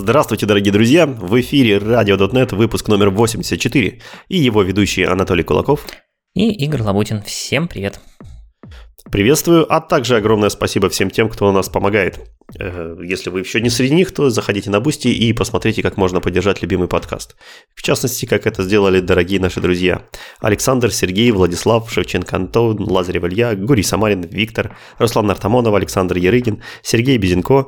Здравствуйте, дорогие друзья! В эфире RadioDotNet, выпуск номер 84, и его ведущий Анатолий Кулаков. И Игорь Лабутин. Всем привет! Приветствую, а также огромное спасибо всем тем, кто у нас помогает. Э, если вы еще не среди них, то заходите на Boosty и посмотрите, как можно поддержать любимый подкаст. В частности, как это сделали дорогие наши друзья. Александр, Сергей, Владислав, Шевченко Антон, Лазарев Илья, Гурий Самарин, Виктор, Руслан Артамонов, Александр Ярыгин, Сергей Безенко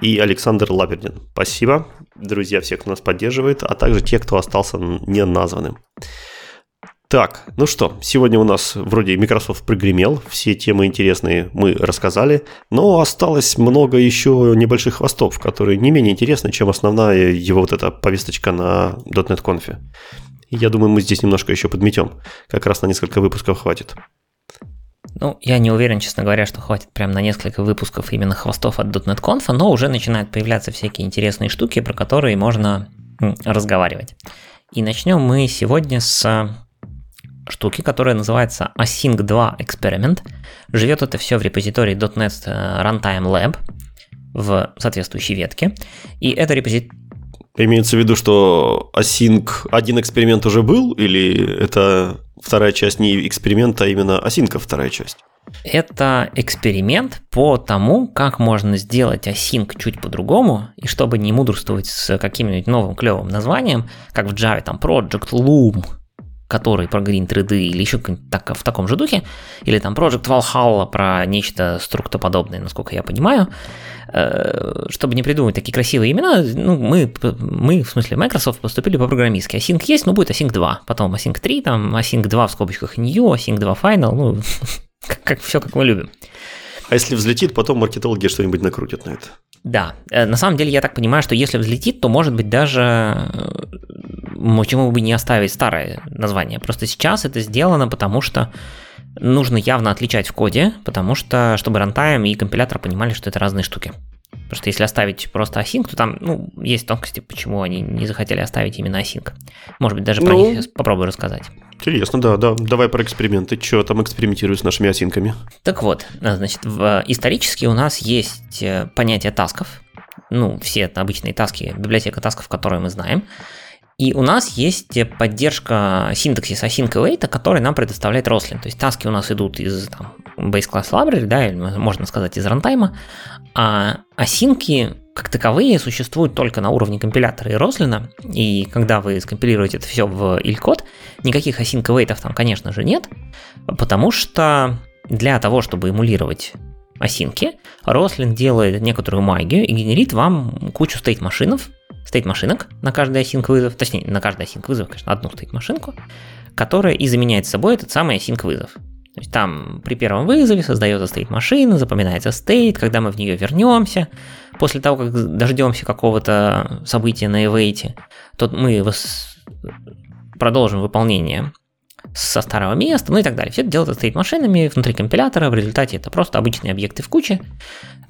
и Александр Лабердин. Спасибо, друзья, всех, кто нас поддерживает, а также те, кто остался не названным. Так, ну что, сегодня у нас вроде Microsoft прогремел, все темы интересные мы рассказали, но осталось много еще небольших хвостов, которые не менее интересны, чем основная его вот эта повесточка на .NET Conf. Я думаю, мы здесь немножко еще подметем, как раз на несколько выпусков хватит. Ну, я не уверен, честно говоря, что хватит прям на несколько выпусков именно хвостов от .NET Conf, но уже начинают появляться всякие интересные штуки, про которые можно разговаривать. И начнем мы сегодня с штуки, которая называется Async 2 Experiment. Живет это все в репозитории .NET э, Runtime Lab в соответствующей ветке. И это репозиторий Имеется в виду, что Async один эксперимент уже был, или это вторая часть не эксперимента, а именно Async вторая часть? Это эксперимент по тому, как можно сделать async чуть по-другому, и чтобы не мудрствовать с каким-нибудь новым клевым названием, как в Java там Project Loom, который про Green 3D или еще так, в таком же духе, или там Project Valhalla про нечто структоподобное, насколько я понимаю, э, чтобы не придумать такие красивые имена, ну, мы, мы, в смысле Microsoft, поступили по-программистски. Async есть, но будет Async 2, потом Async 3, там Async 2 в скобочках New, Async 2 Final, ну, как, как все, как мы любим. А если взлетит, потом маркетологи что-нибудь накрутят на это. Да, э, на самом деле я так понимаю, что если взлетит, то может быть даже э, почему бы не оставить старое название. Просто сейчас это сделано, потому что нужно явно отличать в коде, потому что чтобы рантайм и компилятор понимали, что это разные штуки. Потому что если оставить просто async, то там ну, есть тонкости, почему они не захотели оставить именно async. Может быть, даже про ну, них попробую рассказать. Интересно, да, да. Давай про эксперименты. Что там экспериментируют с нашими осинками? Так вот, а, значит, в, исторически у нас есть э, понятие тасков. Ну, все обычные таски, библиотека тасков, которые мы знаем. И у нас есть поддержка синтаксиса async await, который нам предоставляет Roslyn. То есть таски у нас идут из там, base class library, да, или можно сказать из рантайма, а осинки как таковые существуют только на уровне компилятора и Рослина, и когда вы скомпилируете это все в иль-код, никаких async await там, конечно же, нет, потому что для того, чтобы эмулировать осинки, Рослин делает некоторую магию и генерит вам кучу стейт-машинов, стейт-машинок на каждый async вызов, точнее, на каждый async вызов, конечно, одну стейт-машинку, которая и заменяет собой этот самый async вызов. То есть там при первом вызове создается стейт машина, запоминается стейт, когда мы в нее вернемся, после того, как дождемся какого-то события на эвейте, то мы вос... продолжим выполнение со старого места, ну и так далее. Все это делается стейт машинами внутри компилятора, в результате это просто обычные объекты в куче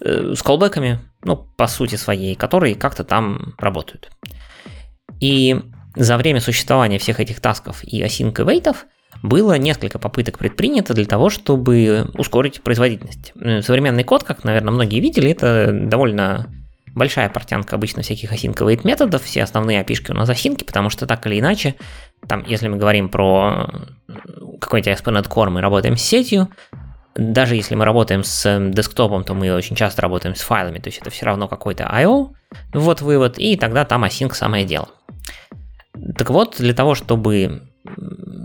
э, с колбеками, ну, по сути своей, которые как-то там работают. И за время существования всех этих тасков и async и было несколько попыток предпринято для того, чтобы ускорить производительность. Э, современный код, как, наверное, многие видели, это довольно большая портянка обычно всяких async методов, все основные опишки у нас async, потому что так или иначе, там, если мы говорим про э, какой-нибудь ASP.NET Core, мы работаем с сетью, даже если мы работаем с десктопом, то мы очень часто работаем с файлами, то есть это все равно какой-то I.O., вот вывод, и тогда там async самое дело. Так вот, для того, чтобы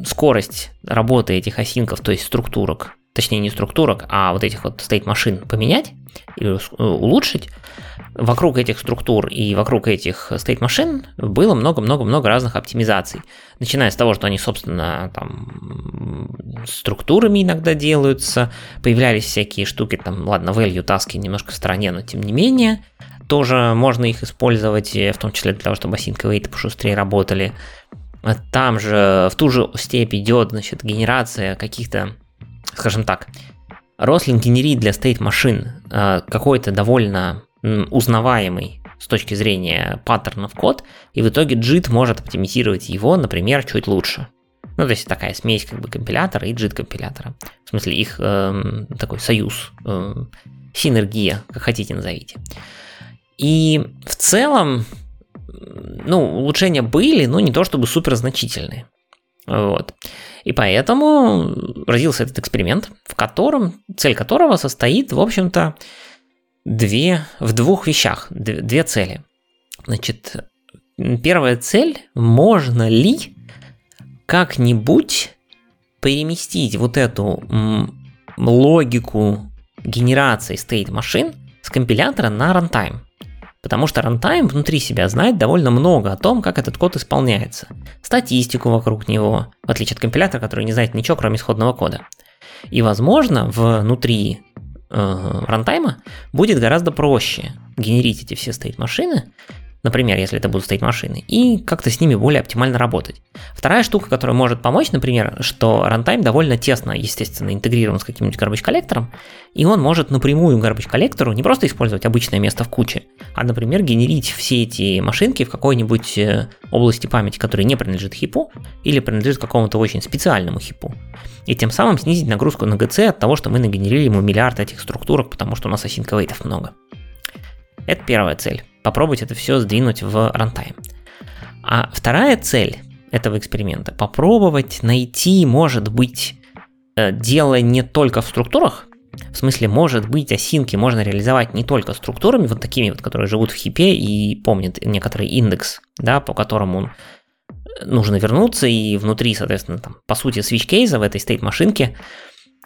скорость работы этих осинков, то есть структурок, точнее не структурок, а вот этих вот state машин поменять или э, улучшить, вокруг этих структур и вокруг этих state машин было много-много-много разных оптимизаций. Начиная с того, что они, собственно, там структурами иногда делаются, появлялись всякие штуки, там, ладно, value таски немножко в стороне, но тем не менее, тоже можно их использовать, в том числе для того, чтобы async await пошустрее работали. Там же в ту же степь идет значит, генерация каких-то, скажем так, Рослин генерит для state машин э, какой-то довольно узнаваемый с точки зрения паттернов код, и в итоге JIT может оптимизировать его, например, чуть лучше. Ну, то есть такая смесь как бы компилятора и JIT компилятора. В смысле их э, такой союз, э, синергия, как хотите назовите. И в целом ну, улучшения были, но не то чтобы супер значительные. Вот. И поэтому родился этот эксперимент, в котором, цель которого состоит, в общем-то, две, в двух вещах, две, две цели. Значит, первая цель, можно ли как-нибудь переместить вот эту логику генерации state машин с компилятора на runtime. Потому что runtime внутри себя знает довольно много о том, как этот код исполняется. Статистику вокруг него, в отличие от компилятора, который не знает ничего, кроме исходного кода. И, возможно, внутри э, рантайма будет гораздо проще генерить эти все стейт-машины, например, если это будут стоять машины, и как-то с ними более оптимально работать. Вторая штука, которая может помочь, например, что runtime довольно тесно, естественно, интегрирован с каким-нибудь garbage коллектором, и он может напрямую garbage коллектору не просто использовать обычное место в куче, а, например, генерить все эти машинки в какой-нибудь э, области памяти, которая не принадлежит хипу, или принадлежит какому-то очень специальному хипу. И тем самым снизить нагрузку на GC от того, что мы нагенерили ему миллиард этих структурок, потому что у нас async много. Это первая цель попробовать это все сдвинуть в рантайм. А вторая цель этого эксперимента – попробовать найти, может быть, э, дело не только в структурах, в смысле, может быть, осинки можно реализовать не только структурами, вот такими вот, которые живут в хипе и помнят некоторый индекс, да, по которому э, нужно вернуться и внутри, соответственно, там, по сути, switch кейса в этой state машинке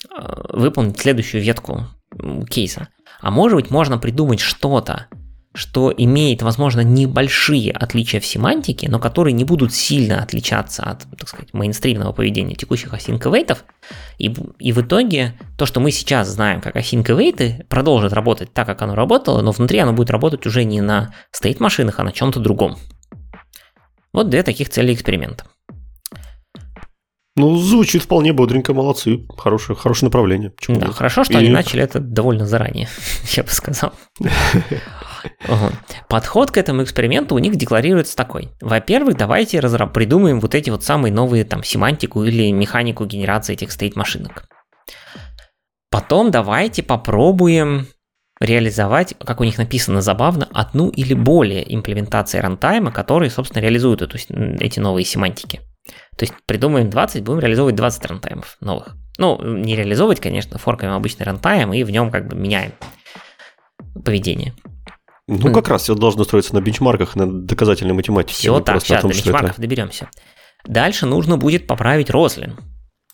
э, выполнить следующую ветку кейса. А может быть, можно придумать что-то, что имеет, возможно, небольшие отличия в семантике, но которые не будут сильно отличаться от, так сказать, мейнстримного поведения текущих async await, и, и в итоге то, что мы сейчас знаем как async await, продолжит работать так, как оно работало, но внутри оно будет работать уже не на state машинах, а на чем-то другом. Вот две таких цели эксперимента. Ну, звучит вполне бодренько, молодцы. Хорошее, хорошее направление. Почему да, нет? хорошо, что и... они начали это довольно заранее, я бы сказал. Подход к этому эксперименту у них декларируется такой. Во-первых, давайте разраб- придумаем вот эти вот самые новые там семантику или механику генерации этих стейт-машинок. Потом давайте попробуем реализовать, как у них написано забавно, одну или более имплементации рантайма, которые, собственно, реализуют эту, эти новые семантики. То есть придумаем 20, будем реализовывать 20 рантаймов новых. Ну, не реализовывать, конечно, форкаем обычный рантайм и в нем как бы меняем поведение. Ну, как раз все должно строиться на бенчмарках, на доказательной математике. Все так, сейчас том, до бенчмарков это... доберемся. Дальше нужно будет поправить Roslyn.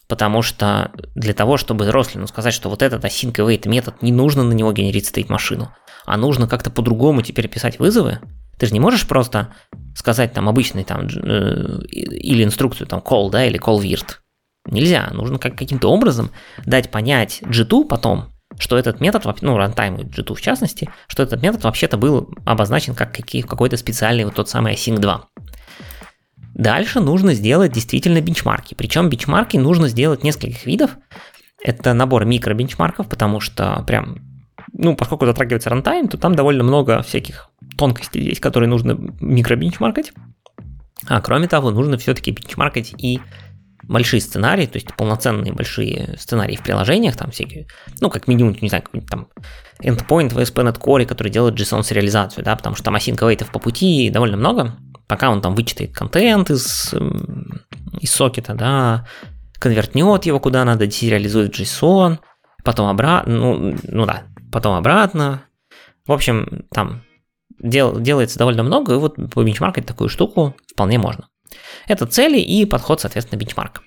Потому что для того, чтобы Рослину сказать, что вот этот async await метод, не нужно на него генерить стоит машину, а нужно как-то по-другому теперь писать вызовы, ты же не можешь просто сказать там обычный там э, или инструкцию там call, да, или call virt. Нельзя, нужно как каким-то образом дать понять G2 потом, что этот метод, ну, runtime G2 в частности, что этот метод вообще-то был обозначен как какой-то специальный вот тот самый async 2. Дальше нужно сделать действительно бенчмарки. Причем бенчмарки нужно сделать нескольких видов. Это набор микробенчмарков, потому что прям, ну, поскольку затрагивается рантайм, то там довольно много всяких тонкостей есть, которые нужно микробенчмаркать. А кроме того, нужно все-таки бенчмаркать и большие сценарии, то есть полноценные большие сценарии в приложениях, там всякие, ну, как минимум, не знаю, какой-нибудь там endpoint в ASP.NET Core, который делает JSON-сериализацию, да, потому что там async по пути довольно много, пока он там вычитает контент из, из сокета, да, конвертнет его куда надо, десериализует JSON, потом обратно, ну, ну да, потом обратно. В общем, там дел, делается довольно много, и вот по бенчмаркать такую штуку вполне можно. Это цели и подход, соответственно, бенчмарк.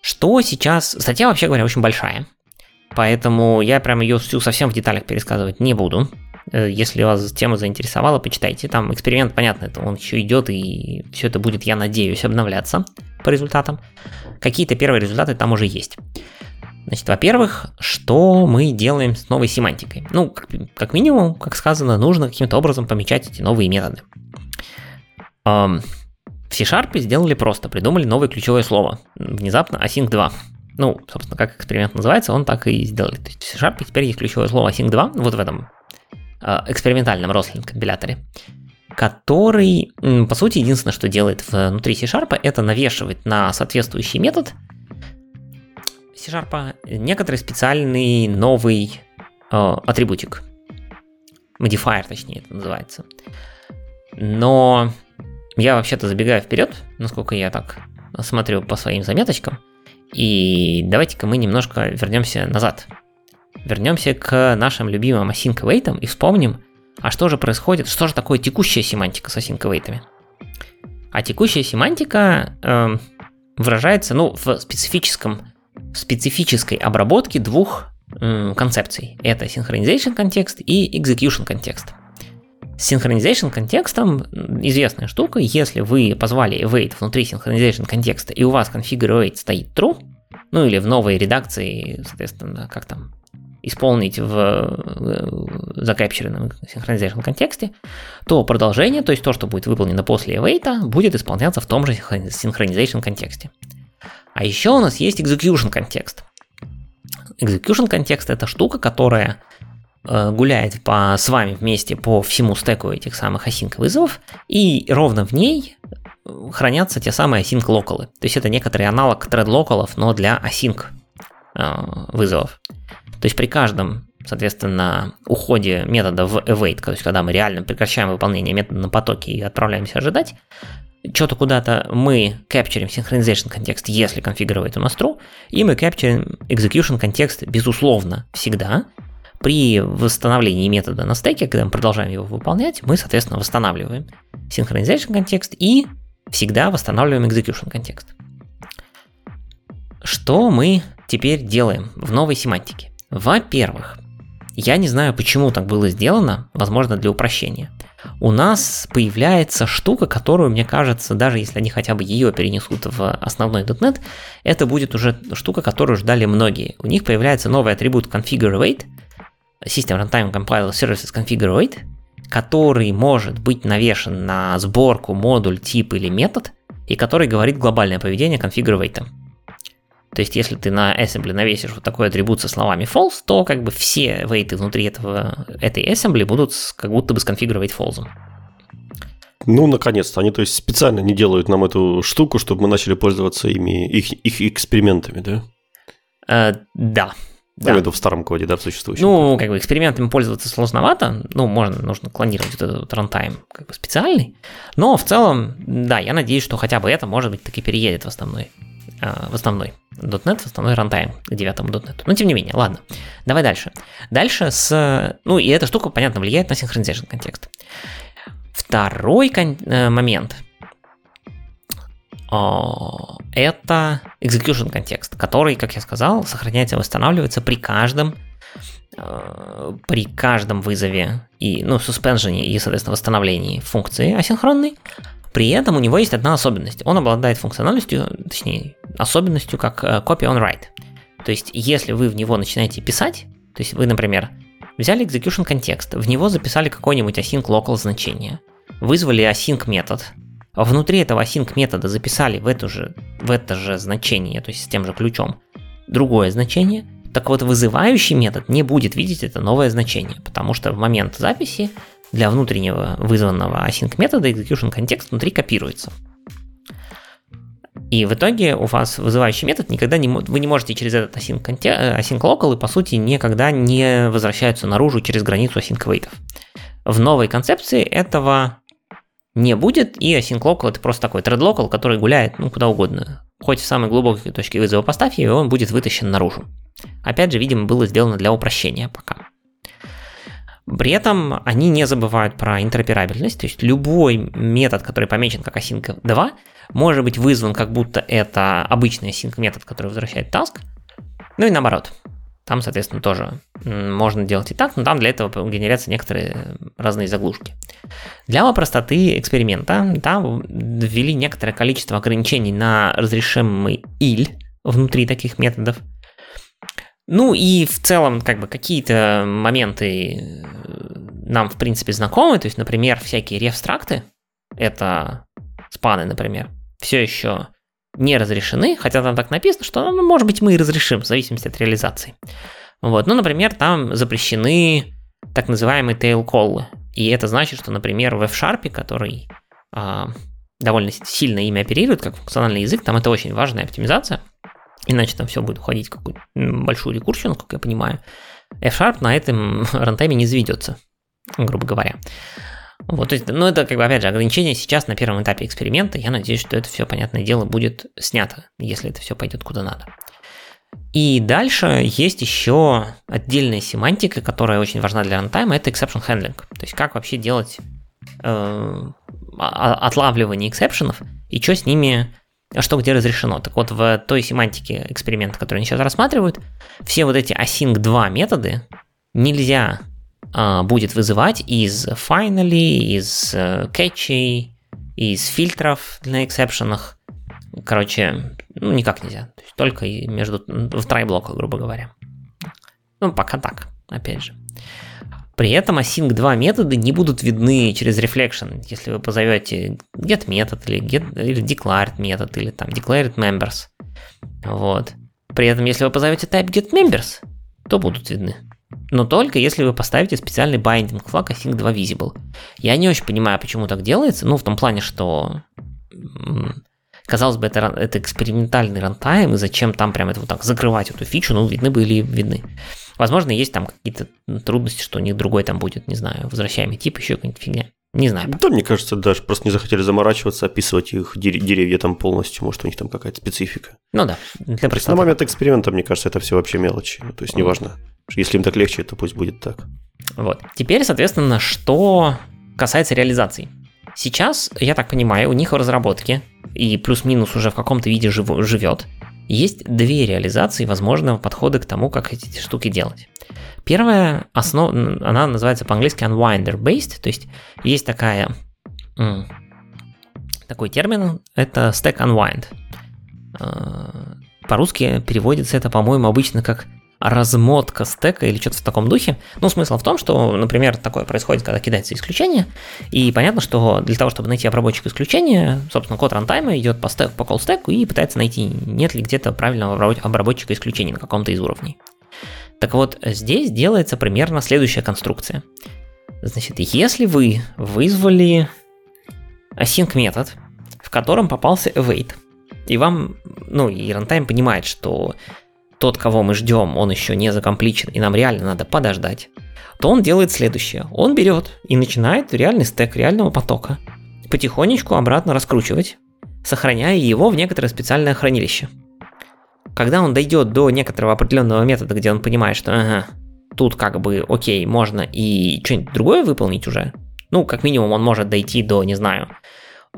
Что сейчас... Статья, вообще говоря, очень большая. Поэтому я прям ее всю совсем в деталях пересказывать не буду. Э, если вас тема заинтересовала, почитайте. Там эксперимент, понятно, это он еще идет, и все это будет, я надеюсь, обновляться по результатам. Какие-то первые результаты там уже есть. Значит, во-первых, что мы делаем с новой семантикой? Ну, как, как минимум, как сказано, нужно каким-то образом помечать эти новые методы. В C-Sharp сделали просто, придумали новое ключевое слово. Внезапно async 2. Ну, собственно, как эксперимент называется, он так и сделали. То есть в C-Sharp теперь есть ключевое слово async 2, вот в этом э, экспериментальном Roslyn компиляторе, который, по сути, единственное, что делает внутри C-Sharp, это навешивать на соответствующий метод C-Sharp некоторый специальный новый э, атрибутик. Modifier, точнее, это называется. Но я вообще-то забегаю вперед, насколько я так смотрю по своим заметочкам. И давайте-ка мы немножко вернемся назад. Вернемся к нашим любимым async await и вспомним, а что же происходит, что же такое текущая семантика с async await. А текущая семантика э, выражается ну, в специфическом, в специфической обработке двух э, концепций. Это synchronization контекст и execution контекст. Synchronization контекстом известная штука, если вы позвали await внутри synchronization контекста и у вас configure await стоит true, ну или в новой редакции, соответственно, как там, исполнить в закапчеренном synchronization контексте, то продолжение, то есть то, что будет выполнено после await, будет исполняться в том же synchronization контексте. А еще у нас есть execution контекст. Execution контекст это штука, которая Э, гуляет по, с вами вместе по всему стеку этих самых async вызовов, и ровно в ней э, хранятся те самые async локалы. То есть это некоторый аналог thread локалов, но для async э, вызовов. То есть при каждом, соответственно, уходе метода в await, то есть когда мы реально прекращаем выполнение метода на потоке и отправляемся ожидать, что-то куда-то мы капчерим synchronization контекст, если конфигурировать у нас true, и мы капчерим execution контекст, безусловно, всегда, при восстановлении метода на стеке, когда мы продолжаем его выполнять, мы, соответственно, восстанавливаем synchronization контекст и всегда восстанавливаем execution контекст. Что мы теперь делаем в новой семантике? Во-первых, я не знаю, почему так было сделано, возможно, для упрощения. У нас появляется штука, которую, мне кажется, даже если они хотя бы ее перенесут в основной .NET, это будет уже штука, которую ждали многие. У них появляется новый атрибут configure await, System Runtime Compiler Services Configure который может быть навешен на сборку, модуль, тип или метод, и который говорит глобальное поведение configure То есть, если ты на assembly навесишь вот такой атрибут со словами false, то как бы все вейты внутри этого, этой assembly будут как будто бы сконфигурировать false. Ну, наконец-то. Они, то есть, специально не делают нам эту штуку, чтобы мы начали пользоваться ими, их, их экспериментами, да? Э, да, да. Я в в старом коде, да, в существующем. Ну, как бы экспериментами пользоваться сложновато. Ну, можно, нужно клонировать вот этот рантайм как бы специальный. Но в целом, да, я надеюсь, что хотя бы это, может быть, таки переедет в основной а, в основной .NET, в основной рантайм к девятому .NET. Но тем не менее, ладно. Давай дальше. Дальше с... Ну, и эта штука, понятно, влияет на synchronization context. Второй кон- э, момент это execution контекст, который, как я сказал, сохраняется и восстанавливается при каждом э, при каждом вызове и, ну, суспенжене и, соответственно, восстановлении функции асинхронной. При этом у него есть одна особенность. Он обладает функциональностью, точнее, особенностью как э, copy on write. То есть, если вы в него начинаете писать, то есть вы, например, взяли execution контекст, в него записали какой-нибудь async local значение, вызвали async метод, внутри этого async метода записали в, эту же, в это же значение, то есть с тем же ключом, другое значение, так вот вызывающий метод не будет видеть это новое значение, потому что в момент записи для внутреннего вызванного async метода execution контекст внутри копируется. И в итоге у вас вызывающий метод никогда не вы не можете через этот async, async local и по сути никогда не возвращаются наружу через границу async await. В новой концепции этого не будет, и async local это просто такой thread local, который гуляет ну, куда угодно. Хоть в самой глубокой точке вызова поставь его, он будет вытащен наружу. Опять же, видимо, было сделано для упрощения пока. При этом они не забывают про интероперабельность, то есть любой метод, который помечен как async 2, может быть вызван как будто это обычный async метод, который возвращает task, ну и наоборот. Там, соответственно, тоже можно делать и так, но там для этого генерятся некоторые разные заглушки. Для простоты эксперимента там ввели некоторое количество ограничений на разрешимый иль внутри таких методов. Ну и в целом, как бы какие-то моменты э, нам, в принципе, знакомы. То есть, например, всякие рефстракты, это спаны, например, все еще не разрешены, хотя там так написано, что, ну, может быть, мы и разрешим, в зависимости от реализации. Вот, ну, например, там запрещены так называемые tail call, и это значит, что, например, в F-Sharp, который а, довольно сильно ими оперирует, как функциональный язык, там это очень важная оптимизация, иначе там все будет уходить в какую-то большую рекурсию, как я понимаю. F-Sharp на этом рантайме не заведется, грубо говоря. Вот, то есть, ну, это, как бы, опять же, ограничение сейчас на первом этапе эксперимента. Я надеюсь, что это все, понятное дело, будет снято, если это все пойдет куда надо. И дальше есть еще отдельная семантика, которая очень важна для рантайма, это exception handling. То есть как вообще делать э, отлавливание эксепшенов и что с ними, что где разрешено. Так вот, в той семантике эксперимента, который они сейчас рассматривают, все вот эти async 2 методы нельзя будет вызывать из finally, из э, catchy, из фильтров на эксепшенах. Короче, ну, никак нельзя. То есть только между, в трай-блоках, грубо говоря. Ну, пока так, опять же. При этом async 2 методы не будут видны через reflection, если вы позовете get метод или, get, или declared метод или там declared members. Вот. При этом, если вы позовете type get members, то будут видны. Но только если вы поставите специальный binding флаг async 2 visible. Я не очень понимаю, почему так делается. Ну, в том плане, что казалось бы, это, это экспериментальный рантайм, и зачем там прям это вот так закрывать эту фичу, ну, видны были видны. Возможно, есть там какие-то трудности, что у них другой там будет, не знаю, возвращаемый тип, еще какая-нибудь фигня. Не знаю. Да, мне кажется, даже просто не захотели заморачиваться, описывать их деревья там полностью. Может, у них там какая-то специфика. Ну да. Для на момент эксперимента, мне кажется, это все вообще мелочи. Ну, то есть, неважно. Если им так легче, то пусть будет так. Вот. Теперь, соответственно, что касается реализации. Сейчас, я так понимаю, у них в разработке, и плюс-минус уже в каком-то виде жив, живет, есть две реализации возможного подхода к тому, как эти штуки делать. Первая основа, она называется по-английски unwinder-based, то есть есть такая, такой термин, это stack unwind. А, по-русски переводится это, по-моему, обычно как размотка стека или что-то в таком духе. Ну, смысл в том, что, например, такое происходит, когда кидается исключение, и понятно, что для того, чтобы найти обработчик исключения, собственно, код рантайма идет по, стек, по call стеку и пытается найти, нет ли где-то правильного обработчика исключений на каком-то из уровней. Так вот, здесь делается примерно следующая конструкция. Значит, если вы вызвали async метод, в котором попался await, и вам, ну, и рантайм понимает, что тот, кого мы ждем, он еще не закомпличен, и нам реально надо подождать, то он делает следующее. Он берет и начинает реальный стек реального потока потихонечку обратно раскручивать, сохраняя его в некоторое специальное хранилище. Когда он дойдет до некоторого определенного метода, где он понимает, что ага, тут как бы окей, можно и что-нибудь другое выполнить уже, ну, как минимум он может дойти до, не знаю,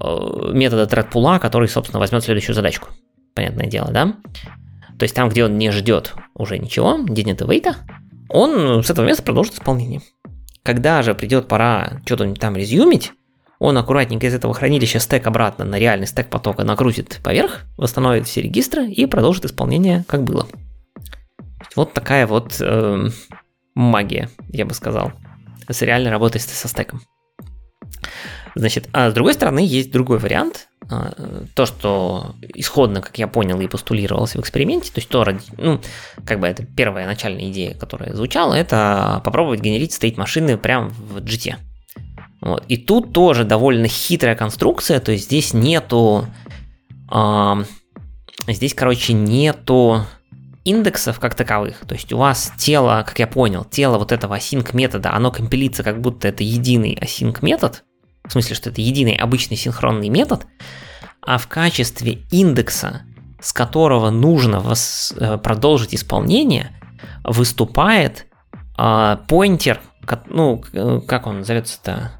э, метода thread который, собственно, возьмет следующую задачку. Понятное дело, да? То есть там, где он не ждет уже ничего, где нет вейта, он с этого места продолжит исполнение. Когда же придет пора что-то там резюмить, он аккуратненько из этого хранилища стек обратно на реальный стек потока накрутит поверх, восстановит все регистры и продолжит исполнение, как было. Вот такая вот э, магия, я бы сказал, с реальной работой со стеком. Значит, а с другой стороны, есть другой вариант. А, то, что исходно, как я понял, и постулировалось в эксперименте, то есть то, ну, как бы это первая начальная идея, которая звучала, это попробовать генерить стейт машины прямо в GT. Вот. И тут тоже довольно хитрая конструкция, то есть здесь нету... Э, здесь, короче, нету индексов как таковых. То есть у вас тело, как я понял, тело вот этого async метода, оно компилится как будто это единый async метод, в смысле, что это единый обычный синхронный метод, а в качестве индекса, с которого нужно вос, э, продолжить исполнение, выступает э, поинтер, ну, как он зовется-то,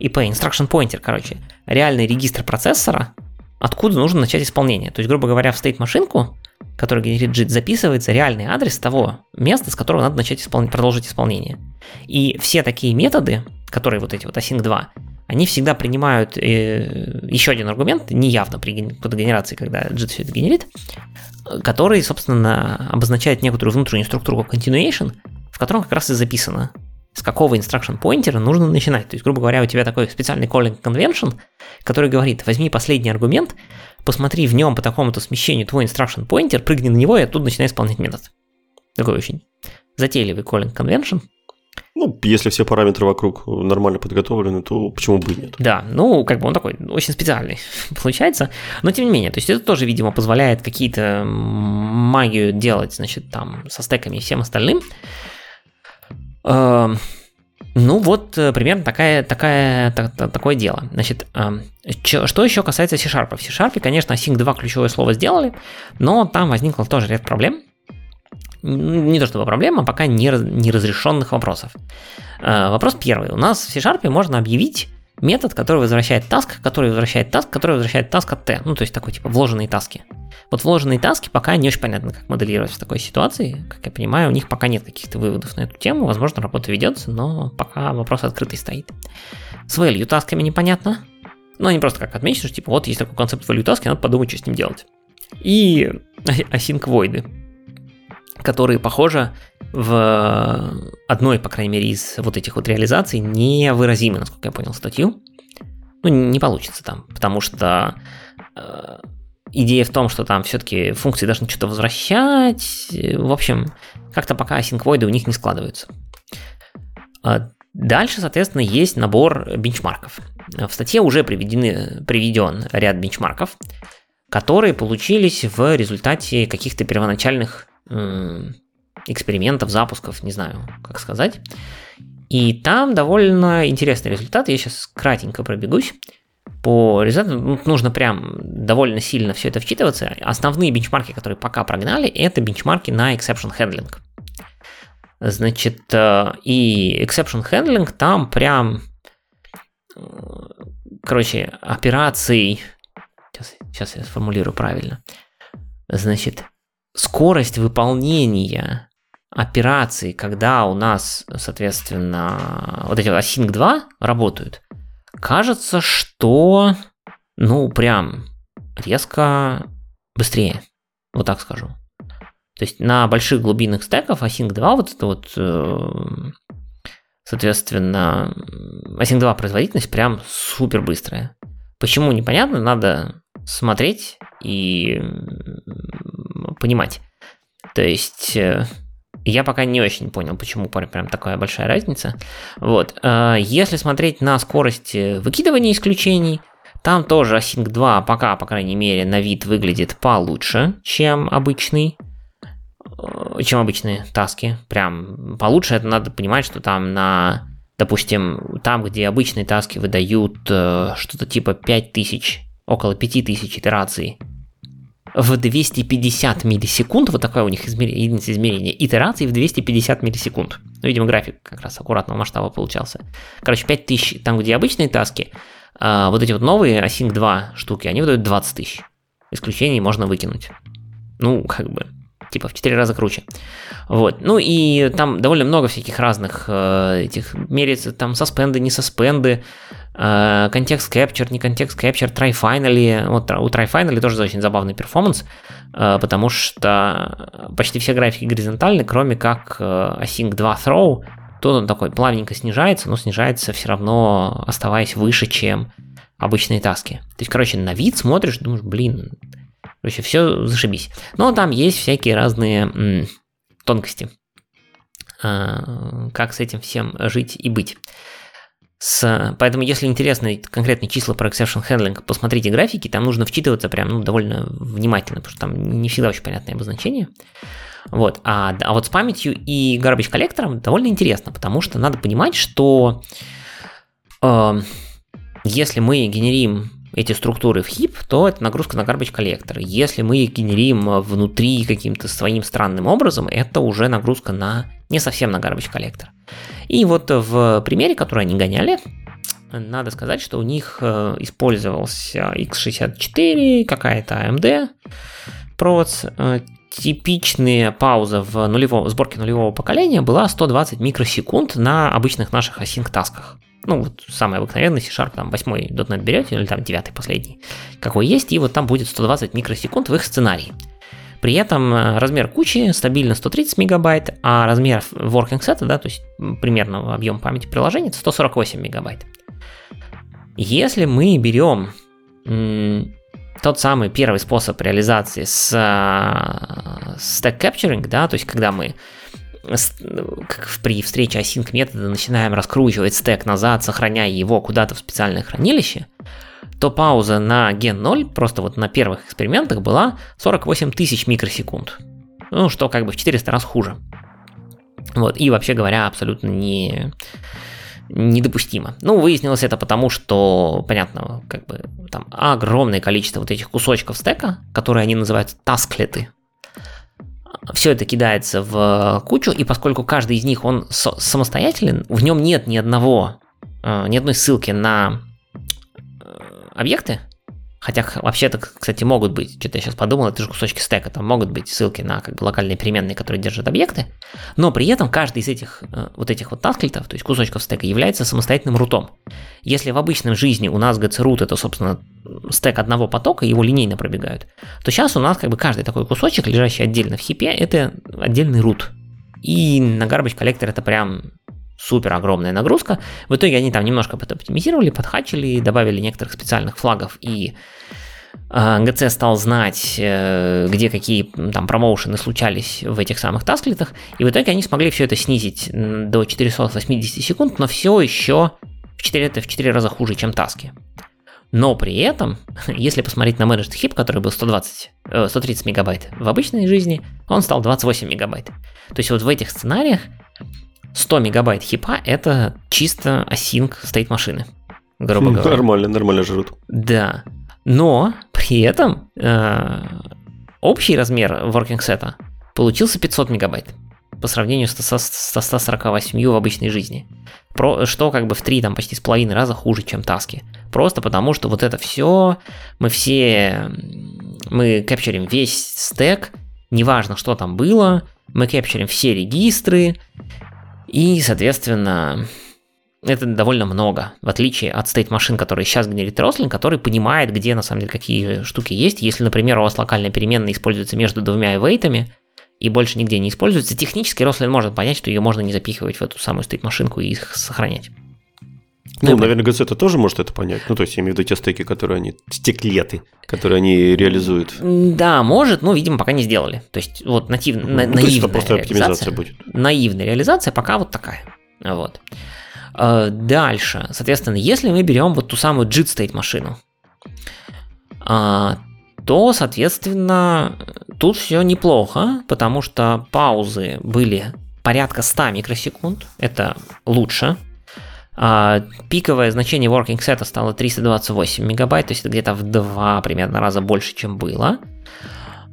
IP, instruction pointer, короче, реальный регистр процессора, откуда нужно начать исполнение. То есть, грубо говоря, в state машинку, который генерит JIT, записывается реальный адрес того места, с которого надо начать испол... продолжить исполнение. И все такие методы, которые вот эти вот async 2, они всегда принимают э, еще один аргумент, неявно при кодогенерации, когда JIT все это генерит, который, собственно, обозначает некоторую внутреннюю структуру continuation, в котором как раз и записано, с какого instruction pointer нужно начинать. То есть, грубо говоря, у тебя такой специальный calling convention, который говорит, возьми последний аргумент, посмотри в нем по такому-то смещению твой instruction pointer, прыгни на него и оттуда начинай исполнять метод. Такой очень затейливый calling convention – ну, если все параметры вокруг нормально подготовлены, то почему бы и нет? Да, ну, как бы он такой очень специальный получается. Но тем не менее, то есть это тоже, видимо, позволяет какие-то магию делать, значит, там, со стеками и всем остальным. Эм, Ну вот э, примерно такая, такая, так, такое дело. Значит, чё, что еще касается C-Sharp? В C-Sharp, конечно, Async 2 ключевое слово сделали, но там возникло тоже ряд проблем. Не то чтобы проблема, пока неразрешенных вопросов. Вопрос первый. У нас в C-Sharp можно объявить метод, который возвращает task, который возвращает task, который возвращает task от t. Ну, то есть такой типа вложенные таски. Вот вложенные таски пока не очень понятно, как моделировать в такой ситуации. Как я понимаю, у них пока нет каких-то выводов на эту тему. Возможно, работа ведется, но пока вопрос открытый стоит. С value тасками непонятно. Ну, они просто как отмечены, что типа вот есть такой концепт value таски, надо подумать, что с ним делать. И async void, которые, похоже, в одной, по крайней мере, из вот этих вот реализаций невыразимы, насколько я понял статью. Ну, не получится там, потому что э, идея в том, что там все-таки функции должны что-то возвращать. В общем, как-то пока асинквоиды у них не складываются. А дальше, соответственно, есть набор бенчмарков. В статье уже приведены, приведен ряд бенчмарков, которые получились в результате каких-то первоначальных экспериментов, запусков, не знаю, как сказать. И там довольно интересный результат. Я сейчас кратенько пробегусь. По результатам ну, нужно прям довольно сильно все это вчитываться. Основные бенчмарки, которые пока прогнали, это бенчмарки на exception handling. Значит, э, и exception handling там прям, э, короче, операций, сейчас, сейчас я сформулирую правильно, значит, скорость выполнения операций, когда у нас, соответственно, вот эти Async 2 работают, кажется, что, ну, прям резко быстрее, вот так скажу. То есть на больших глубинных стеках Async 2 вот это вот, э, соответственно, Async 2 производительность прям супер быстрая. Почему непонятно, надо смотреть и понимать. То есть э, я пока не очень понял, почему прям такая большая разница. Вот. Э, если смотреть на скорость э, выкидывания исключений, там тоже Async 2 пока, по крайней мере, на вид выглядит получше, чем обычный чем обычные таски. Прям получше это надо понимать, что там на, допустим, там, где обычные таски выдают что-то типа 5000, около 5000 итераций в 250 миллисекунд, вот такое у них измерение, единица измерения, итераций в 250 миллисекунд. Ну, видимо, график как раз аккуратного масштаба получался. Короче, 5000, там, где обычные таски, а вот эти вот новые Async 2 штуки, они выдают 20 тысяч. Исключений можно выкинуть. Ну, как бы, типа в 4 раза круче. Вот. Ну и там довольно много всяких разных э, этих мерится, там саспенды, не саспенды, контекст capture, не контекст capture, try finally. Вот у try finally тоже очень забавный перформанс, э, потому что почти все графики горизонтальны, кроме как э, async 2 throw, тут он такой плавненько снижается, но снижается все равно оставаясь выше, чем обычные таски. То есть, короче, на вид смотришь, думаешь, блин, Короче, все зашибись. Но там есть всякие разные тонкости. Как с этим всем жить и быть. С, поэтому, если интересны конкретные числа про exception handling, посмотрите графики, там нужно вчитываться прям ну, довольно внимательно, потому что там не всегда очень понятное обозначение. Вот. А, а вот с памятью и garbage коллектором довольно интересно, потому что надо понимать, что э, если мы генерим эти структуры в хип, то это нагрузка на garbage коллектор. Если мы их генерим внутри каким-то своим странным образом, это уже нагрузка на не совсем на garbage коллектор. И вот в примере, который они гоняли, надо сказать, что у них э, использовался x64, какая-то AMD провод, э, типичная пауза в нулевом, сборке нулевого поколения была 120 микросекунд на обычных наших async тасках ну, вот самый обыкновенный C-Sharp, там, 8 .NET берете, или там 9 последний, какой есть, и вот там будет 120 микросекунд в их сценарии. При этом э, размер кучи стабильно 130 мегабайт, а размер working set, да, то есть примерно объем памяти приложения, это 148 мегабайт. Если мы берем тот самый первый способ реализации с э, stack capturing, да, то есть когда мы как при встрече async метода начинаем раскручивать стек назад, сохраняя его куда-то в специальное хранилище, то пауза на ген 0 просто вот на первых экспериментах была 48 тысяч микросекунд. Ну, что как бы в 400 раз хуже. Вот, и вообще говоря, абсолютно не, недопустимо. Ну, выяснилось это потому, что, понятно, как бы там огромное количество вот этих кусочков стека, которые они называют тасклеты, все это кидается в кучу, и поскольку каждый из них, он самостоятелен, в нем нет ни одного, э, ни одной ссылки на э, объекты, Хотя вообще-то, кстати, могут быть, что-то я сейчас подумал, это же кусочки стека, там могут быть ссылки на как бы локальные переменные, которые держат объекты, но при этом каждый из этих э, вот этих вот тасклитов, то есть кусочков стека, является самостоятельным рутом. Если в обычной жизни у нас gc-root это, собственно, стек одного потока, его линейно пробегают, то сейчас у нас как бы каждый такой кусочек, лежащий отдельно в хипе, это отдельный рут. И на garbage коллектор это прям супер огромная нагрузка. В итоге они там немножко оптимизировали, подхачили, добавили некоторых специальных флагов и ГЦ а, стал знать, э, где какие там промоушены случались в этих самых тасклитах, и в итоге они смогли все это снизить до 480 секунд, но все еще в 4, это в 4 раза хуже, чем таски. Но при этом, если посмотреть на Managed Heap, который был 120, 130 э, мегабайт в обычной жизни, он стал 28 мегабайт. То есть вот в этих сценариях 100 мегабайт хипа это чисто async стейт машины, грубо говоря. Нормально, нормально жрут. Да. Но при этом э, общий размер working сета получился 500 мегабайт по сравнению со, со 148 в обычной жизни. Про, что как бы в 3, там почти с половиной раза хуже, чем таски. Просто потому, что вот это все, мы все, мы капчерим весь стек, неважно, что там было, мы капчерим все регистры, и, соответственно, это довольно много, в отличие от стейт машин, которые сейчас генерит Roslyn, который понимает, где на самом деле какие штуки есть. Если, например, у вас локальная переменная используется между двумя эвейтами, и больше нигде не используется, технически Roslyn может понять, что ее можно не запихивать в эту самую стейт машинку и их сохранять. Ну, наверное, GZ тоже может это понять. Ну, то есть, я имею в виду те стеки, которые они, стеклеты, которые они реализуют. Да, может, но, видимо, пока не сделали. То есть, вот натив, ну, на, наивная это просто оптимизация будет. Наивная реализация пока вот такая. Вот. А, дальше, соответственно, если мы берем вот ту самую JIT State машину, а, то, соответственно, тут все неплохо, потому что паузы были порядка 100 микросекунд, это лучше, а, пиковое значение working set стало 328 мегабайт, то есть это где-то в два примерно раза больше, чем было.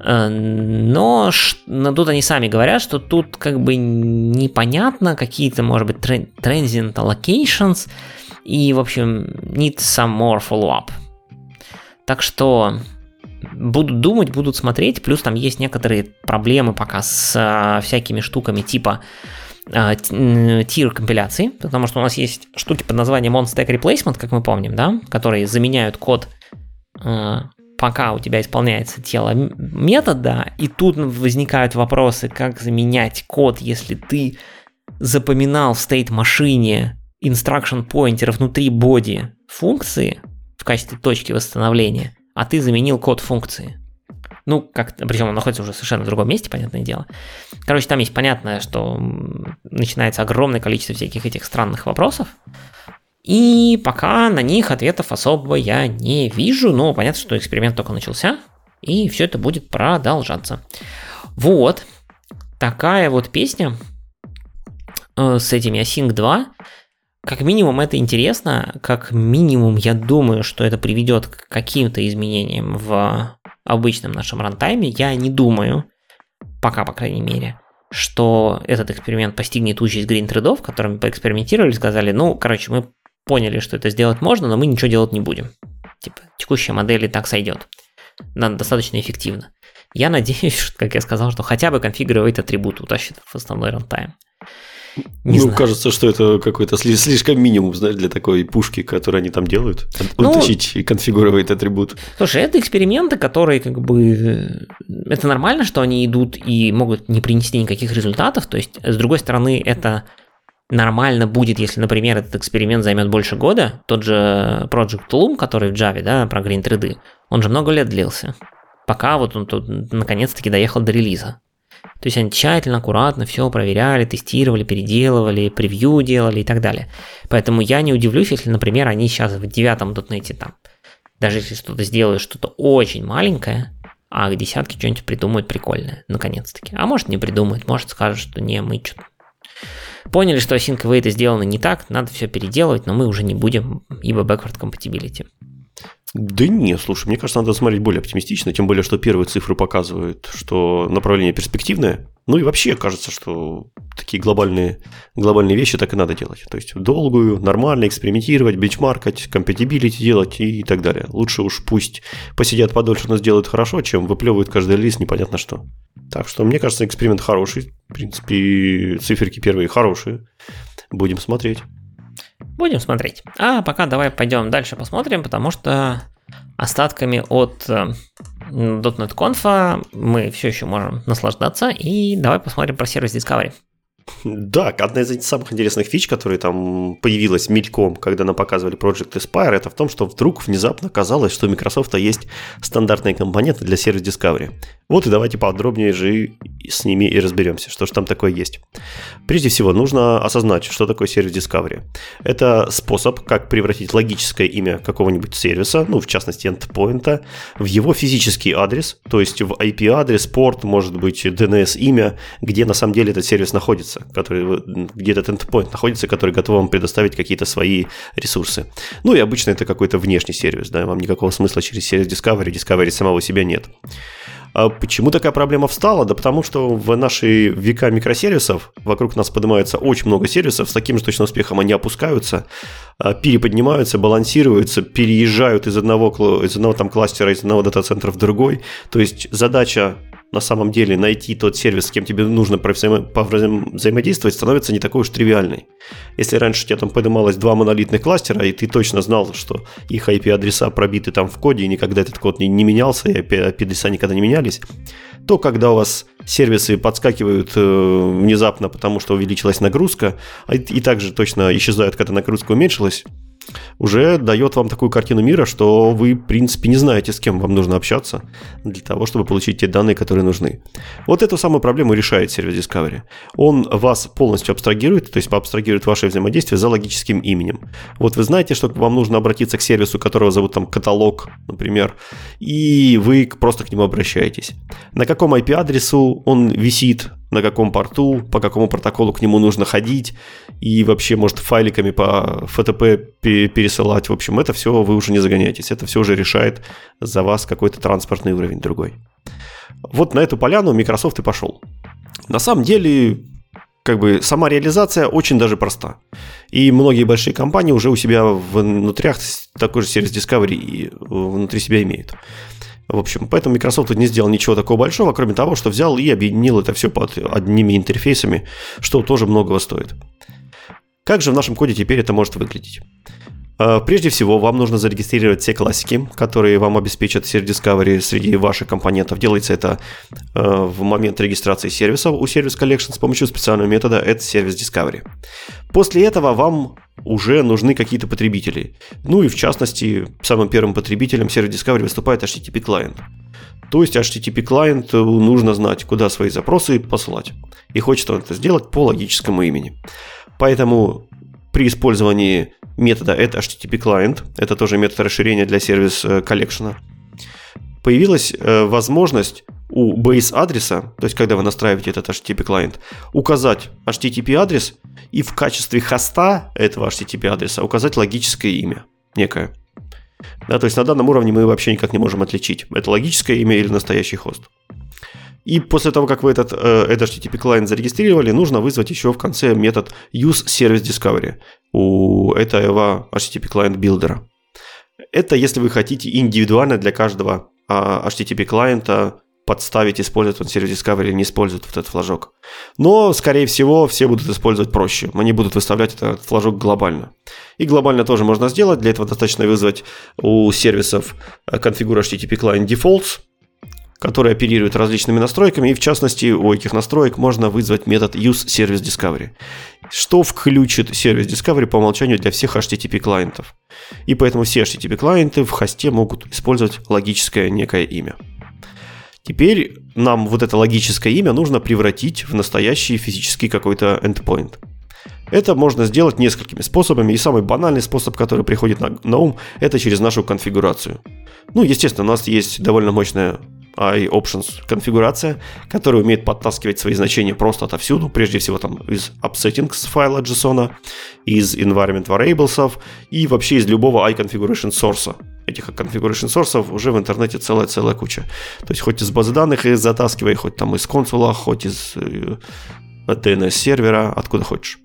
Э, но, но тут они сами говорят, что тут как бы непонятно, какие-то, может быть, transient allocations, и, в общем, need some more follow-up. Так что будут думать, будут смотреть, плюс там есть некоторые проблемы пока с а, всякими штуками типа тир компиляции, потому что у нас есть штуки под названием OnStack Replacement, как мы помним, да, которые заменяют код а, пока у тебя исполняется тело метода, и тут возникают вопросы, как заменять код, если ты запоминал в state машине instruction pointer внутри боди функции в качестве точки восстановления, а ты заменил код функции. Ну, как, причем он находится уже совершенно в другом месте, понятное дело. Короче, там есть понятное, что начинается огромное количество всяких этих странных вопросов. И пока на них ответов особо я не вижу, но понятно, что эксперимент только начался, и все это будет продолжаться. Вот, такая вот песня э, с этими Async 2. Как минимум это интересно, как минимум я думаю, что это приведет к каким-то изменениям в обычном нашем рантайме, я не думаю, пока, по крайней мере, что этот эксперимент постигнет участь грин-трейдов, которыми поэкспериментировали, сказали, ну, короче, мы поняли, что это сделать можно, но мы ничего делать не будем. Типа, текущая модель и так сойдет. Надо достаточно эффективно. Я надеюсь, как я сказал, что хотя бы конфигурировать атрибут утащит в основной рантайм. Не ну, знаю. кажется, что это какой-то слишком минимум, знаешь, для такой пушки, которую они там делают. Ну, Утащить и конфигурировать атрибут. Слушай, это эксперименты, которые как бы... Это нормально, что они идут и могут не принести никаких результатов. То есть, с другой стороны, это нормально будет, если, например, этот эксперимент займет больше года. Тот же Project Loom, который в Java, да, про Green 3D, он же много лет длился. Пока вот он тут наконец-таки доехал до релиза. То есть они тщательно, аккуратно все проверяли, тестировали, переделывали, превью делали и так далее. Поэтому я не удивлюсь, если, например, они сейчас в девятом дотнете там, даже если что-то сделают, что-то очень маленькое, а к десятке что-нибудь придумают прикольное, наконец-таки. А может не придумают, может скажут, что не, мы что-то поняли, что async await сделано не так, надо все переделывать, но мы уже не будем, ибо backward compatibility. Да не, слушай, мне кажется, надо смотреть более оптимистично, тем более, что первые цифры показывают, что направление перспективное. Ну и вообще кажется, что такие глобальные, глобальные вещи так и надо делать. То есть долгую, нормально экспериментировать, бенчмаркать, компатибилити делать и так далее. Лучше уж пусть посидят подольше, но сделают хорошо, чем выплевывают каждый релиз непонятно что. Так что мне кажется, эксперимент хороший. В принципе, циферки первые хорошие. Будем смотреть. Будем смотреть. А пока давай пойдем дальше посмотрим, потому что остатками от э, .NET Conf мы все еще можем наслаждаться. И давай посмотрим про сервис Discovery. Да, одна из самых интересных фич, которые там появилась мельком, когда нам показывали Project Aspire, это в том, что вдруг внезапно казалось, что у Microsoft есть стандартные компоненты для сервис Discovery. Вот и давайте подробнее же с ними и разберемся, что же там такое есть. Прежде всего, нужно осознать, что такое сервис Discovery. Это способ, как превратить логическое имя какого-нибудь сервиса, ну, в частности, endpoint, в его физический адрес, то есть в IP-адрес, порт, может быть, DNS-имя, где на самом деле этот сервис находится, который, где этот endpoint находится, который готов вам предоставить какие-то свои ресурсы. Ну, и обычно это какой-то внешний сервис, да, вам никакого смысла через сервис Discovery, Discovery самого себя нет. А почему такая проблема встала? Да потому что в наши века микросервисов вокруг нас поднимается очень много сервисов, с таким же точно успехом они опускаются, а, переподнимаются, балансируются, переезжают из одного, из одного там кластера, из одного дата-центра в другой. То есть задача на самом деле найти тот сервис, с кем тебе нужно взаимодействовать, становится не такой уж тривиальной. Если раньше у тебя там поднималось два монолитных кластера, и ты точно знал, что их IP-адреса пробиты там в коде, и никогда этот код не, не менялся, и IP-адреса никогда не менялись, то когда у вас сервисы подскакивают э, внезапно, потому что увеличилась нагрузка, а и также точно исчезают, когда нагрузка уменьшилась, уже дает вам такую картину мира, что вы, в принципе, не знаете, с кем вам нужно общаться для того, чтобы получить те данные, которые нужны. Вот эту самую проблему решает сервис Discovery. Он вас полностью абстрагирует, то есть абстрагирует ваше взаимодействие за логическим именем. Вот вы знаете, что вам нужно обратиться к сервису, которого зовут там каталог, например, и вы просто к нему обращаетесь. На каком IP-адресу он висит, на каком порту, по какому протоколу к нему нужно ходить, и вообще, может, файликами по FTP пересылать. В общем, это все вы уже не загоняетесь. Это все уже решает за вас какой-то транспортный уровень другой. Вот на эту поляну Microsoft и пошел. На самом деле, как бы сама реализация очень даже проста. И многие большие компании уже у себя внутрях такой же сервис Discovery внутри себя имеют. В общем, поэтому Microsoft не сделал ничего такого большого, кроме того, что взял и объединил это все под одними интерфейсами, что тоже многого стоит. Как же в нашем коде теперь это может выглядеть? А, прежде всего, вам нужно зарегистрировать все классики, которые вам обеспечат сервис Discovery среди ваших компонентов. Делается это а, в момент регистрации сервиса у Service Collection с помощью специального метода это сервис Discovery. После этого вам уже нужны какие-то потребители. Ну и в частности, самым первым потребителем сервис Discovery выступает HTTP клиент. То есть HTTP клиент нужно знать, куда свои запросы посылать. И хочет он это сделать по логическому имени. Поэтому при использовании метода это HTTP client, это тоже метод расширения для сервис э, коллекшена, появилась э, возможность у base адреса, то есть когда вы настраиваете этот HTTP клиент, указать HTTP адрес и в качестве хоста этого HTTP адреса указать логическое имя некое. Да, то есть на данном уровне мы вообще никак не можем отличить, это логическое имя или настоящий хост. И после того, как вы этот, этот HTTP клиент зарегистрировали, нужно вызвать еще в конце метод use service discovery у этого HTTP клиент билдера. Это если вы хотите индивидуально для каждого HTTP клиента подставить, использовать он сервис Discovery или не использует вот этот флажок. Но, скорее всего, все будут использовать проще. Они будут выставлять этот флажок глобально. И глобально тоже можно сделать. Для этого достаточно вызвать у сервисов конфигура HTTP client defaults, который оперирует различными настройками, и в частности у этих настроек можно вызвать метод useServiceDiscovery, что включит сервис Discovery по умолчанию для всех HTTP клиентов. И поэтому все HTTP клиенты в хосте могут использовать логическое некое имя. Теперь нам вот это логическое имя нужно превратить в настоящий физический какой-то endpoint. Это можно сделать несколькими способами, и самый банальный способ, который приходит на ум, это через нашу конфигурацию. Ну, естественно, у нас есть довольно мощная iOptions конфигурация, которая умеет подтаскивать свои значения просто отовсюду, прежде всего там из upsettings файла JSON, из environment variables и вообще из любого iConfiguration source. Этих configuration source уже в интернете целая-целая куча. То есть хоть из базы данных их затаскивай, хоть там из консула, хоть из э, DNS-сервера, откуда хочешь.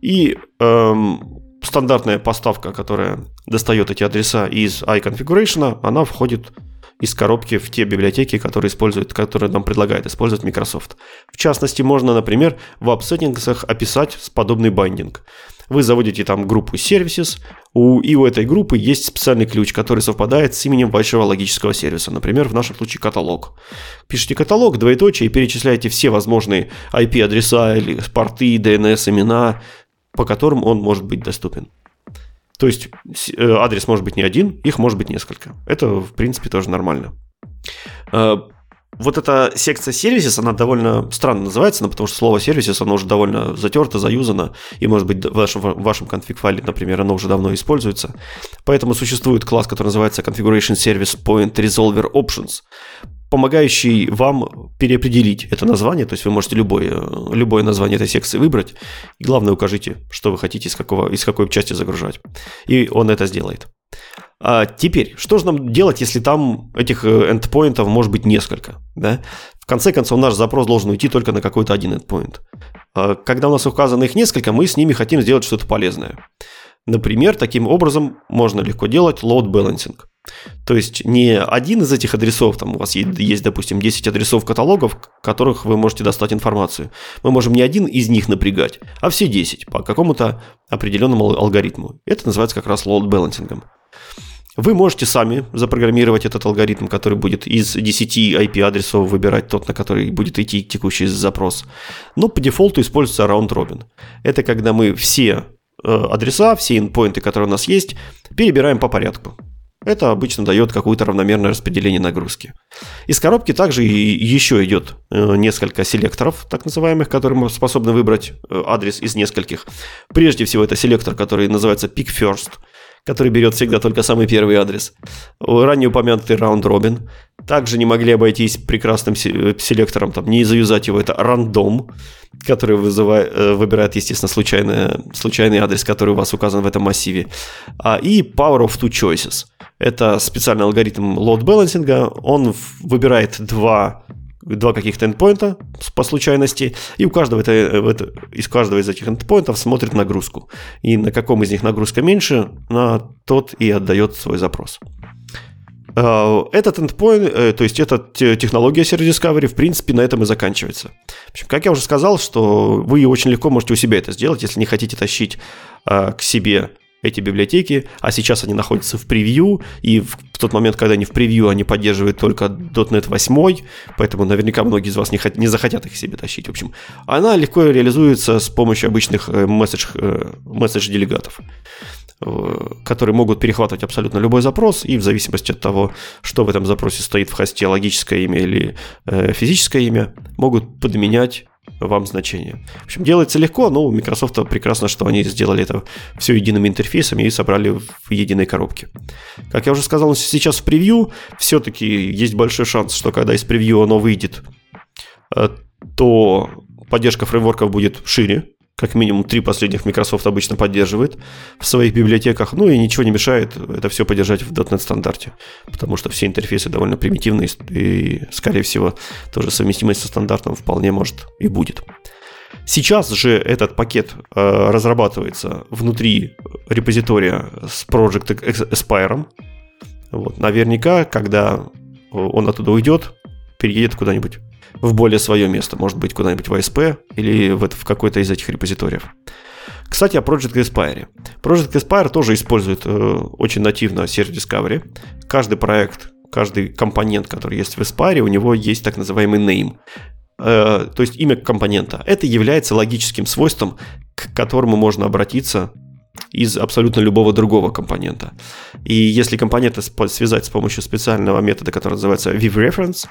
И эм, стандартная поставка, которая достает эти адреса из iConfiguration, она входит из коробки в те библиотеки, которые, используют, которые нам предлагает использовать Microsoft. В частности, можно, например, в app описать подобный байдинг. Вы заводите там группу services, у, и у этой группы есть специальный ключ, который совпадает с именем большого логического сервиса, например, в нашем случае каталог. Пишите каталог, двоеточие, и перечисляете все возможные IP-адреса или порты, DNS-имена, по которым он может быть доступен. То есть э, адрес может быть не один, их может быть несколько. Это, в принципе, тоже нормально. Э, вот эта секция сервисис, она довольно странно называется, но потому что слово сервисис, оно уже довольно затерто, заюзано, и, может быть, в вашем, в вашем конфиг-файле, например, оно уже давно используется. Поэтому существует класс, который называется Configuration Service Point Resolver Options помогающий вам переопределить это название, то есть вы можете любое, любое название этой секции выбрать, и главное укажите, что вы хотите из, какого, из какой части загружать. И он это сделает. А теперь, что же нам делать, если там этих эндпоинтов может быть несколько? Да? В конце концов, наш запрос должен уйти только на какой-то один эндпоинт. А когда у нас указано их несколько, мы с ними хотим сделать что-то полезное. Например, таким образом можно легко делать load balancing. То есть не один из этих адресов, там у вас есть, допустим, 10 адресов каталогов, которых вы можете достать информацию. Мы можем не один из них напрягать, а все 10 по какому-то определенному алгоритму. Это называется как раз load balancing. Вы можете сами запрограммировать этот алгоритм, который будет из 10 IP-адресов выбирать тот, на который будет идти текущий запрос. Но по дефолту используется round robin. Это когда мы все э, адреса, все инпоинты, которые у нас есть, перебираем по порядку. Это обычно дает какое-то равномерное распределение нагрузки. Из коробки также еще идет э, несколько селекторов, так называемых, которые мы способны выбрать э, адрес из нескольких. Прежде всего, это селектор, который называется Pick First, который берет всегда только самый первый адрес. Ранее упомянутый Round Robin. Также не могли обойтись прекрасным э, селектором, там, не завязать его, это рандом, который вызывает, выбирает, естественно, случайный, случайный адрес, который у вас указан в этом массиве. А, и Power of Two Choices – это специальный алгоритм balancing. Он выбирает два два каких-то эндпоинта по случайности, и у каждого это, это, из каждого из этих эндпоинтов смотрит нагрузку. И на каком из них нагрузка меньше, на тот и отдает свой запрос. А, этот endpoint, э, то есть эта технология Service Discovery, в принципе, на этом и заканчивается. В общем, как я уже сказал, что вы очень легко можете у себя это сделать, если не хотите тащить а, к себе эти библиотеки, а сейчас они находятся в превью, и в тот момент, когда они в превью, они поддерживают только .NET 8, поэтому наверняка многие из вас не, хот- не захотят их себе тащить. В общем, она легко реализуется с помощью обычных э, месседж, э, месседж-делегатов э, которые могут перехватывать абсолютно любой запрос, и в зависимости от того, что в этом запросе стоит в хосте, логическое имя или э, физическое имя, могут подменять вам значение. В общем, делается легко, но у Microsoft прекрасно, что они сделали это все едиными интерфейсами и собрали в единой коробке. Как я уже сказал, сейчас в превью все-таки есть большой шанс, что когда из превью оно выйдет, э, то поддержка фреймворков будет шире, как минимум три последних Microsoft обычно поддерживает в своих библиотеках. Ну и ничего не мешает это все поддержать в .NET стандарте, потому что все интерфейсы довольно примитивные и, скорее всего, тоже совместимость со стандартом вполне может и будет. Сейчас же этот пакет э, разрабатывается внутри репозитория с Project Aspire. Вот, наверняка, когда он оттуда уйдет, переедет куда-нибудь в более свое место, может быть, куда-нибудь в ASP или в, в какой-то из этих репозиториев. Кстати, о Project Aspire. Project Aspire тоже использует э, очень нативно Search Discovery. Каждый проект, каждый компонент, который есть в Aspire, у него есть так называемый name. Э, то есть имя компонента. Это является логическим свойством, к которому можно обратиться из абсолютно любого другого компонента. И если компоненты связать с помощью специального метода, который называется VivReference,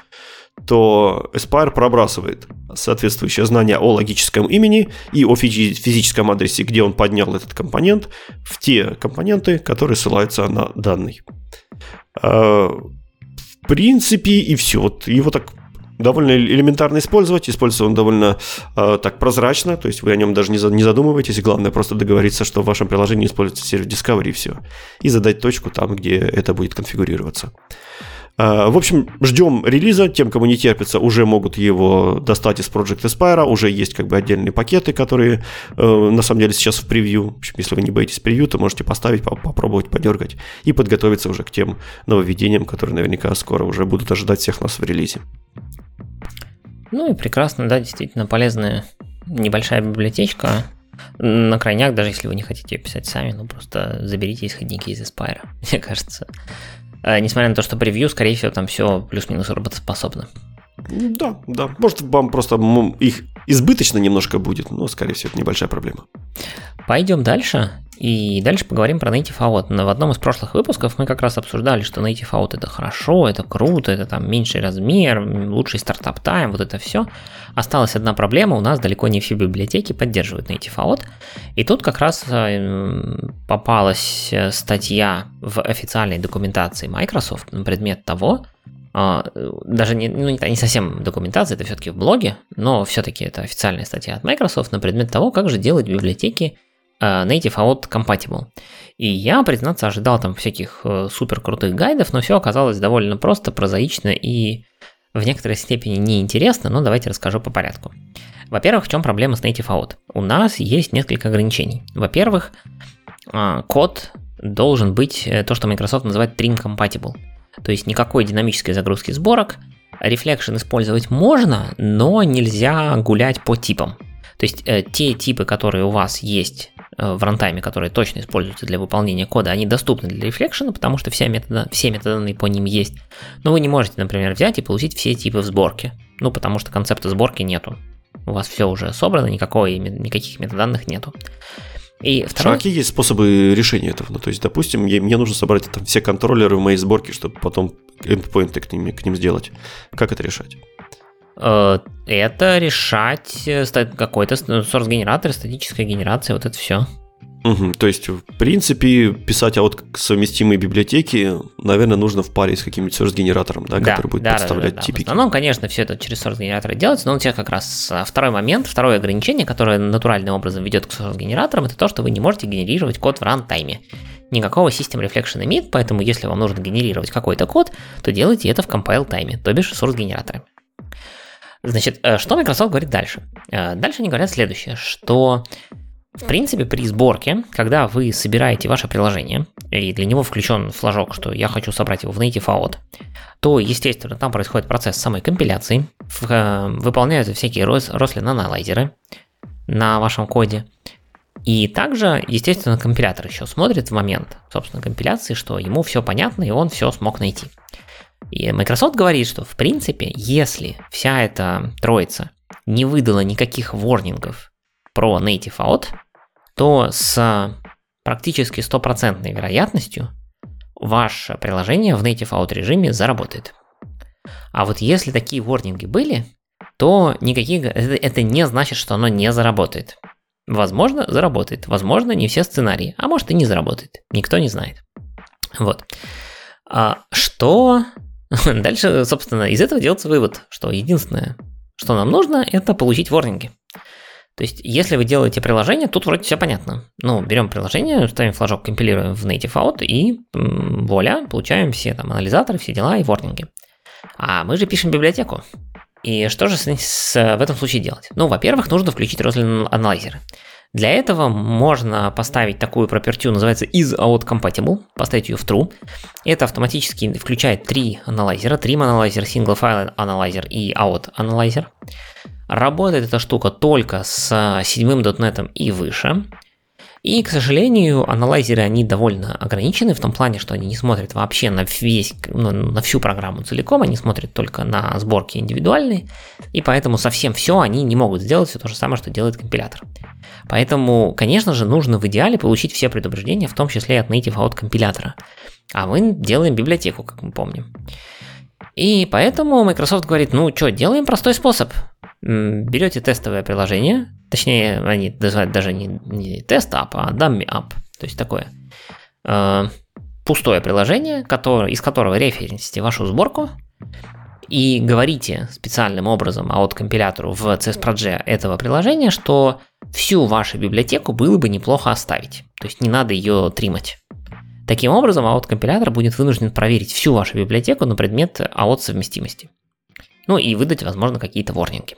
то Aspire пробрасывает соответствующее знание о логическом имени и о физическом адресе, где он поднял этот компонент, в те компоненты, которые ссылаются на данный. А, принципе, и все. Вот его так довольно элементарно использовать. Используется он довольно э, так прозрачно, то есть вы о нем даже не, за, не задумываетесь. Главное просто договориться, что в вашем приложении используется сервис Discovery и все. И задать точку там, где это будет конфигурироваться. В общем, ждем релиза. Тем, кому не терпится, уже могут его достать из Project Aspire. Уже есть как бы отдельные пакеты, которые э, на самом деле сейчас в превью. В общем, если вы не боитесь превью, то можете поставить, попробовать, подергать и подготовиться уже к тем нововведениям, которые наверняка скоро уже будут ожидать всех нас в релизе. Ну и прекрасно, да, действительно полезная небольшая библиотечка. На крайняк, даже если вы не хотите писать сами, ну просто заберите исходники из Aspire, мне кажется. А, несмотря на то, что превью, скорее всего, там все плюс-минус работоспособно. Да, да. Может, вам просто их избыточно немножко будет, но, скорее всего, это небольшая проблема. Пойдем дальше. И дальше поговорим про Native Out. В одном из прошлых выпусков мы как раз обсуждали, что Native Out это хорошо, это круто, это там меньший размер, лучший стартап тайм, вот это все. Осталась одна проблема, у нас далеко не все библиотеки поддерживают Native Out. И тут как раз э, попалась э, статья в официальной документации Microsoft на предмет того, даже не, ну, не совсем документация, это все-таки в блоге, но все-таки это официальная статья от Microsoft на предмет того, как же делать библиотеки Э, native Out Compatible. И я, признаться, ожидал там всяких э, супер крутых гайдов, но все оказалось довольно просто, прозаично и в некоторой степени неинтересно, но давайте расскажу по порядку. Во-первых, в чем проблема с Native Out? У нас есть несколько ограничений. Во-первых, э, код должен быть то, что Microsoft называет Trim Compatible. То есть никакой динамической загрузки сборок, Reflection использовать можно, но нельзя гулять по типам. То есть э, те типы, которые у вас есть Э, в рантайме, которые точно используются для выполнения кода, они доступны для рефлекшена, потому что все методы, все методы по ним есть. Но вы не можете, например, взять и получить все типы в сборке. Ну, потому что концепта сборки нету. У вас все уже собрано, никакой, никаких метаданных нету. И второе... Какие есть способы решения этого? Ну, то есть, допустим, мне нужно собрать там все контроллеры в моей сборке, чтобы потом эндпоинты к ним, к ним сделать. Как это решать? Э, это решать э, какой-то source-генератор, статическая генерация, вот это все. Угу, то есть, в принципе, писать а вот совместимые библиотеки, наверное, нужно в паре с каким-нибудь source-генератором, да, да, который будет да, подставлять да, да, типики. В основном, конечно, все это через source-генераторы делается, но у тебя как раз а, второй момент, второе ограничение, которое натуральным образом ведет к source-генераторам, это то, что вы не можете генерировать код в рантайме. Никакого System Reflection имеет, поэтому если вам нужно генерировать какой-то код, то делайте это в compile тайме, то бишь source-генераторы. Значит, э, что Microsoft говорит дальше? Э, дальше они говорят следующее, что в принципе, при сборке, когда вы собираете ваше приложение, и для него включен флажок, что я хочу собрать его в native out, то, естественно, там происходит процесс самой компиляции, э, выполняются всякие Roslyn аналайзеры на вашем коде, и также, естественно, компилятор еще смотрит в момент, собственно, компиляции, что ему все понятно, и он все смог найти. И Microsoft говорит, что в принципе, если вся эта троица не выдала никаких ворнингов про Native Out, то с практически стопроцентной вероятностью ваше приложение в Native Out режиме заработает. А вот если такие ворнинги были, то никаких, это, это не значит, что оно не заработает. Возможно, заработает. Возможно, не все сценарии. А может и не заработает. Никто не знает. Вот. А что Дальше, собственно, из этого делается вывод, что единственное, что нам нужно, это получить ворнинги. То есть, если вы делаете приложение, тут вроде все понятно. Ну, берем приложение, ставим флажок, компилируем в native out и м, вуаля, получаем все там анализаторы, все дела и ворнинги. А мы же пишем библиотеку. И что же с, с, в этом случае делать? Ну, во-первых, нужно включить Roslyn Analyzer. Для этого можно поставить такую пропертю, называется isOutCompatible, поставить ее в true. Это автоматически включает три аналайзера, trim аналайзер, single file аналайзер и out аналайзер. Работает эта штука только с седьмым .NET и выше. И, к сожалению, аналайзеры, они довольно ограничены в том плане, что они не смотрят вообще на, весь, ну, на всю программу целиком, они смотрят только на сборки индивидуальные, и поэтому совсем все они не могут сделать все то же самое, что делает компилятор. Поэтому, конечно же, нужно в идеале получить все предупреждения, в том числе и от native out компилятора. А мы делаем библиотеку, как мы помним. И поэтому Microsoft говорит, ну что, делаем простой способ. Берете тестовое приложение, Точнее, они называют даже не, не тест app, а dummy app. То есть такое. Э, пустое приложение, которое, из которого референсите вашу сборку, и говорите специальным образом а от компилятору в CSPROG этого приложения, что всю вашу библиотеку было бы неплохо оставить. То есть не надо ее тримать. Таким образом, AOT компилятор будет вынужден проверить всю вашу библиотеку на предмет AOT совместимости. Ну и выдать, возможно, какие-то ворнинги.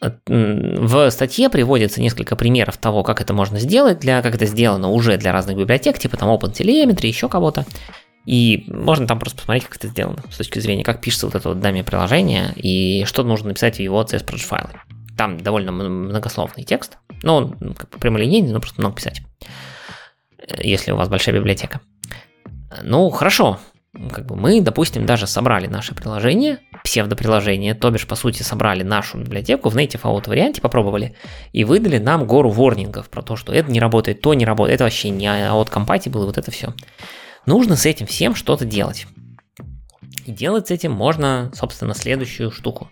В статье приводится несколько примеров того, как это можно сделать, для, как это сделано уже для разных библиотек, типа там OpenTelemetry, еще кого-то. И можно там просто посмотреть, как это сделано с точки зрения, как пишется вот это вот даме приложение и что нужно написать в его CSProj файлы. Там довольно многословный текст, но он ну, как бы прямолинейный, но просто много писать, если у вас большая библиотека. Ну, хорошо, как бы мы, допустим, даже собрали наше приложение, псевдоприложение, то бишь, по сути, собрали нашу библиотеку в native out варианте, попробовали, и выдали нам гору ворнингов про то, что это не работает, то не работает, это вообще не out compatible, и вот это все. Нужно с этим всем что-то делать. И делать с этим можно, собственно, следующую штуку.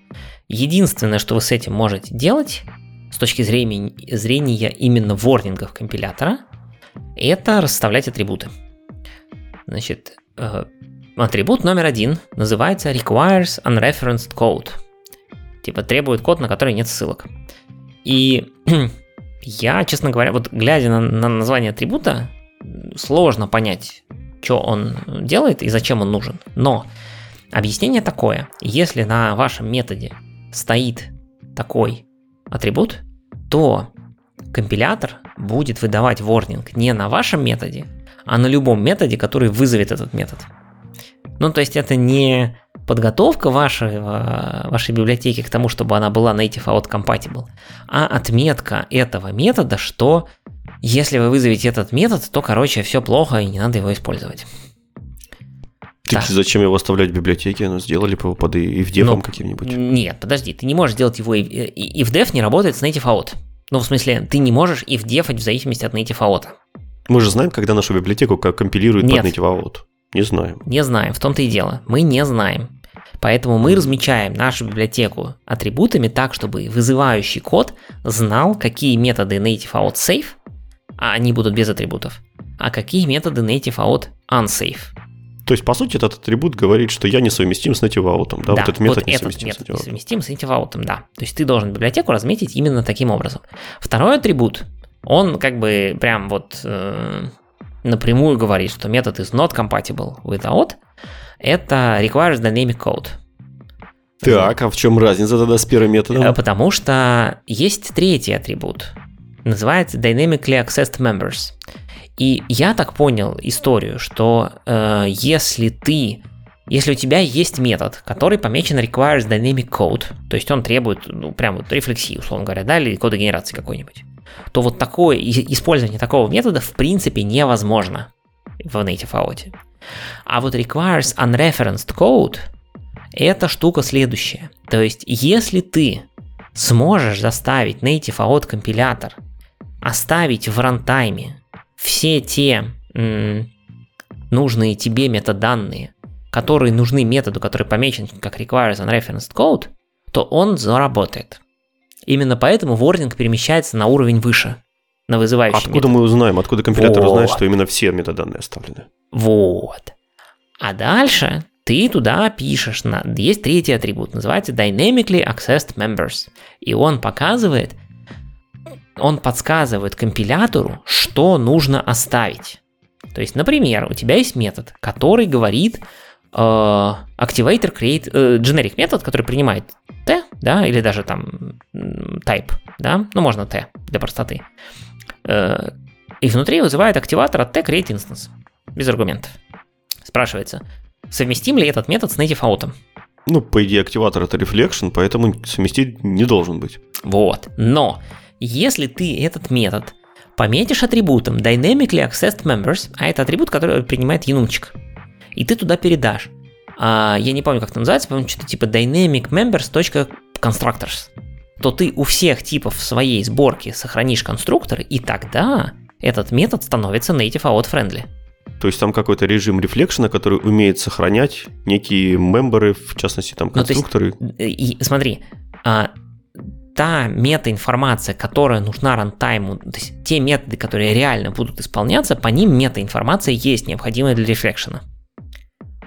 Единственное, что вы с этим можете делать, с точки зрения, зрения именно ворнингов компилятора, это расставлять атрибуты. Значит, э, атрибут номер один называется requires unreferenced code. Типа требует код, на который нет ссылок. И я, честно говоря, вот глядя на, на название атрибута, сложно понять, что он делает и зачем он нужен. Но объяснение такое. Если на вашем методе стоит такой атрибут, то компилятор будет выдавать ворнинг не на вашем методе, а на любом методе, который вызовет этот метод. Ну, то есть это не подготовка вашей, вашей библиотеки к тому, чтобы она была native out compatible, а отметка этого метода, что если вы вызовете этот метод, то, короче, все плохо и не надо его использовать. Ты да. зачем его оставлять в библиотеке? Ну, сделали бы его под и в дефом ну, каким-нибудь. Нет, подожди, ты не можешь делать его и, в не работает с native out. Ну, в смысле, ты не можешь в дефать в зависимости от native out. Мы же знаем, когда нашу библиотеку как компилируют Нет. под native out. Не знаем. Не знаем, в том-то и дело. Мы не знаем. Поэтому мы размечаем нашу библиотеку атрибутами так, чтобы вызывающий код знал, какие методы native out safe – а они будут без атрибутов. А какие методы native out unsafe? То есть, по сути, этот атрибут говорит, что я несовместим с native out, да? да вот этот метод вот несовместим этот метод с native несовместим с native out, да. То есть ты должен библиотеку разметить именно таким образом. Второй атрибут, он как бы прям вот э, напрямую говорит, что метод is not compatible with out, это requires dynamic code. Так, а в чем разница тогда с первым методом? Э, потому что есть третий атрибут – называется Dynamically Accessed Members. И я так понял историю, что э, если ты, если у тебя есть метод, который помечен requires dynamic code, то есть он требует, ну, прям вот рефлексии, условно говоря, да, или кодогенерации какой-нибудь, то вот такое, использование такого метода в принципе невозможно в native out. А вот requires unreferenced code это штука следующая. То есть, если ты сможешь заставить native out компилятор оставить в рантайме все те м, нужные тебе метаданные, которые нужны методу, который помечен как requires unreferenced code, то он заработает. Именно поэтому ворнинг перемещается на уровень выше, на вызывающий Откуда метод. мы узнаем, откуда компилятор вот. узнает, что именно все метаданные оставлены? Вот. А дальше ты туда пишешь, на, есть третий атрибут, называется Dynamically Accessed Members. И он показывает, он подсказывает компилятору, что нужно оставить. То есть, например, у тебя есть метод, который говорит э, activator create э, generic метод, который принимает t, да, или даже там type, да, ну можно t для простоты. Э, и внутри вызывает активатор от t create instance без аргументов. Спрашивается, совместим ли этот метод с native out? Ну, по идее, активатор это reflection, поэтому совместить не должен быть. Вот. Но если ты этот метод пометишь атрибутом Dynamically Accessed Members, а это атрибут, который принимает янумчик, и ты туда передашь, а, я не помню, как это называется, по-моему, что-то типа dynamic members.constructors, то ты у всех типов своей сборки сохранишь конструкторы, и тогда этот метод становится native out friendly. То есть там какой-то режим рефлекшена, который умеет сохранять некие мемберы, в частности там конструкторы. Ну, есть, и, смотри, а, та метаинформация, которая нужна рантайму, то есть те методы, которые реально будут исполняться, по ним метаинформация есть необходимая для рефлекшена.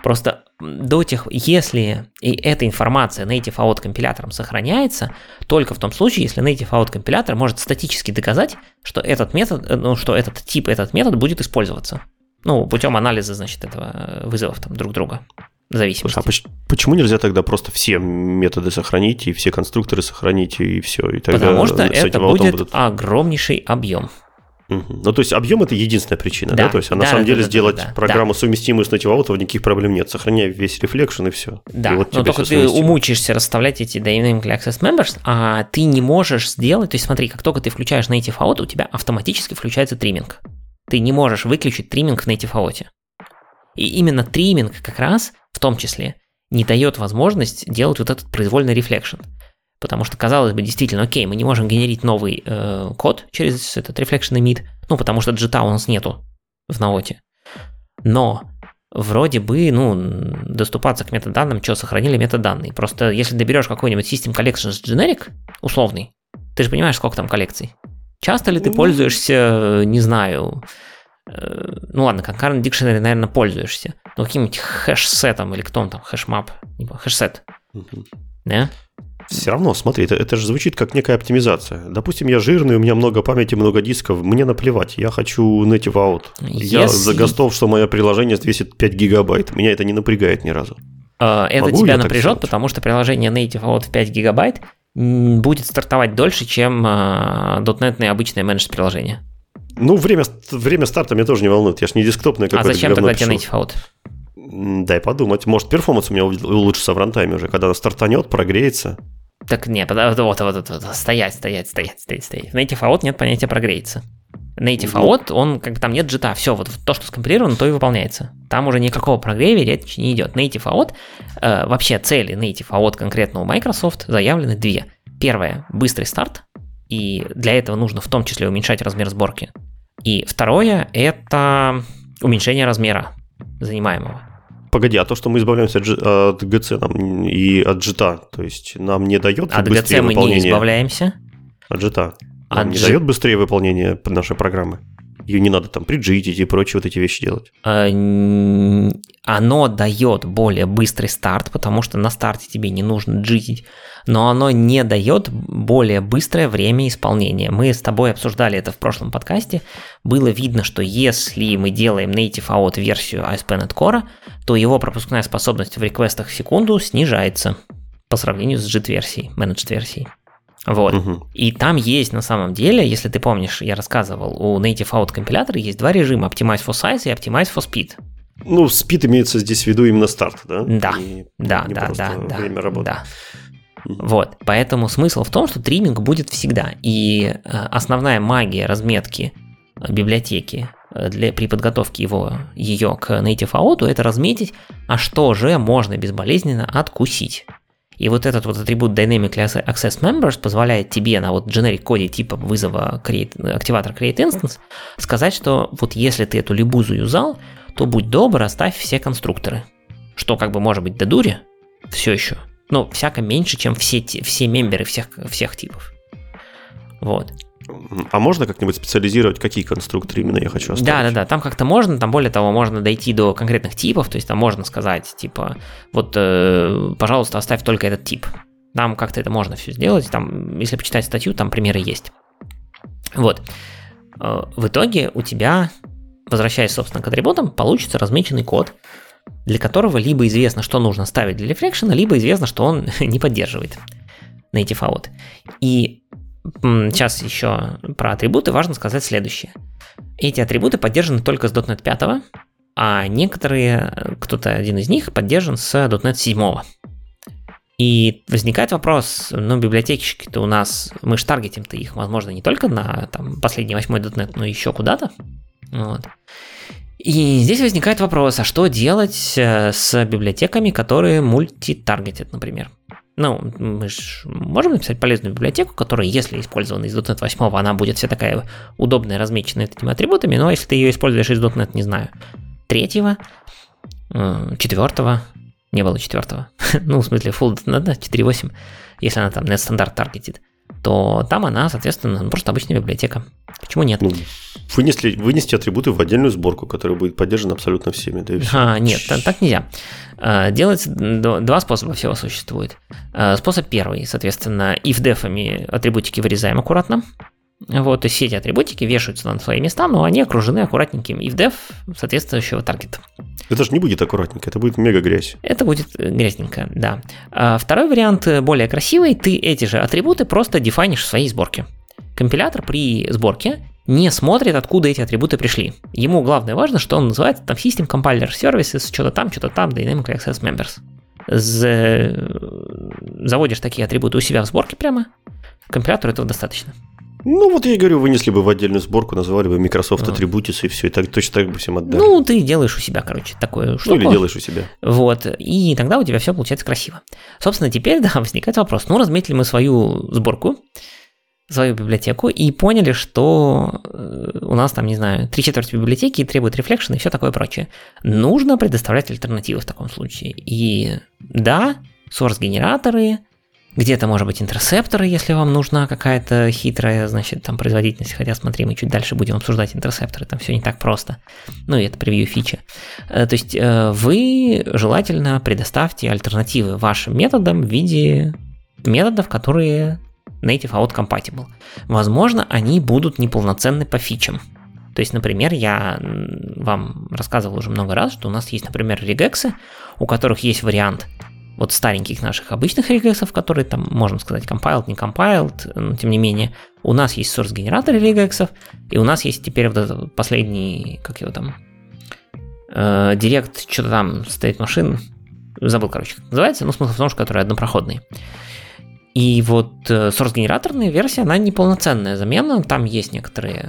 Просто до тех, если и эта информация native out компилятором сохраняется, только в том случае, если Native AOT компилятор может статически доказать, что этот метод, ну, что этот тип, этот метод будет использоваться. Ну, путем анализа, значит, этого э, вызовов там друг друга. Зависимости. Слушай, а почему нельзя тогда просто все методы сохранить и все конструкторы сохранить и все? И тогда Потому что это будет будут... огромнейший объем. Угу. Ну, то есть объем это единственная причина, да? да? То есть, а да, на самом да, деле да, сделать да, программу да. совместимую с Native AOT никаких проблем нет. Сохраняй весь reflection и все. Да, и вот но только ты умучишься расставлять эти Dynamically Accessed Members, а ты не можешь сделать, то есть смотри, как только ты включаешь Native AOT, у тебя автоматически включается триминг. Ты не можешь выключить триминг в Native AOT. И именно триминг как раз, в том числе, не дает возможность делать вот этот произвольный reflection. Потому что, казалось бы, действительно, окей, мы не можем генерить новый э, код через этот reflection emit, ну, потому что JIT а у нас нету в NAOT е. Но вроде бы, ну, доступаться к метаданным, что, сохранили метаданные. Просто если доберешь какой-нибудь System Collections Generic, условный, ты же понимаешь, сколько там коллекций. Часто ли ты пользуешься, не знаю, э, ну ладно, concurrent dictionary, наверное, пользуешься, но каким-нибудь hash set ом или кто он там, hash map, hash set, да? Все равно, смотри, это, это же звучит как некая оптимизация. Допустим, я жирный, у меня много памяти, много дисков, мне наплевать, я хочу native AOT. Если... Я готов, что мое приложение весит 5 гигабайт. Меня это не напрягает ни разу. А, это Может тебя напряжет, потому что приложение native AOT в 5 гигабайт будет стартовать дольше, чем .NET обычное managed приложение. Ну, время, время старта меня тоже не волнует. Я же не десктопный какой-то. А зачем тогда тебе native AOT? Дай подумать. Может, performance у меня улучшится в runtime е уже, когда она стартанет, прогреется. Так не, вот, вот, вот, вот, стоять, стоять, стоять, стоять, стоять. В Native AOT нет понятия прогреется. Native ну. AOT, он, как там нет JIT а, все, вот то, что скомпилировано, то и выполняется. Там уже никакого прогрева речи не идет. Native AOT, э, вообще цели Native out конкретно у Microsoft заявлены две. Первое, быстрый старт, и для этого нужно в том числе уменьшать размер сборки. И второе, это уменьшение размера занимаемого. Погоди, а то, что мы избавляемся от ГЦ нам и от джита, то есть нам не дает От ГЦ мы выполнение... не избавляемся. От джита. Нам от не дает быстрее выполнение нашей программы. Ее не надо там приджитить и прочие вот эти вещи делать. А, оно дает более быстрый старт, потому что на старте тебе не нужно джитить, но оно не дает более быстрое время исполнения. Мы с тобой обсуждали это в прошлом подкасте. Было видно, что если мы делаем native out версию ASP.NET Core, то его пропускная способность в реквестах в секунду снижается по сравнению с JIT-версией, managed версией. Вот. Угу. И там есть на самом деле, если ты помнишь, я рассказывал, у Native Out компилятора есть два режима, Optimize for Size и Optimize for Speed. Ну, speed имеется здесь в виду именно старт, да? Да, и да, да, да, время работы. Да. Вот, поэтому смысл в том, что триминг будет всегда. И э, основная магия разметки библиотеки э, для, при подготовке его, ее к Native Out, это разметить, а что же можно безболезненно откусить. И вот этот вот атрибут Dynamic Access Members позволяет тебе на вот generic коде типа вызова create, активатор create instance сказать, что вот если ты эту либузу юзал, то будь добр, оставь все конструкторы. Что как бы может быть до дури, все еще. Но всяко меньше, чем все, все мемберы всех, всех типов. Вот. А можно как-нибудь специализировать, какие конструкторы именно я хочу оставить? Да, да, да, там как-то можно, там более того, можно дойти до конкретных типов, то есть там можно сказать, типа, вот, э, пожалуйста, оставь только этот тип. Там как-то это можно все сделать, там, если почитать статью, там примеры есть. Вот. Э, в итоге у тебя, возвращаясь, собственно, к атрибутам, получится размеченный код, для которого либо известно, что нужно ставить для рефлекшена, либо известно, что он не поддерживает native out. И сейчас еще про атрибуты важно сказать следующее. Эти атрибуты поддержаны только с .NET 5, а некоторые, кто-то один из них поддержан с .NET 7. И возникает вопрос, ну, библиотечки-то у нас, мы же таргетим-то их, возможно, не только на там, последний восьмой .NET, но еще куда-то. Вот. И здесь возникает вопрос, а что делать э, с библиотеками, которые мультитаргетят, например? Ну, мы же можем написать полезную библиотеку, которая, если использована из .NET 8, она будет вся такая удобная, размеченная этими атрибутами, но если ты ее используешь из .NET, не знаю, третьего, э, четвертого, не было четвертого, ну, в смысле, full .NET, да, 4.8, если она там .NET стандарт таргетит, то там она, соответственно, просто обычная библиотека. Почему нет? Ну, вынесли, вынести атрибуты в отдельную сборку, которая будет поддержана абсолютно всеми. Да и все. А, нет, так, нельзя. А, делается два способа всего существует. А, способ первый, соответственно, if дефами атрибутики вырезаем аккуратно. Вот, и все эти атрибутики вешаются на свои места, но они окружены аккуратненьким if def соответствующего таргета. Это же не будет аккуратненько, это будет мега грязь. Это будет э, грязненько, да. А второй вариант э, более красивый, ты эти же атрибуты просто дефайнишь в своей сборке. Компилятор при сборке не смотрит, откуда эти атрибуты пришли. Ему главное важно, что он называется там System Compiler Services, что-то там, что-то там, Dynamic Access Members. Заводишь такие атрибуты у себя в сборке прямо, компилятору этого достаточно. Ну, вот я и говорю, вынесли бы в отдельную сборку, назвали бы Microsoft Attributes и все, и так, точно так бы всем отдали. Ну, ты делаешь у себя, короче, такое штуку. Ну, или делаешь у себя. Вот, и тогда у тебя все получается красиво. Собственно, теперь, да, возникает вопрос, ну, разметили мы свою сборку, свою библиотеку и поняли, что э, у нас там, не знаю, три четверти библиотеки требует рефлекшн и все такое прочее. Нужно предоставлять альтернативы в таком случае. И да, source-генераторы, где-то, может быть, интерсепторы, если вам нужна какая-то хитрая, значит, там производительность. Хотя, смотри, мы чуть дальше будем обсуждать интерсепторы, там все не так просто. Ну, и это превью фичи. Э, то есть э, вы желательно предоставьте альтернативы вашим методам в виде методов, которые native out compatible. Возможно, они будут неполноценны по фичам. То есть, например, я вам рассказывал уже много раз, что у нас есть, например, регексы, у которых есть вариант вот стареньких наших обычных регексов, которые там, можно сказать, compiled, не compiled, но тем не менее, у нас есть source генератор регексов, и у нас есть теперь вот этот последний, как его там, э, Direct, что-то там, стоит машин, забыл, короче, как называется, но смысл в том, что которые однопроходные. И вот э, source-генераторная версия, она неполноценная замена, там есть некоторые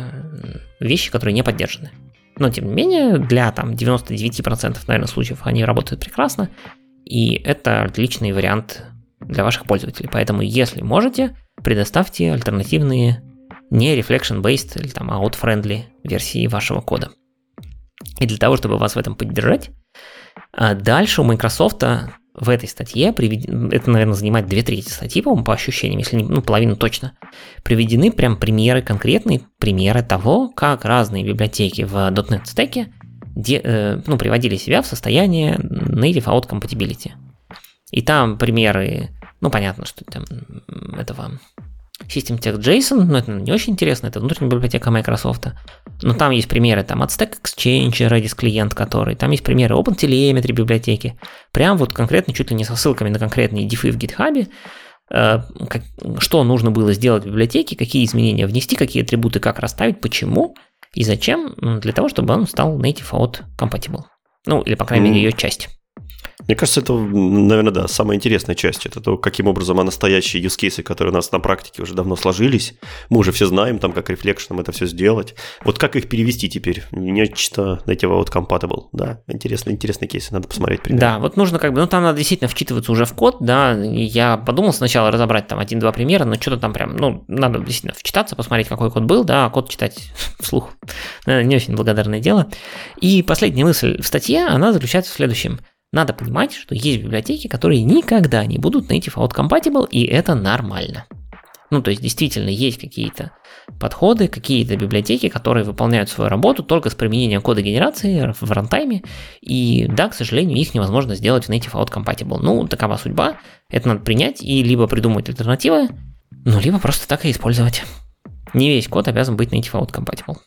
вещи, которые не поддержаны. Но, тем не менее, для там 99% наверное, случаев они работают прекрасно, и это отличный вариант для ваших пользователей. Поэтому, если можете, предоставьте альтернативные не reflection-based или там out-friendly версии вашего кода. И для того, чтобы вас в этом поддержать, а дальше у Microsoft в этой статье, это, наверное, занимает две трети статьи, по по ощущениям, если не, ну, половину точно, приведены прям примеры, конкретные примеры того, как разные библиотеки в .NET стеке де, э, ну, приводили себя в состояние native out compatibility. И там примеры, ну, понятно, что там этого System Text JSON, но это не очень интересно, это внутренняя библиотека Microsoft. Но там есть примеры там от Stack Exchange, Redis клиент который, там есть примеры OpenTelemetry библиотеки. Прям вот конкретно, чуть ли не со ссылками на конкретные дифы в GitHub, э, что нужно было сделать в библиотеке, какие изменения внести, какие атрибуты как расставить, почему – и зачем? Для того, чтобы он стал native out compatible. Ну, или, по крайней мере, ее часть. Мне кажется, это, наверное, да, самая интересная часть. Это то, каким образом а настоящие use cases, которые у нас на практике уже давно сложились, мы уже все знаем, там, как рефлекшеном это все сделать. Вот как их перевести теперь? Нечто native out compatible, да, интересные, интересные кейсы, надо посмотреть. Примерно. Да, вот нужно как бы, ну, там надо действительно вчитываться уже в код, да, я подумал сначала разобрать там один-два примера, но что-то там прям, ну, надо действительно вчитаться, посмотреть, какой код был, да, а код читать вслух. Не очень благодарное дело. И последняя мысль в статье, она заключается в следующем – надо понимать, что есть библиотеки, которые никогда не будут native out compatible, и это нормально. Ну, то есть действительно есть какие-то подходы, какие-то библиотеки, которые выполняют свою работу только с применением кода генерации в рантайме, и да, к сожалению, их невозможно сделать в native out compatible. Ну, такова судьба, это надо принять и либо придумать альтернативы, ну, либо просто так и использовать. Не весь код обязан быть native out compatible.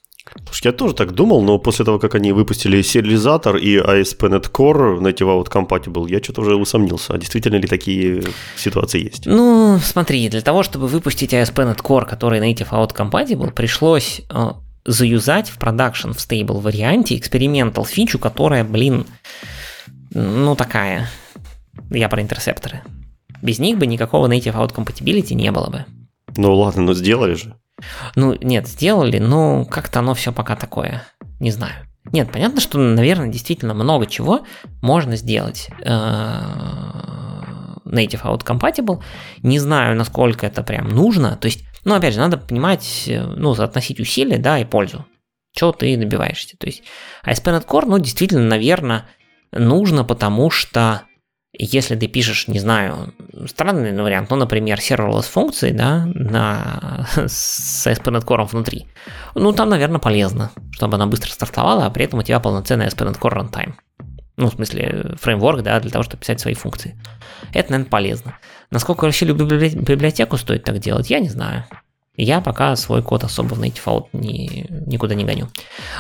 Слушай, я тоже так думал, но после того, как они выпустили сериализатор и ASP.NET Core Native Out Compatible, я что-то уже усомнился, а действительно ли такие ситуации есть? Ну, смотри, для того, чтобы выпустить ASP.NET Core, который Native Out Compatible, пришлось э, заюзать в продакшн в стейбл варианте экспериментал фичу, которая, блин, ну такая. Я про интерсепторы. Без них бы никакого Native Out Compatibility не было бы. Ну ладно, но сделали же. Ну, нет, сделали, но как-то оно все пока такое. Не знаю. Нет, понятно, что, наверное, действительно много чего можно сделать э, native out compatible. Не знаю, насколько это прям нужно. То есть, ну, опять же, надо понимать, ну, соотносить усилия, да, и пользу. Чего ты добиваешься. То есть, ASP.NET Core, ну, действительно, наверное, нужно, потому что Если ты пишешь, не знаю, странный вариант, ну, например, serverless функции, да, на, с ASP.NET Core внутри, ну, там, наверное, полезно, чтобы она быстро стартовала, а при этом у тебя полноценный ASP.NET Core runtime. Ну, в смысле, фреймворк, да, для того, чтобы писать свои функции. Это, наверное, полезно. Насколько вообще библиотеку стоит так делать, я не знаю. Я пока свой код особо в Out ни, никуда не гоню.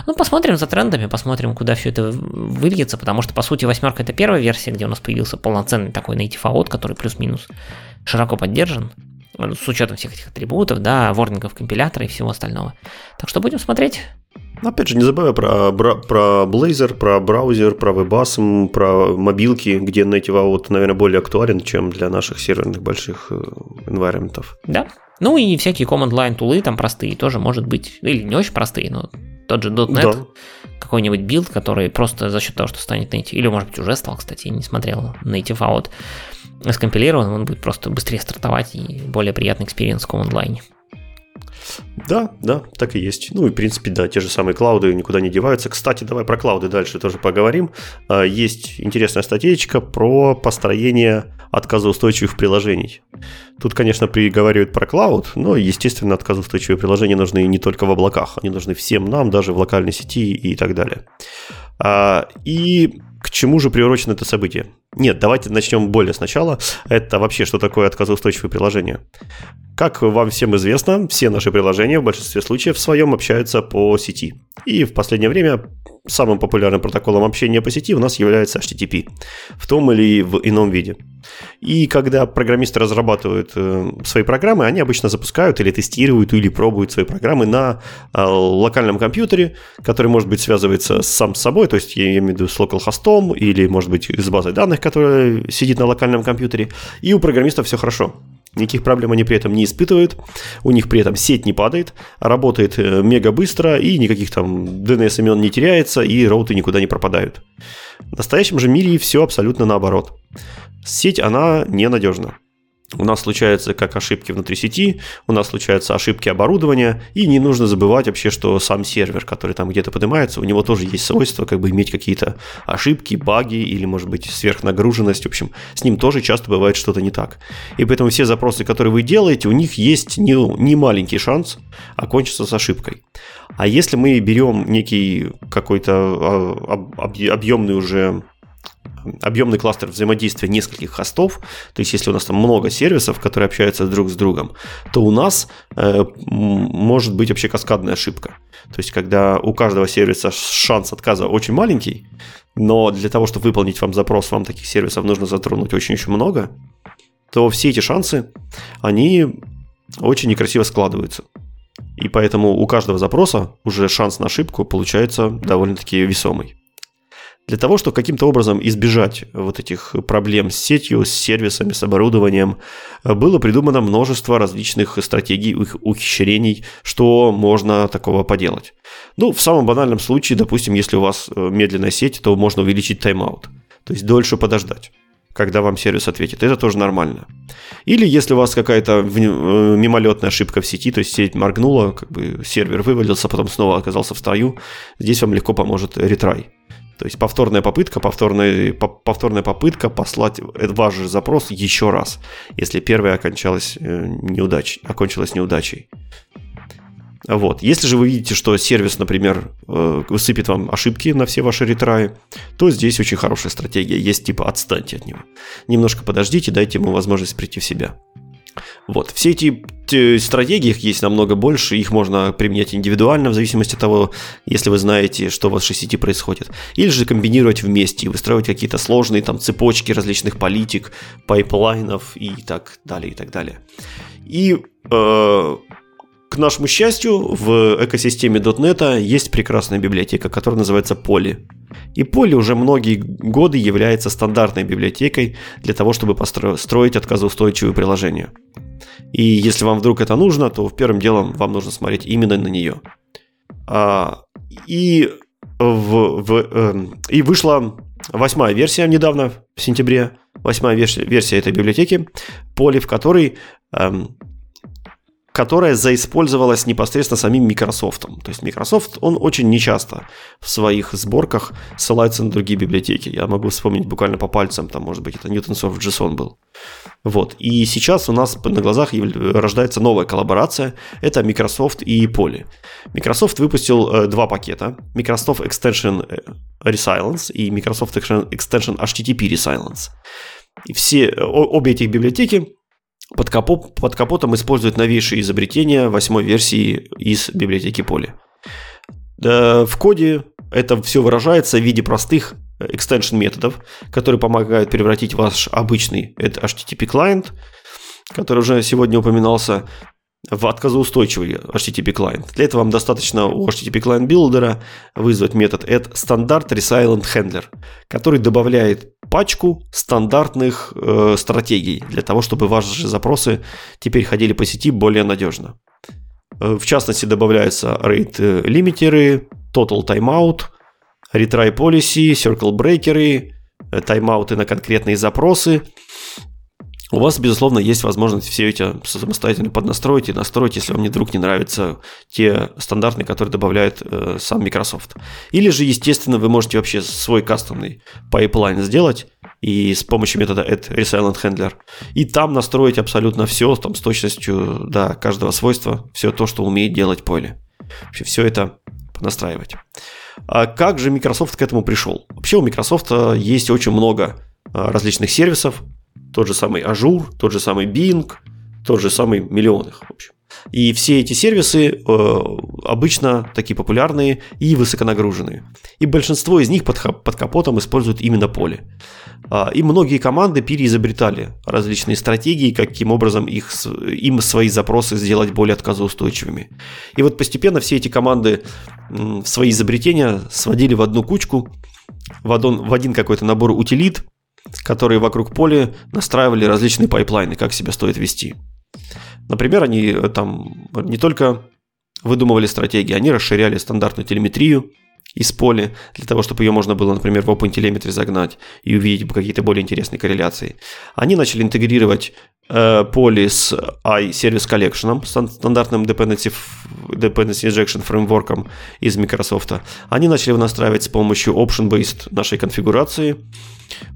Ну, посмотрим за трендами, посмотрим, куда все это выльется, потому что, по сути, восьмерка это первая версия, где у нас появился полноценный такой Native Out, который плюс-минус широко поддержан, с учетом всех этих атрибутов, да, ворнингов компилятора и всего остального. Так что будем смотреть. Опять же, не забывая про, про Blazor, про браузер, про WebAssm, про мобилки, где Native Out, наверное, более актуален, чем для наших серверных больших environment. Да, ну и всякие command line tool ы там простые тоже может быть, или не очень простые, но тот же .NET, да. какой-нибудь build, который просто за счет того, что станет native, или может быть уже стал, кстати, я не смотрел native AOT, скомпилирован, он будет просто быстрее стартовать и более приятный experience в command line. Да, да, так и есть. Ну и, в принципе, да, те же самые cloud ы никуда не деваются. Кстати, давай про cloud ы дальше тоже поговорим. А, есть интересная статейка про построение отказоустойчивых приложений. Тут, конечно, приговаривают про клауд, но, естественно, отказоустойчивые приложения нужны не только в облаках, они нужны всем нам, даже в локальной сети и так далее. А, и к чему же приурочено это событие? Нет, давайте начнем более сначала. Это вообще что такое отказоустойчивое приложение? Как вам всем известно, все наши приложения в большинстве случаев в своем общаются по сети. И в последнее время самым популярным протоколом общения по сети у нас является HTTP в том или в ином виде. И когда программисты разрабатывают э, свои программы, они обычно запускают или тестируют, или пробуют свои программы на э, локальном компьютере, который, может быть, связывается сам с собой, то есть я имею в виду с localhost или, может быть, с базой данных, которая сидит на локальном компьютере, и у программистов все хорошо. Никаких проблем они при этом не испытывают, у них при этом сеть не падает, работает э, мега быстро, и никаких там DNS имен не теряется, и роуты никуда не пропадают. В настоящем же мире все абсолютно наоборот. Сеть, она ненадежна. У нас случаются как ошибки внутри сети, у нас случаются ошибки оборудования, и не нужно забывать вообще, что сам сервер, который там где-то поднимается, у него тоже есть свойство как бы иметь какие-то ошибки, баги или, может быть, сверхнагруженность. В общем, с ним тоже часто бывает что-то не так. И поэтому все запросы, которые вы делаете, у них есть не, не маленький шанс окончиться с ошибкой. А если мы берем некий какой-то а, объемный уже объемный кластер взаимодействия нескольких хостов, то есть если у нас там много сервисов, которые общаются друг с другом, то у нас э, может быть вообще каскадная ошибка. То есть когда у каждого сервиса шанс отказа очень маленький, но для того, чтобы выполнить вам запрос, вам таких сервисов нужно затронуть очень еще много, то все эти шансы, они очень некрасиво складываются. И поэтому у каждого запроса уже шанс на ошибку получается довольно-таки весомый. Для того, чтобы каким-то образом избежать вот этих проблем с сетью, с сервисами, с оборудованием, было придумано множество различных стратегий, ухищрений, что можно такого поделать. Ну, в самом банальном случае, допустим, если у вас э, медленная сеть, то можно увеличить тайм-аут, то есть дольше подождать когда вам сервис ответит. Это тоже нормально. Или если у вас какая-то э, мимолетная ошибка в сети, то есть сеть моргнула, как бы сервер вывалился, потом снова оказался в строю, здесь вам легко поможет ретрай. То есть повторная попытка, повторная, повторная попытка послать ваш же запрос еще раз, если первая окончалась э, неудачей, окончилась неудачей. Вот. Если же вы видите, что сервис, например, э, высыпет вам ошибки на все ваши ретраи, то здесь очень хорошая стратегия. Есть типа отстаньте от него. Немножко подождите, дайте ему возможность прийти в себя. Вот. Все эти стратегии, их есть намного больше, их можно применять индивидуально в зависимости от того, если вы знаете, что в вашей сети происходит. Или же комбинировать вместе и выстраивать какие-то сложные там цепочки различных политик, pipeline ов и так далее, и так далее. И э, к нашему счастью, в экосистеме .NET есть прекрасная библиотека, которая называется Polly. И Poly уже многие годы является стандартной библиотекой для того, чтобы построить отказоустойчивые приложения. И если вам вдруг это нужно, то первым делом вам нужно смотреть именно на нее. А, и, в, в, э, и вышла восьмая версия недавно, в сентябре, восьмая версия, этой библиотеки, Poly, в которой э, которая заиспользовалась непосредственно самим Microsoft. То есть Microsoft, он очень нечасто в своих сборках ссылается на другие библиотеки. Я могу вспомнить буквально по пальцам, там, может быть, это Newtonsoft JSON был. Вот. И сейчас у нас на глазах рождается новая коллаборация. Это Microsoft и Poly. Microsoft выпустил э, два пакета. Microsoft Extension э, Resilience и Microsoft Extension HTTP Resilience. И все, обе этих библиотеки под, капот, под капотом используют новейшие изобретения восьмой версии из библиотеки Poly. В коде это все выражается в виде простых extension методов, которые помогают превратить ваш обычный HTTP клиент, который уже сегодня упоминался, в отказоустойчивый HTTP клиент. Для этого вам достаточно у HTTP клиент билдера вызвать метод add standard resilient handler, который добавляет пачку стандартных э, стратегий для того, чтобы ваши запросы теперь ходили по сети более надежно. Э, в частности, добавляются rate limiter ы, total timeout, retry policy, circuit breaker, э, таймауты на конкретные запросы – у вас, безусловно, есть возможность все эти самостоятельно поднастроить и настроить, если вам вдруг не нравятся те стандартные, которые добавляет э, сам Microsoft. Или же, естественно, вы можете вообще свой кастомный pipeline сделать и с помощью метода add. И там настроить абсолютно все там, с точностью до каждого свойства, все то, что умеет делать поле. Вообще все это настраивать. А как же Microsoft к этому пришел? Вообще у Microsoft э, есть очень много э, различных сервисов, тот же самый Azure, тот же самый Bing, тот же самый миллион их, в общем. И все эти сервисы э, обычно такие популярные и высоконагруженные. И большинство из них под, под капотом используют именно поле. А, и многие команды переизобретали различные стратегии, каким образом их, им свои запросы сделать более отказоустойчивыми. И вот постепенно все эти команды свои изобретения сводили в одну кучку, в один, в один какой-то набор утилит, которые вокруг Polly настраивали различные pipeline ы, как себя стоит вести. Например, они э, там не только выдумывали стратегии, они расширяли стандартную телеметрию из поля для того, чтобы ее можно было, например, в OpenTelemetry загнать и увидеть какие-то более интересные корреляции. Они начали интегрировать э, поле с iService Collection, стандартным dependency, dependency injection фреймворком из Microsoft. Они начали настраивать с помощью option-based нашей конфигурации.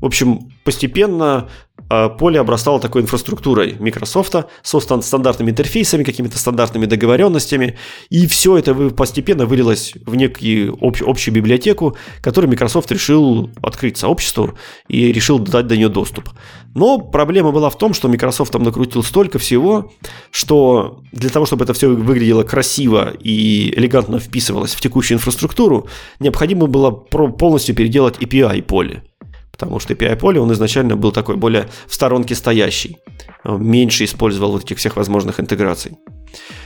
В общем, постепенно а, поле обрастало такой инфраструктурой Microsoft со стандартными интерфейсами, какими-то стандартными договоренностями, и все это постепенно вылилось в некую общую библиотеку, которую Microsoft решил открыть сообществу и решил дать до нее доступ. Но проблема была в том, что Microsoft там накрутил столько всего, что для того, чтобы это все выглядело красиво и элегантно вписывалось в текущую инфраструктуру, необходимо было полностью переделать API поле потому что API поле, он изначально был такой более в сторонке стоящий, меньше использовал вот этих всех возможных интеграций.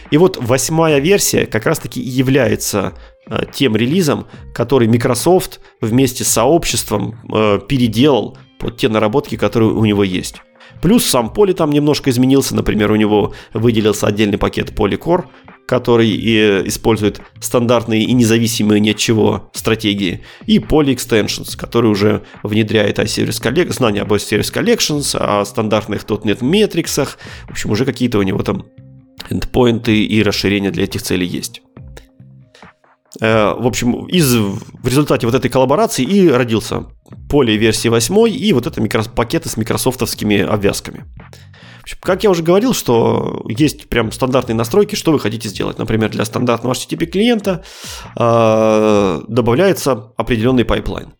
И вот восьмая версия как раз-таки является э, тем релизом, который Microsoft вместе с сообществом э, переделал под те наработки, которые у него есть. Плюс сам поле там немножко изменился, например, у него выделился отдельный пакет Polycore, который и использует стандартные и независимые ни от чего стратегии, и Poly Extensions, который уже внедряет iService Collect, знания об iService Collections, о стандартных .NET метриксах, в общем, уже какие-то у него там endpoint ы и расширения для этих целей есть. Э, в общем, из, в результате вот этой коллаборации и родился Polly версии 8 и вот это микро, пакеты с микрософтовскими обвязками. Как я уже говорил, что есть прям стандартные настройки, что вы хотите сделать. Например, для стандартного HTTP клиента э, добавляется определенный pipeline.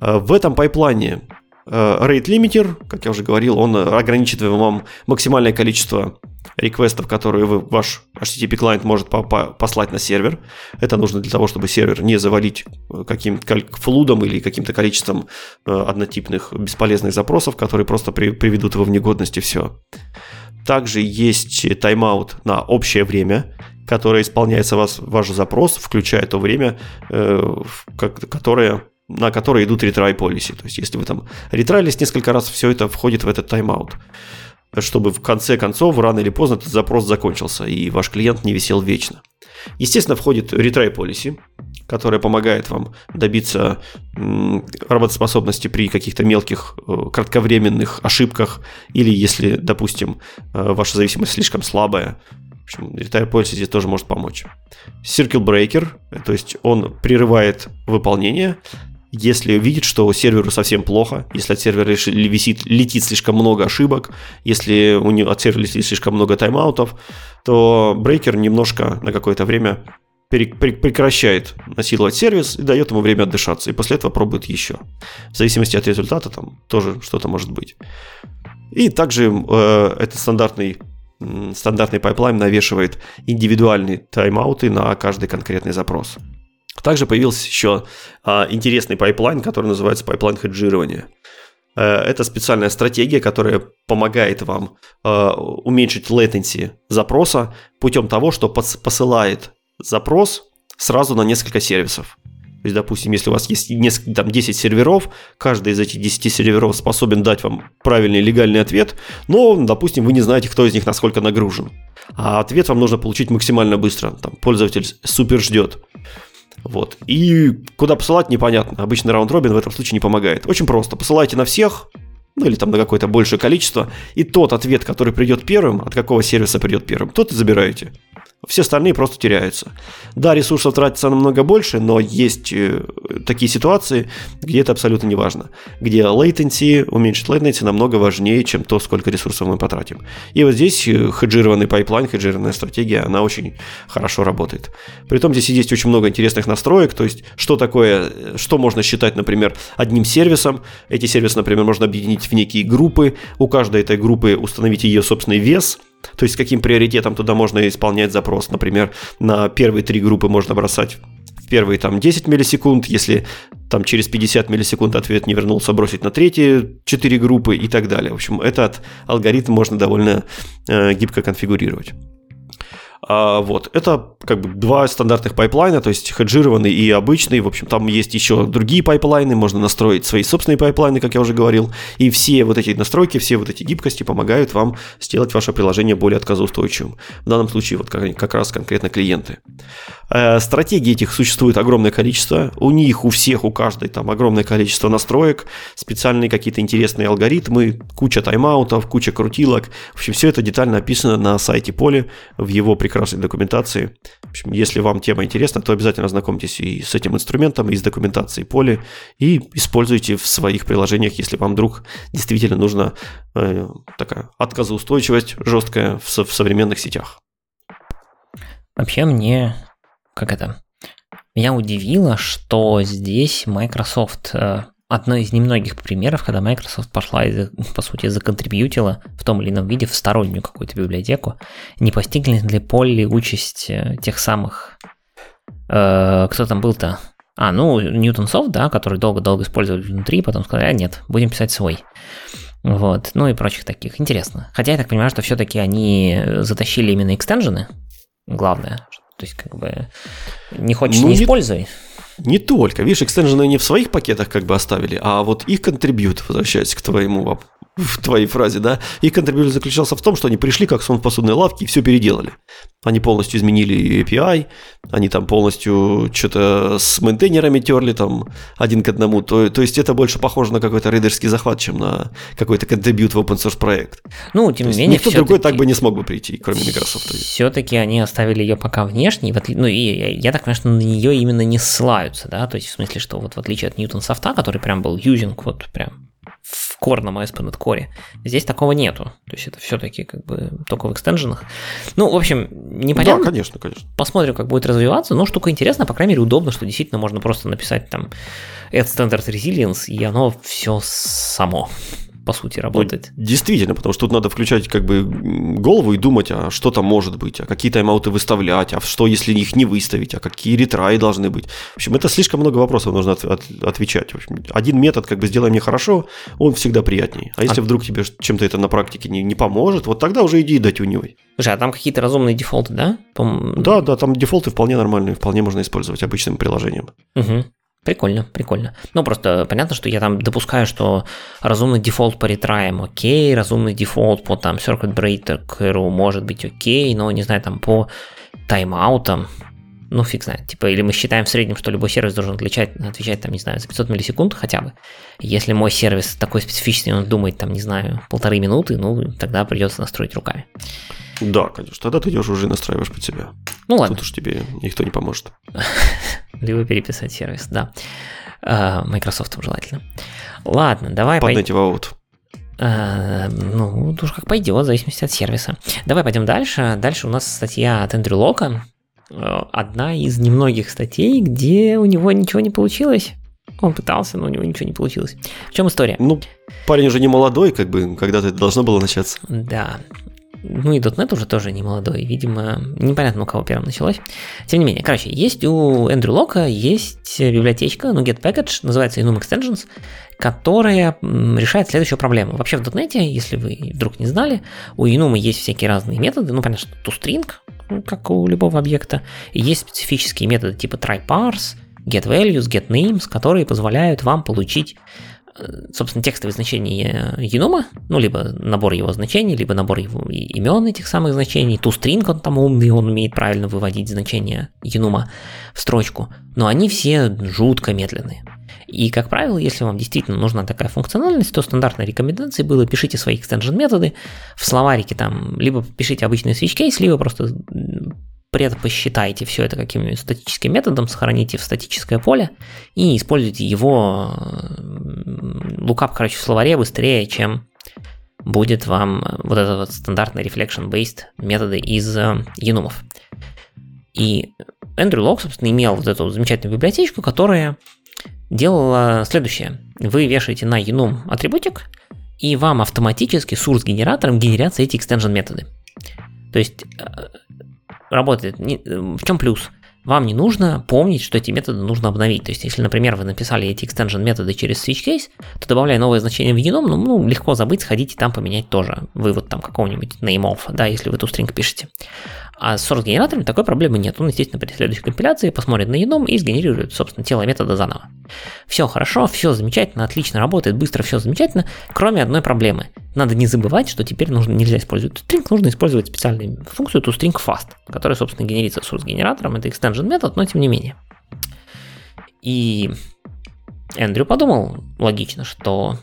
Э, в этом pipeline е э, rate limiter, как я уже говорил, он ограничит вам максимальное количество реквестов, которые вы, ваш HTTP клиент может послать на сервер. Это нужно для того, чтобы сервер не завалить э, каким-то флудом или каким-то количеством э, однотипных бесполезных запросов, которые просто при, приведут его в негодность и все. Также есть тайм-аут на общее время, которое исполняется вас, ваш запрос, включая то время, э, которое на которые идут retry policy. То есть, если вы там ретрайлись несколько раз, все это входит в этот тайм-аут чтобы в конце концов, рано или поздно, этот запрос закончился, и ваш клиент не висел вечно. Естественно, входит retry policy, которая помогает вам добиться работоспособности при каких-то мелких э, кратковременных ошибках, или если, допустим, э, ваша зависимость слишком слабая, общем, Retire Policy здесь тоже может помочь. Circle Breaker, то есть он прерывает выполнение, если видит, что серверу совсем плохо, если от сервера висит, летит слишком много ошибок, если у него от сервера летит слишком много тайм-аутов, то брейкер немножко на какое-то время прекращает насиловать сервис и дает ему время отдышаться, и после этого пробует еще. В зависимости от результата там тоже что-то может быть. И также э, это стандартный стандартный pipeline навешивает индивидуальные тайм-ауты на каждый конкретный запрос. Также появился еще а, интересный pipeline, который называется pipeline хеджирования. Э, это специальная стратегия, которая помогает вам э, уменьшить latency запроса путем того, что посылает запрос сразу на несколько сервисов. То есть, допустим, если у вас есть несколько, там, 10 серверов, каждый из этих 10 серверов способен дать вам правильный легальный ответ, но, допустим, вы не знаете, кто из них насколько нагружен. А ответ вам нужно получить максимально быстро. Там, пользователь супер ждет. Вот. И куда посылать, непонятно. Обычный раунд-робин в этом случае не помогает. Очень просто. Посылайте на всех, ну или там на какое-то большее количество, и тот ответ, который придет первым, от какого сервиса придет первым, тот и забираете. Все остальные просто теряются. Да, ресурсов тратится намного больше, но есть э, такие ситуации, где это абсолютно не важно. Где latency, уменьшить latency намного важнее, чем то, сколько ресурсов мы потратим. И вот здесь э, хеджированный pipeline, хеджированная стратегия, она очень хорошо работает. Притом здесь есть очень много интересных настроек, то есть что такое, э, что можно считать, например, одним сервисом. Эти сервисы, например, можно объединить в некие группы, у каждой этой группы установить ее собственный вес – то есть с каким приоритетом туда можно исполнять запрос. Например, на первые три группы можно бросать в первые там 10 миллисекунд, если там через 50 миллисекунд ответ не вернулся, бросить на третьи 4 группы и так далее. В общем, этот алгоритм можно довольно э, гибко конфигурировать. А, вот, это как бы два стандартных pipeline а, то есть хеджированный и обычный. В общем, там есть еще другие pipeline ы, можно настроить свои собственные pipeline ы, как я уже говорил. И все вот эти настройки, все вот эти гибкости помогают вам сделать ваше приложение более отказоустойчивым. В данном случае вот как, как раз конкретно клиенты. Э, стратегий этих существует огромное количество. У них, у всех, у каждой там огромное количество настроек, специальные какие-то интересные алгоритмы, куча тайм-аутов, куча крутилок. В общем, все это детально описано на сайте Поле в его прекрасной документации. В общем, если вам тема интересна, то обязательно знакомьтесь и с этим инструментом, и с документацией Поле, и используйте в своих приложениях, если вам вдруг действительно нужна э, такая отказоустойчивость жесткая в, в современных сетях. Вообще мне, как это, меня удивило, что здесь Microsoft э, одно из немногих примеров, когда Microsoft пошла и, по сути, законтрибьютила в том или ином виде в стороннюю какую-то библиотеку, не постигли ли Полли участь тех самых... Э, кто там был-то? А, ну, Soft, да, который долго-долго использовали внутри, потом сказали, а нет, будем писать свой. Вот, ну и прочих таких. Интересно. Хотя я так понимаю, что все-таки они затащили именно экстенжены, главное. То есть, как бы, не хочешь, ну, не, не используй. Не только. Видишь, экстенжены не в своих пакетах как бы оставили, а вот их контрибьют, возвращаясь к твоему в твоей фразе, да, их контрибьют заключался в том, что они пришли как сон в посудной лавке и все переделали. Они полностью изменили API, они там полностью что-то с мейнтейнерами терли там один к одному. То, то есть это больше похоже на какой-то рейдерский захват, чем на какой-то контрибьют в open source проект. Ну, тем не менее, никто другой так бы не смог бы прийти, кроме Microsoft. Все-таки они оставили ее пока внешней, ну и я так понимаю, что на нее именно не ссылаются, да, то есть в смысле, что вот в отличие от Newton софта, который прям был using вот прям в корном ASP.NET Core. Здесь такого нету. То есть это все-таки как бы только в экстенженах. Ну, в общем, непонятно. Да, конечно, конечно. Посмотрим, как будет развиваться. Но штука интересная, по крайней мере, удобно, что действительно можно просто написать там add standard resilience, и оно все само по сути, работает. Ну, действительно, потому что тут надо включать как бы голову и думать, а что там может быть, а какие тайм-ауты выставлять, а что, если их не выставить, а какие ретраи должны быть. В общем, это слишком много вопросов нужно от, от, отвечать. В общем, один метод, как бы сделай мне хорошо, он всегда приятнее. А если а... вдруг тебе чем-то это на практике не, не поможет, вот тогда уже иди и дотюнивай. Слушай, а там какие-то разумные дефолты, да? По... Да, да, там дефолты вполне нормальные, вполне можно использовать обычным приложением. Угу. Прикольно, прикольно. Ну, просто понятно, что я там допускаю, что разумный дефолт по retry ям окей, разумный дефолт по там circuit breaker может быть окей, но, не знаю, там по тайм-аутам, ну, фиг знает. Типа, или мы считаем в среднем, что любой сервис должен отвечать, отвечать там, не знаю, за 500 миллисекунд хотя бы. Если мой сервис такой специфичный, он думает, там, не знаю, полторы минуты, ну, тогда придется настроить руками. Да, конечно. Тогда ты идешь уже настраиваешь под себя. Ну ладно. Тут уж тебе никто не поможет. Либо переписать сервис, да. А, Microsoft желательно. Ладно, давай... Подайте в аут. А, ну, уж как пойдет, в зависимости от сервиса. Давай пойдем дальше. Дальше у нас статья от Эндрю Лока. Э, одна из немногих статей, где у него ничего не получилось. Он пытался, но у него ничего не получилось. В чем история? Ну, парень уже не молодой, как бы, когда-то это должно было начаться. Да. Ну и .NET уже тоже не молодой, видимо, непонятно у кого первым началось. Тем не менее, короче, есть у Эндрю Лока есть библиотечка, ну, Get Package, называется Enum Extensions, которая решает следующую проблему. Вообще в .NET, если вы вдруг не знали, у Enum есть всякие разные методы, ну, понятно, что toString, как у любого объекта, есть специфические методы типа tryparse, getValues, getNames, которые позволяют вам получить собственно, текстовые значения енома, ну, либо набор его значений, либо набор его имен этих самых значений. ToString он там умный, он умеет правильно выводить значения енома в строчку. Но они все жутко медленные. И, как правило, если вам действительно нужна такая функциональность, то стандартной рекомендацией было пишите свои extension методы в словарике там, либо пишите обычный switch case, либо просто предпосчитайте все это каким-нибудь статическим методом, сохраните в статическое поле и используйте его лукап, короче, в словаре быстрее, чем будет вам вот этот вот стандартный reflection-based методы из енумов. И Эндрю Лок, собственно, имел вот эту замечательную библиотечку, которая делала следующее. Вы вешаете на enum атрибутик, и вам автоматически source-генератором генерятся эти extension методы. То есть э, работает. В чем плюс? Вам не нужно помнить, что эти методы нужно обновить. То есть, если, например, вы написали эти extension методы через switch case, то добавляя новое значение в genom, ну, ну легко забыть, сходить и там поменять тоже вывод там какого-нибудь of, да, если вы эту string пишете. А с source-генератором такой проблемы нет. Он, естественно, при следующей компиляции посмотрит на еном и сгенерирует, собственно, тело метода заново. Все хорошо, все замечательно, отлично работает, быстро, все замечательно, кроме одной проблемы. Надо не забывать, что теперь нужно, нельзя использовать string, нужно использовать специальную функцию toStringFast, которая, собственно, генерится source-генератором. Это extension метод, но тем не менее. И Эндрю подумал логично, что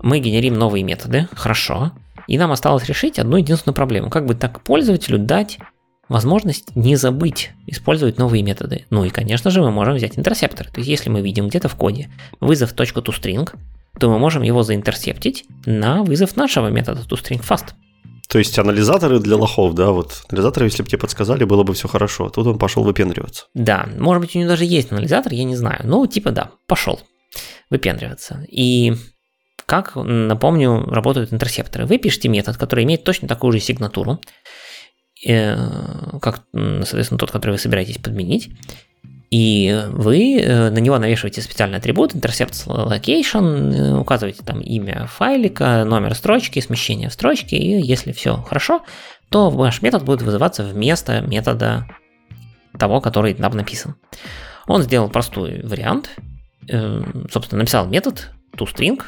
мы генерим новые методы, хорошо, и нам осталось решить одну единственную проблему. Как бы так пользователю дать возможность не забыть использовать новые методы. Ну и, конечно же, мы можем взять интерсептор. То есть, если мы видим где-то в коде вызов .toString, то мы можем его заинтерсептить на вызов нашего метода toStringFast. То есть анализаторы для лохов, да, вот анализаторы, если бы тебе подсказали, было бы все хорошо. Тут он пошел выпендриваться. Да, может быть, у него даже есть анализатор, я не знаю. Ну, типа да, пошел выпендриваться. И как, напомню, работают интерсепторы. Вы пишете метод, который имеет точно такую же сигнатуру, э, как, соответственно, тот, который вы собираетесь подменить. И вы э, на него навешиваете специальный атрибут intercept location, э, указываете там имя файлика, номер строчки, смещение в строчке, и если все хорошо, то ваш метод будет вызываться вместо метода того, который там написан. Он сделал простой вариант, собственно, написал метод toString,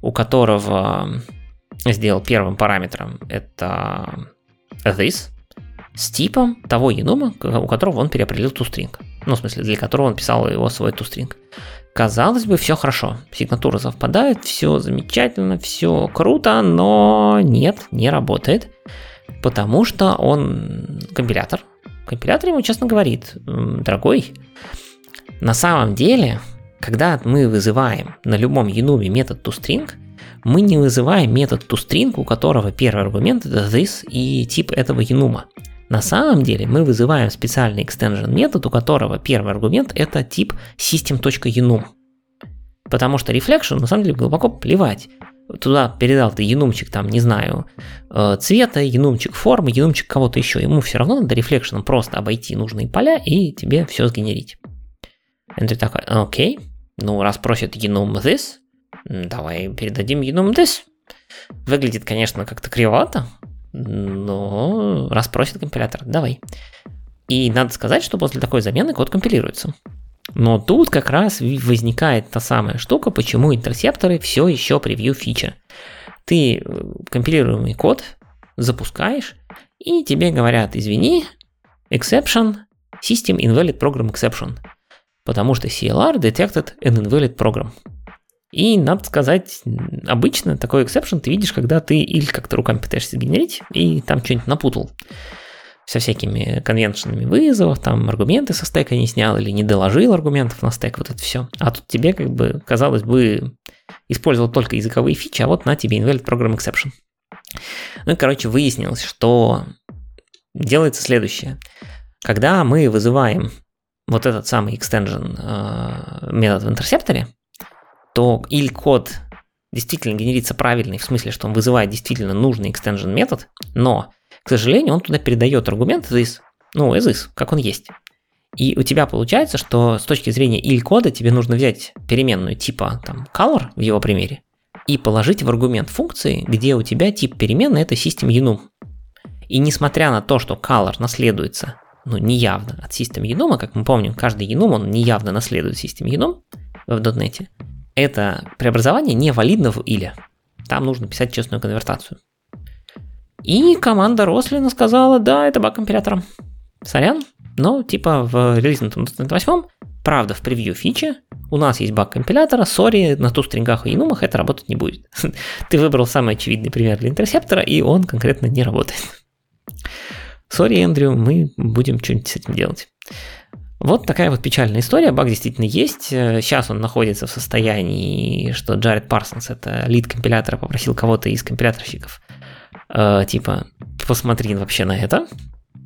у которого сделал первым параметром это this, с типом того енума, у которого он переопределил toString. Ну, в смысле, для которого он писал его свой toString. Казалось бы, все хорошо. Сигнатура совпадает, все замечательно, все круто, но нет, не работает. Потому что он компилятор. Компилятор ему честно говорит, дорогой, на самом деле когда мы вызываем на любом enum метод toString, мы не вызываем метод toString, у которого первый аргумент это this и тип этого enum. На самом деле мы вызываем специальный extension метод, у которого первый аргумент это тип system.enum. Потому что reflection на самом деле глубоко плевать. Туда передал ты енумчик, там, не знаю, э, цвета, енумчик формы, енумчик кого-то еще. Ему все равно надо рефлекшеном просто обойти нужные поля и тебе все сгенерить. Эндрю такой, окей, ну, раз просит enum this, давай передадим enum this. Выглядит, конечно, как-то кривовато, но раз просит компилятор, давай. И надо сказать, что после такой замены код компилируется. Но тут как раз возникает та самая штука, почему интерсепторы все еще превью фича. Ты э, компилируемый код запускаешь, и тебе говорят, извини, exception, system invalid program exception потому что CLR detected an invalid program. И, надо сказать, обычно такой exception ты видишь, когда ты или как-то руками пытаешься сгенерить, и там что-нибудь напутал со всякими convention ами вызовов, там аргументы со стека не снял или не доложил аргументов на стек, вот это все. А тут тебе как бы, казалось бы, использовал только языковые фичи, а вот на тебе invalid program exception. Ну и, короче, выяснилось, что делается следующее. Когда мы вызываем вот этот самый extension э, метод в интерсепторе, то или код действительно генерится правильный, в смысле, что он вызывает действительно нужный extension метод, но к сожалению, он туда передает аргумент this, ну, as is, как он есть. И у тебя получается, что с точки зрения il-кода тебе нужно взять переменную типа там color в его примере и положить в аргумент функции, где у тебя тип переменной это system enum. И несмотря на то, что color наследуется ну, неявно от system enum, как мы помним, каждый enum, он неявно наследует system enum в .NET, это преобразование не валидно в или. Там нужно писать честную конвертацию. И команда Рослина сказала, да, это баг компилятора. Сорян, но типа в релизном 8, правда, в превью фичи, у нас есть баг компилятора, sorry, на ToString ах и enum ах это работать не будет. Ты выбрал самый очевидный пример для интерсептора, и он конкретно не работает. Sorry, Эндрю, мы будем что-нибудь с этим делать. Вот такая вот печальная история. Баг действительно есть. Сейчас он находится в состоянии, что Джаред Парсонс, это лид компилятора, попросил кого-то из компиляторщиков э, типа, посмотри вообще на это.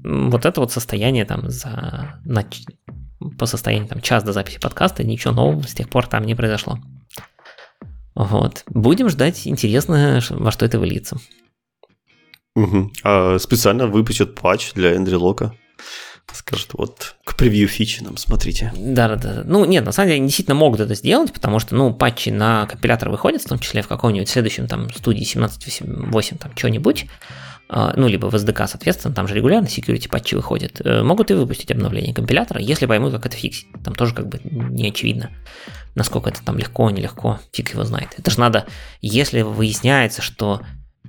Вот это вот состояние там за... На, по состоянию там час до записи подкаста, ничего нового с тех пор там не произошло. Вот. Будем ждать, интересно, во что это выльется. Угу. А специально выпустят патч для Эндрю Лока. Скажут, вот, к превью фичи нам смотрите. Да, да, да. Ну, нет, на самом деле они действительно могут это сделать, потому что, ну, патчи на компилятор выходят, в том числе в каком-нибудь следующем там студии 17.8, там, что-нибудь, а, ну, либо в SDK, соответственно, там же регулярно security патчи выходят, э, могут и выпустить обновление компилятора, если поймут, как это фиксить. Там тоже как бы не очевидно, насколько это там легко, нелегко, фиг его знает. Это же надо, если выясняется, что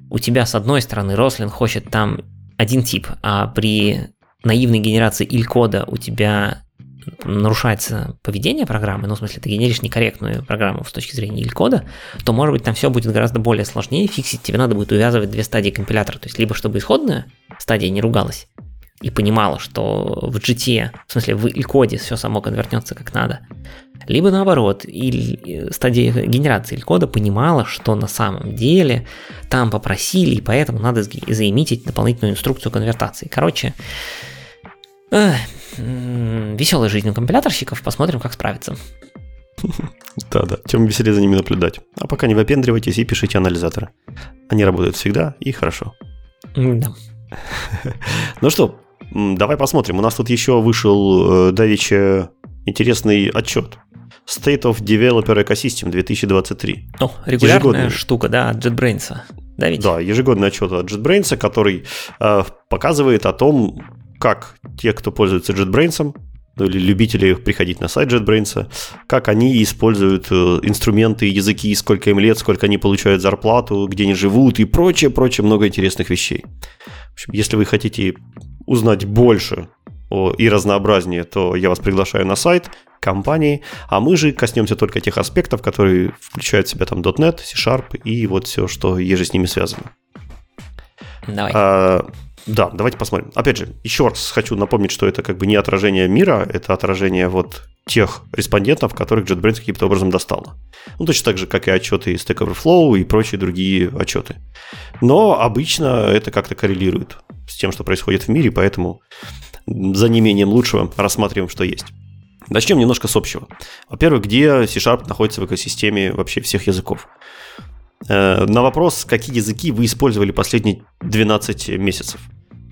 у тебя с одной стороны Рослин хочет там один тип, а при наивной генерации иль-кода у тебя нарушается поведение программы, ну, в смысле, ты генеришь некорректную программу с точки зрения иль-кода, то, может быть, там все будет гораздо более сложнее фиксить, тебе надо будет увязывать две стадии компилятора, то есть либо чтобы исходная стадия не ругалась и понимала, что в GT, в смысле, в иль-коде все само конвертнется как надо, либо наоборот, и стадия генерации иль-кода понимала, что на самом деле там попросили, и поэтому надо заиметить дополнительную инструкцию конвертации. Короче, веселая жизнь у компиляторщиков, посмотрим, как справиться. Да-да, тем веселее за ними наблюдать. А пока не выпендривайтесь и пишите анализаторы. Они работают всегда и хорошо. Да. Ну что, давай посмотрим. У нас тут еще вышел э, давеча интересный отчет. State of Developer Ecosystem 2023. О, регулярная ежегодный. штука, да, от JetBrains. Да, ведь? Да, ежегодный отчет от JetBrains, который э, показывает о том, как те, кто пользуется JetBrains, ну, или любители приходить на сайт JetBrains, как они используют э, инструменты, языки, сколько им лет, сколько они получают зарплату, где они живут и прочее, прочее, много интересных вещей. В общем, если вы хотите узнать больше и разнообразнее, то я вас приглашаю на сайт компании, а мы же коснемся только тех аспектов, которые включают в себя там .NET, C-Sharp и вот все, что еже с ними связано. Давай. А, да, давайте посмотрим. Опять же, еще раз хочу напомнить, что это как бы не отражение мира, это отражение вот тех респондентов, которых JetBrains каким-то образом достало. Ну, точно так же, как и отчеты из Stack Overflow и прочие другие отчеты. Но обычно это как-то коррелирует с тем, что происходит в мире, поэтому за неимением лучшего рассматриваем, что есть. Начнем немножко с общего. Во-первых, где C-Sharp находится в экосистеме вообще всех языков. Э, на вопрос, какие языки вы использовали последние 12 месяцев.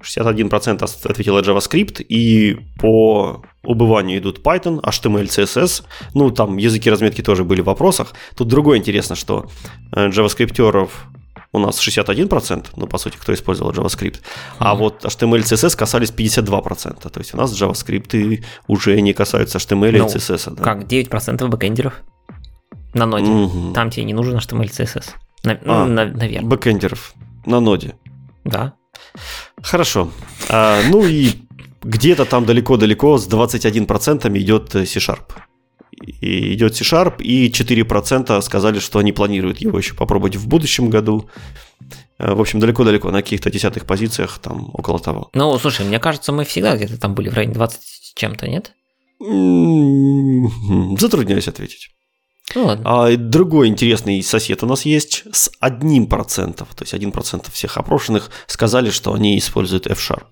61% ответила JavaScript, и по убыванию идут Python, HTML, CSS. Ну, там языки разметки тоже были в вопросах. Тут другое интересно, что э, JavaScripтеров у нас 61%, ну, по сути, кто использовал JavaScript, а mm-hmm. вот HTML, CSS касались 52%. То есть у нас JavaScript уже не касаются HTML ну, и CSS. Да. Как, 9% бэкэндеров на ноде? Mm-hmm. Там тебе не нужен HTML, CSS. На, ну, а, на, наверное. Бэкэндеров на ноде. Да. Хорошо. А, ну и где-то там далеко-далеко с 21% идет C-Sharp. И идет C-Sharp, и 4% сказали, что они планируют его еще попробовать в будущем году. Э, в общем, далеко-далеко, на каких-то десятых позициях, там около того. Ну, слушай, мне кажется, мы всегда где-то там были в районе 20 чем-то, нет? Затрудняюсь ответить. Ну ладно. А другой интересный сосед у нас есть с одним процентом, то есть один процент всех опрошенных сказали, что они используют F-Sharp.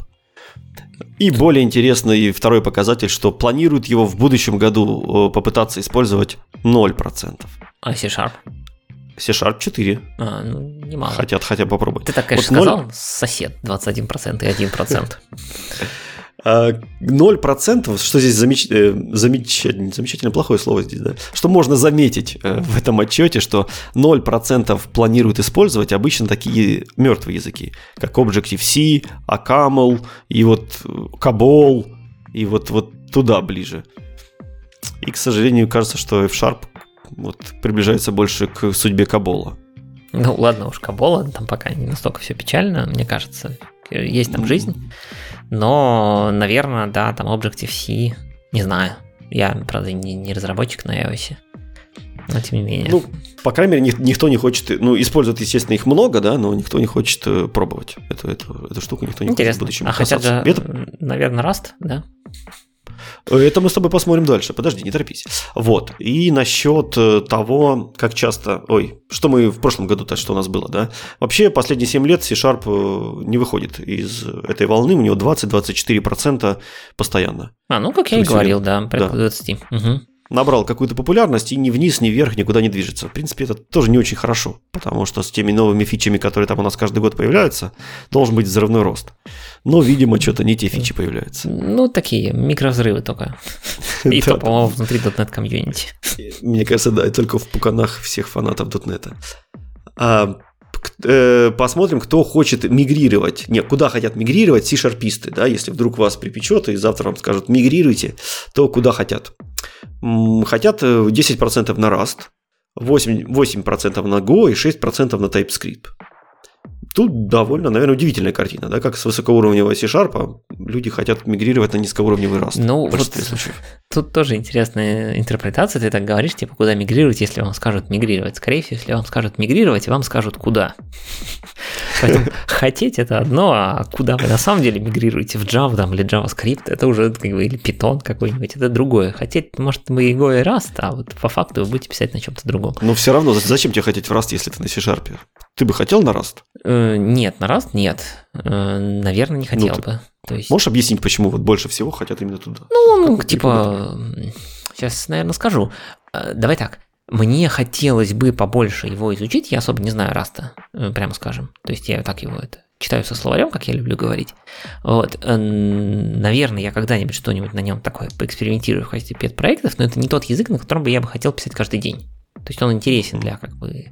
И более интересный второй показатель, что планируют его в будущем году э, попытаться использовать 0%. А C-Sharp? C-Sharp 4. А, ну, немало. Хотят хотя бы попробовать. Ты так, конечно, вот сказал, 0... сосед 21% и 1%. 0%, что здесь замеч... Э, замечательно, замечательно плохое слово здесь, да, что можно заметить э, в этом отчете, что 0% планируют использовать обычно такие мертвые языки, как Objective-C, ACAML и вот COBOL, и вот, вот туда ближе. И, к сожалению, кажется, что F-Sharp вот, приближается больше к судьбе Кабола. Ну ладно уж, Кабола, там пока не настолько все печально, мне кажется. Есть там жизнь. Но, наверное, да, там Objective-C, не знаю. Я, правда, не, не разработчик на iOS. Но тем не менее. Ну, по крайней мере, никто не хочет, ну, используют, естественно, их много, да, но никто не хочет э, пробовать эту, эту, эту штуку, никто не Интересно. хочет в будущем а хотят же, Это... наверное, Rust, да? Это мы с тобой посмотрим дальше. Подожди, не торопись. Вот. И насчет э, того, как часто... Ой, что мы в прошлом году-то, что у нас было, да? Вообще, последние 7 лет C-Sharp э, не выходит из этой волны. У него 20-24% постоянно. А, ну, как я и говорил, да, порядка да. 20. Угу набрал какую-то популярность и ни вниз, ни вверх никуда не движется. В принципе, это тоже не очень хорошо, потому что с теми новыми фичами, которые там у нас каждый год появляются, должен быть взрывной рост. Но, видимо, что-то не те фичи появляются. Ну, такие микровзрывы только. И то, по-моему, внутри .NET комьюнити. Мне кажется, да, и только в пуканах всех фанатов .NET. А, э, посмотрим, кто хочет мигрировать. Не, куда хотят мигрировать C-шарписты, да, если вдруг вас припечет и завтра вам скажут мигрируйте, то куда хотят хотят 10% э, на Rust, 8%, 8% на Go и 6% на TypeScript. Тут довольно, наверное, удивительная картина, да, как с высокоуровневого C-Sharp люди хотят мигрировать на низкоуровневый Rust. Ну, вот случаев. тут тоже интересная интерпретация. Ты так говоришь, типа, куда мигрировать, если вам скажут мигрировать. Скорее всего, если вам скажут мигрировать, вам скажут куда. Поэтому хотеть это одно, а куда вы на самом деле мигрируете, в Java там, или JavaScript, это уже как бы, или Python какой-нибудь, это другое. Хотеть, может, мы Go и Rust, а вот по факту вы будете писать на чем-то другом. Но все равно, зачем тебе хотеть в Rust, если ты на C-Sharp? Ты бы хотел на Rust? Э, нет, на Rust нет. Э, наверное, не хотел ну, бы. То есть... Можешь объяснить, почему вот больше всего хотят именно туда? Ну, ну типа, сейчас, наверное, скажу. Э, давай так. Мне хотелось бы побольше его изучить, я особо не знаю Раста, прямо скажем. То есть я так его это читаю со словарем, как я люблю говорить. Вот. Наверное, я когда-нибудь что-нибудь на нем такое поэкспериментирую в качестве пет-проектов, но это не тот язык, на котором бы я бы хотел писать каждый день. То есть он интересен для как бы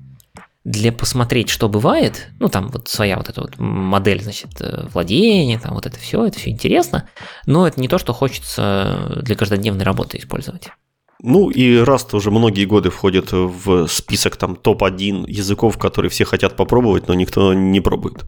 для посмотреть, что бывает, ну там вот своя вот эта вот модель, значит, э, владения, там вот это все, это все интересно, но это не то, что хочется для каждодневной работы использовать. Ну и Rust уже многие годы входит в список там топ-1 языков, которые все хотят попробовать, но никто не пробует.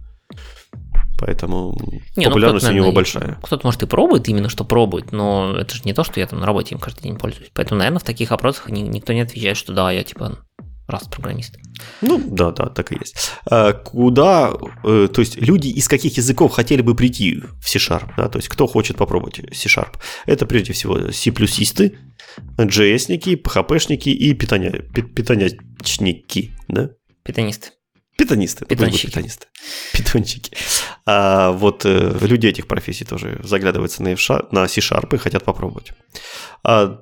Поэтому не, ну, популярность ну, у него большая. Кто-то, может, и пробует именно, что пробует, но это же не то, что я там на работе им каждый день пользуюсь. Поэтому, наверное, в таких опросах никто не отвечает, что да, я типа раз программист. Ну, да, да, так и есть. А, куда, э, то есть люди из каких языков хотели бы прийти в C-Sharp, да, то есть кто хочет попробовать C-Sharp? Это прежде всего C++-исты, JS-ники, PHP-шники и питоня, питонячники, да? Питонисты. Питонисты. Питонщики. Питонисты. Питончики. А вот э, люди этих профессий тоже заглядываются на, на C-Sharp и хотят попробовать. А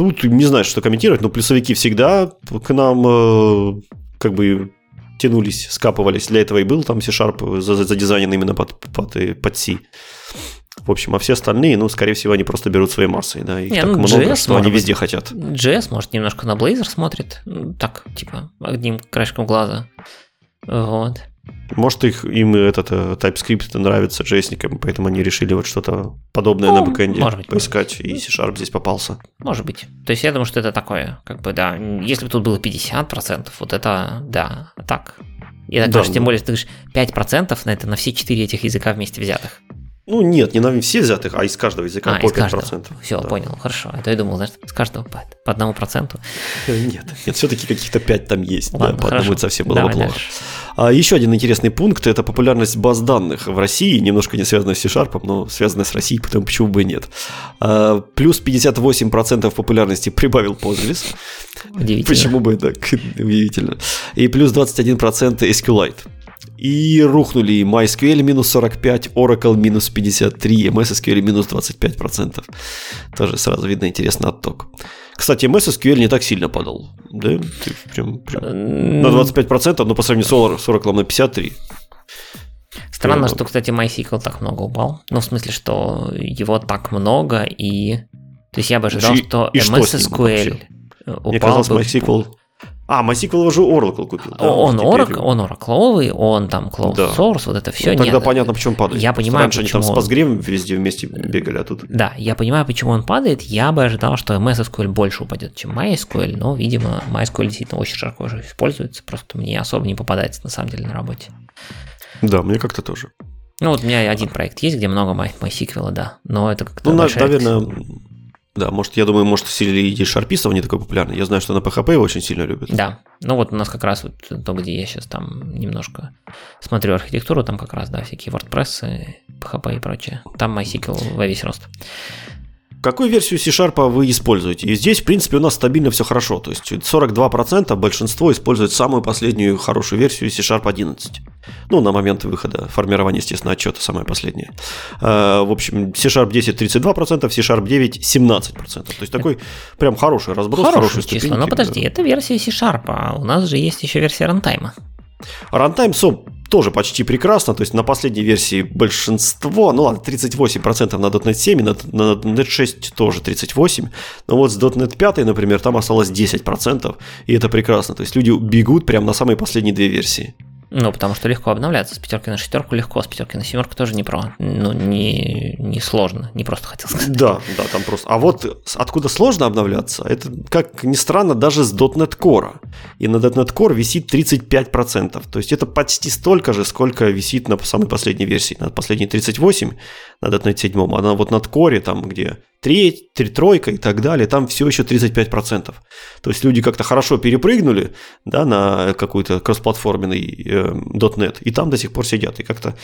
Тут не знаю, что комментировать, но плюсовики всегда к нам э, как бы тянулись, скапывались. Для этого и был там C-Sharp задизайнен именно под, под, э, под C. В общем, а все остальные, ну, скорее всего, они просто берут своей массой, да, их не, так ну, много, JS, что они везде хотят. JS, может, немножко на Blazor смотрит, так, типа, одним краешком глаза, вот. Может, их, им этот э, TypeScript нравится джейсникам, поэтому они решили вот что-то подобное ну, на бэкэнде может быть, поискать, может быть. и C-Sharp здесь попался. Может быть. То есть я думаю, что это такое, как бы, да, если бы тут было 50%, вот это, да, так. И так да, даже, тем более, ты говоришь 5% на это на все четыре этих языка вместе взятых. Ну, нет, не на все взятых, а из каждого языка а, по из 5%. каждого. Все, да. понял, хорошо. Это я думал, знаешь, с каждого по, по одному проценту. Нет, нет, все-таки каких-то 5 там есть. Ладно, да, по одному это совсем было Давай бы плохо. дальше. А еще один интересный пункт – это популярность баз данных в России, немножко не связанная с C-Sharp, но связанная с Россией, потому почему бы и нет. А, плюс 58% популярности прибавил Postgres. Удивительно. Почему бы так? Удивительно. И плюс 21% SQLite. И рухнули MySQL минус 45, Oracle минус 53, MS SQL минус 25%. Тоже сразу видно интересный отток. Кстати, MS SQL не так сильно падал. Да? Прям, прям на 25%, но по сравнению с Oracle, на 53%. Странно, что, кстати, MySQL так много упал. Ну, в смысле, что его так много, и... То есть я бы ожидал, И- что и что MS с ним SQL Мне упал казалось, бы... MySQL... А, MySQL уже Oracle купил. да, Он, теперь- Oracle, он оракловый, он там closed Да. source, вот это все. Ну, тогда понятно, почему падает. Я понимаю, Раньше они там с почему он- Postgre везде вместе бегали, а тут... Да, я понимаю, почему он падает. Я бы ожидал, что MS SQL больше упадет, чем MySQL, но, видимо, MySQL действительно очень широко уже используется, просто мне особо не попадается на самом деле на работе. Да, мне как-то тоже. Ну, вот у меня один проект есть, где много My- MySQL, да, но это как-то Ну, большая- наверное, да, может, я думаю, может, среди шарпистов не такой популярный. Я знаю, что на PHP его очень сильно любят. Да, ну вот у нас как раз вот то, где я сейчас там немножко смотрю архитектуру, там как раз, да, всякие WordPress, PHP и прочее. Там MySQL во весь рост. Какую версию C-Sharp вы используете? И здесь, в принципе, у нас стабильно все хорошо. То есть 42% большинство использует самую последнюю хорошую версию C-Sharp 11. Ну, на момент выхода, формирования, естественно, отчета самая последняя. Э, В общем, C-Sharp 10 32%, C-Sharp 9 17%. То есть такой прям хороший разброс, Хорошие хорошие числа, но подожди, это версия C-Sharp, а у нас же есть еще версия рантайма. Runtime SOAP тоже почти прекрасно, то есть на последней версии большинство, ну ладно, 38% на .NET 7, и на, на .NET 6 тоже 38%, но вот с .NET 5, например, там осталось 10%, и это прекрасно, то есть люди бегут прямо на самые последние две версии. Ну, потому что легко обновляться. С пятерки на шестерку легко, с пятерки на семерку тоже не про. Ну, не, не сложно, не просто хотел сказать. Да, да, там просто. А вот откуда сложно обновляться, это, как ни странно, даже с .NET Core. И на .NET Core висит 35%. То есть это почти столько же, сколько висит на самой последней версии. На последней 38, на .NET 7, а на вот над Core, там где треть, три тройка и так далее, там все еще 35%. То есть люди как-то хорошо перепрыгнули да, на какой-то кроссплатформенный э, .NET, и там до сих пор сидят, и как-то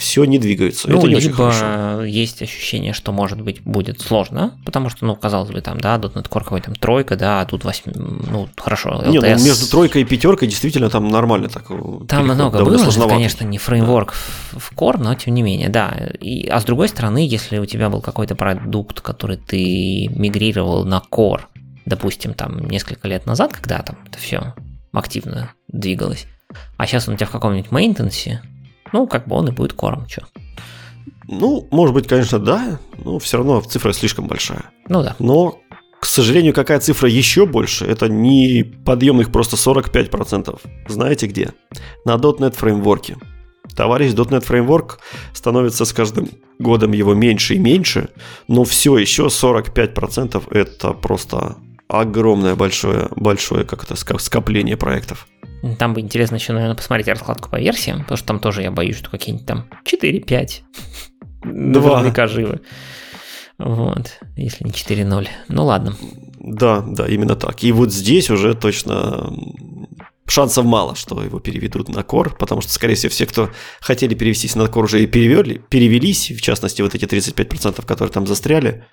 все не двигается. Ну, это не очень либо хорошо. есть ощущение, что, может быть, будет сложно, потому что, ну, казалось бы, там, да, .NET Core какой там тройка, да, а тут восьми, ну, хорошо, Не, ну LTS. между тройкой и пятеркой действительно там нормально так. э, Там много было, это, конечно, не фреймворк в- в Core, но тем не менее, да. И, а с другой стороны, если у тебя был какой-то продукт, который ты мигрировал на Core, допустим, там несколько лет назад, когда там это все активно двигалось, а сейчас он у тебя в каком-нибудь мейнтенсе, ну, как бы он и будет кором, что. Ну, может быть, конечно, да, но все равно цифра слишком большая. Ну да. Но, к сожалению, какая цифра еще больше, это не подъемных просто 45%. Знаете где? На .NET фреймворке. Товарищ .NET фреймворк становится с каждым годом его меньше и меньше, но все еще 45% это просто огромное большое, большое как это, скопление проектов. Там бы интересно еще, наверное, посмотреть раскладку по версиям, потому что там тоже я боюсь, что какие-нибудь там 4-5 Два. наверняка живы. Вот, если не 4-0. Ну ладно. Да, да, именно так. И вот здесь уже точно шансов мало, что его переведут на Core, потому что, скорее всего, все, кто хотели перевестись на Core, уже и перевели, перевелись, в частности, вот эти 35%, которые там застряли,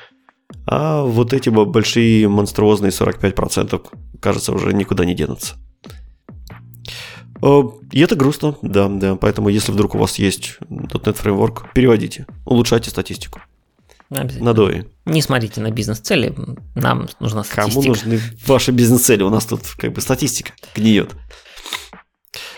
а вот эти большие монструозные 45%, кажется, уже никуда не денутся. Э, И это грустно, да, да. Поэтому, если вдруг у вас есть .NET Framework, переводите, улучшайте статистику. Обязательно. На дои. Не смотрите на бизнес-цели, нам нужна Кому статистика. нужны ваши бизнес-цели? У нас тут как бы статистика гниет.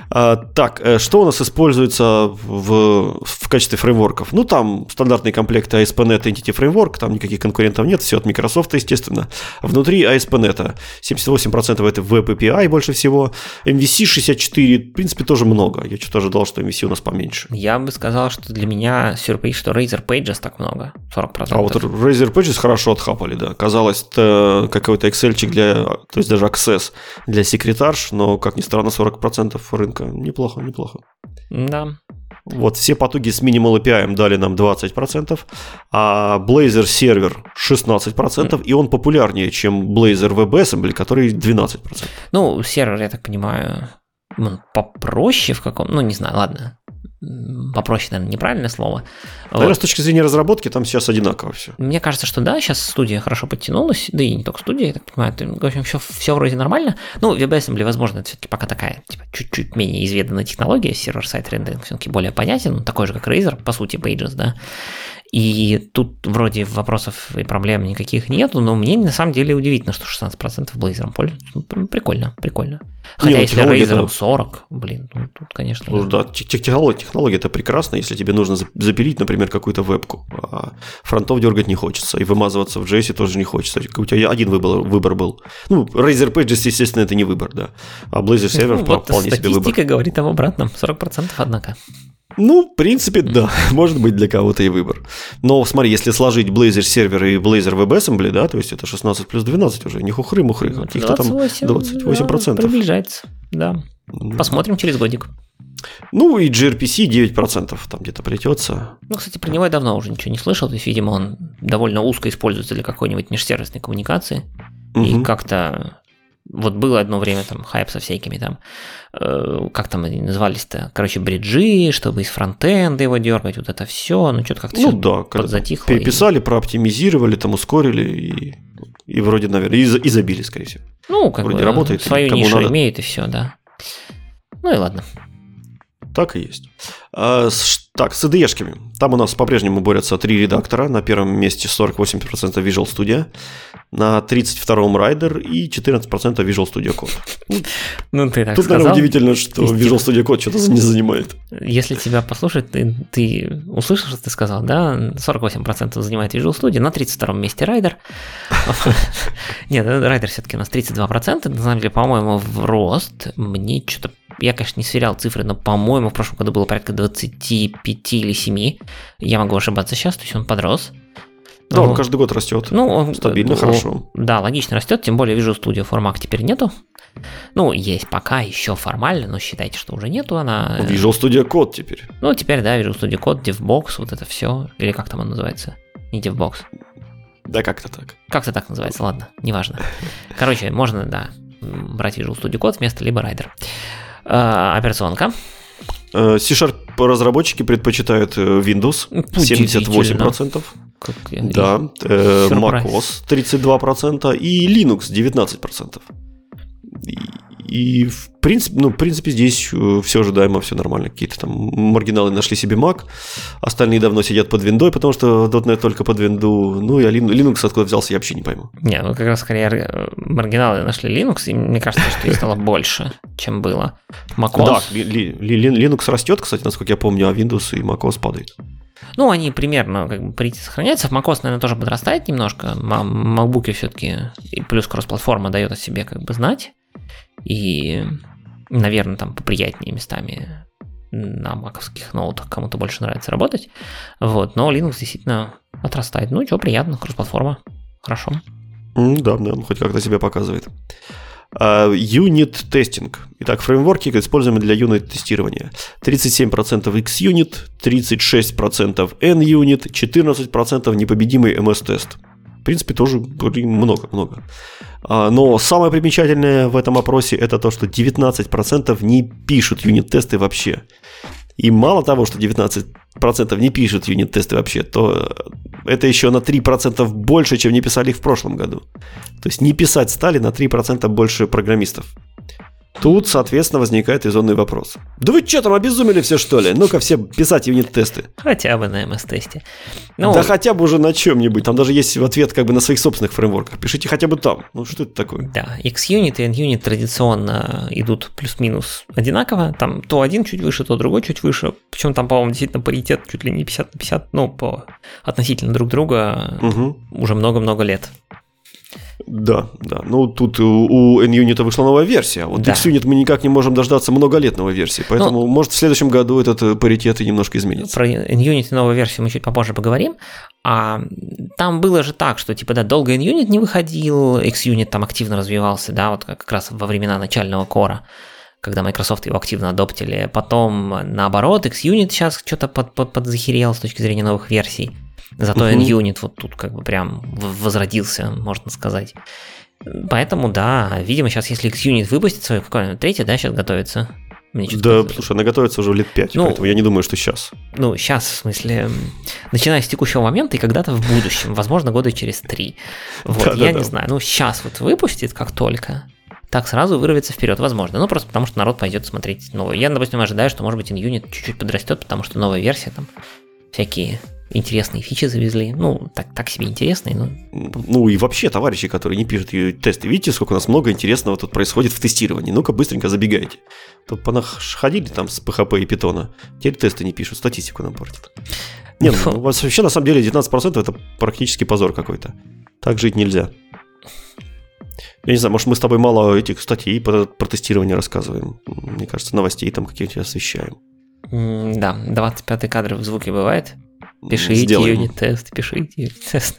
А, так, э, что у нас используется в, в качестве фреймворков? Ну, там стандартные комплекты ASP.NET Entity Framework, там никаких конкурентов нет, все от Microsoft, естественно. Внутри ASP.NET 78% это Web API больше всего, MVC 64, в принципе, тоже много. Я что-то ожидал, что MVC у нас поменьше. Я бы сказал, что для меня сюрприз, что Razer Pages так много, 40%. А вот Razer Pages хорошо отхапали, да. Казалось, это какой-то excel для, то есть даже Access для секретарш, но, как ни странно, 40% рынка. Неплохо, неплохо. Да. Вот все потуги с Minimal API дали нам 20%, а Blazor сервер 16%, mm. и он популярнее, чем Blazor WebAssembly, который 12%. Ну, сервер, я так понимаю, попроще в каком... Ну, не знаю, ладно попроще, наверное, неправильное слово. Наверное, вот. с точки зрения разработки там сейчас одинаково все. Мне кажется, что да, сейчас студия хорошо подтянулась, да и не только студия, я так понимаю, это, в общем, все, все вроде нормально. Ну, WebAssembly, возможно, это все-таки пока такая, типа, чуть-чуть менее изведанная технология, сервер-сайт рендеринг все-таки более понятен, такой же, как Razer, по сути, Pages, да. И тут вроде вопросов и проблем никаких нету, но мне на самом деле удивительно, что 16% Blazor пользуются. Ну, прикольно, прикольно. Хотя Не, если Razer 40, блин, ну тут, конечно... Ну, да, технология, технология это прекрасно, если тебе нужно запилить, например, какую-то вебку, а фронтов дергать не хочется, и вымазываться в JS тоже не хочется. У тебя один выбор, выбор был. Ну, Razer Pages, естественно, это не выбор, да. А Blazor Server ну, вот вполне себе выбор. Статистика говорит об обратном, 40% однако. Ну, в принципе, да, может быть для кого-то и выбор. Но смотри, если сложить Blazor сервер и Blazor WebAssembly, да, то есть это 16 плюс 12 уже, не хухры-мухры, каких-то там 28%. Да, приближается, да. Посмотрим через годик. Ну и gRPC 9% там где-то плетется. Ну, кстати, про него я давно уже ничего не слышал. То есть, видимо, он довольно узко используется для какой-нибудь межсервисной коммуникации. Угу. И как-то вот было одно время там хайп со всякими там, э, как там они назывались-то, короче, бриджи, чтобы из фронтенда его дергать, вот это все, ну что-то как-то ну, да, подзатихло. Переписали, и... прооптимизировали, там ускорили и, и вроде, наверное, и, и забили, скорее всего. Ну, как вроде бы работает, свою нишу надо. имеет и все, да. Ну и ладно. Так и есть. А, так, с IDE-шками. Там у нас по-прежнему борются три редактора. На первом месте 48% Visual Studio, на 32-м Rider и 14% Visual Studio Code. Ну, ты так Тут, сказал. наверное, удивительно, что Visual Studio Code что-то не занимает. Если тебя послушать, ты, ты услышал, что ты сказал, да? 48% занимает Visual Studio, на 32-м месте Rider. Нет, Rider все-таки у нас 32%. На самом деле, по-моему, в рост мне что-то я, конечно, не сверял цифры, но, по-моему, в прошлом году было порядка 25 или 7. Я могу ошибаться сейчас, то есть он подрос. Да, он каждый год растет. Ну, он стабильно, ну, хорошо. Да, логично растет, тем более вижу студию Формак теперь нету. Ну, есть пока еще формально, но считайте, что уже нету она. Ну, Visual Studio Code теперь. Ну, теперь, да, Visual Studio Code, DevBox, вот это все. Или как там он называется? Не DevBox. Да, как-то так. Как-то так называется, ладно, неважно. Короче, можно, да, брать Visual Studio Code вместо либо Rider. А, операционка. Э, C-Sharp разработчики предпочитают э, Windows 78%. Как да, э, macOS 32% и Linux 19%. И, и в принципе, ну, в принципе, здесь э, все ожидаемо, все нормально. Какие-то там маргиналы нашли себе Mac, остальные давно сидят под виндой, потому что .NET только под винду. Ну, я Linux откуда взялся, я вообще не пойму. Не, ну как раз скорее э, маргиналы нашли Linux, и мне кажется, что их стало больше, чем было. MacOS... Да, Linux растет, кстати, насколько я помню, а Windows и macOS падает. Ну, они примерно как бы прийти сохраняются. В macOS, наверное, тоже подрастает немножко. MacBook все-таки плюс кросс-платформа дает о себе как бы знать. И наверное, там поприятнее местами на маковских ноутах кому-то больше нравится работать. Вот, но Linux действительно отрастает. Ну, что, приятно, кросс-платформа. Хорошо. Да, да, хоть как-то себя показывает. Uh, unit тестинг. Итак, фреймворки, используемые для юнит-тестирования. 37% XUnit, 36% NUnit, 14% непобедимый MS-тест. В принципе, тоже много-много. А, но самое примечательное в этом опросе это то, что 19% не пишут юнит-тесты вообще. И мало того, что 19% не пишут юнит-тесты вообще, то это еще на 3% больше, чем не писали их в прошлом году. То есть не писать стали на 3% больше программистов. Тут, соответственно, возникает резонный вопрос. Да вы что там, обезумели все, что ли? Ну-ка все писать юнит-тесты. Хотя бы на MS-тесте. Ну, да хотя бы уже на чем-нибудь. Там даже есть ответ как бы на своих собственных фреймворках. Пишите хотя бы там. Ну, что это такое? Да, XUnit и NUnit традиционно идут плюс-минус одинаково. Там то один чуть выше, то другой чуть выше. Причем там, по-моему, действительно паритет чуть ли не 50 на 50, ну, по относительно друг друга угу. уже много-много лет. Да, да. Ну, тут у NUnit вышла новая версия. Вот да. XUnit мы никак не можем дождаться много лет новой версии. Поэтому, ну, может, в следующем году этот э, паритет и немножко изменится. Про NUnit новую версию мы чуть попозже поговорим. А там было же так, что, типа, да, долго NUnit не выходил, XUnit там активно развивался, да, вот как раз во времена начального кора. когда Microsoft его активно адоптили. Потом, наоборот, XUnit сейчас что-то под, под, подзахерел с точки зрения новых версий. Зато uh-huh. NUnit вот тут как бы прям возродился, можно сказать. Поэтому, да, видимо, сейчас, если XUnit выпустит свою, какое третье, да, сейчас готовится? Мне да, слушай, она готовится уже лет пять, ну, поэтому я не думаю, что сейчас. Ну, сейчас, в смысле, начиная с текущего момента и когда-то в будущем, возможно, года через три. Вот, да, я да, не да. знаю, ну, сейчас вот выпустит, как только, так сразу вырвется вперед, возможно. Ну, просто потому что народ пойдет смотреть новую. Я, допустим, ожидаю, что, может быть, InUnit чуть-чуть подрастет, потому что новая версия там всякие интересные фичи завезли. Ну, так, так себе интересные, но... Ну и вообще, товарищи, которые не пишут тесты, видите, сколько у нас много интересного тут происходит в тестировании. Ну-ка, быстренько забегайте. Нас ходили там с PHP и питона, теперь тесты не пишут, статистику нам портят. Нет, ну, у вас вообще на самом деле 19% это практически позор какой-то. Так жить нельзя. Я не знаю, может, мы с тобой мало этих статей про, про тестирование рассказываем. Мне кажется, новостей там какие-то освещаем. Да, 25 кадр в звуке бывает. Пишите юнит-тест, пишите юнит-тест.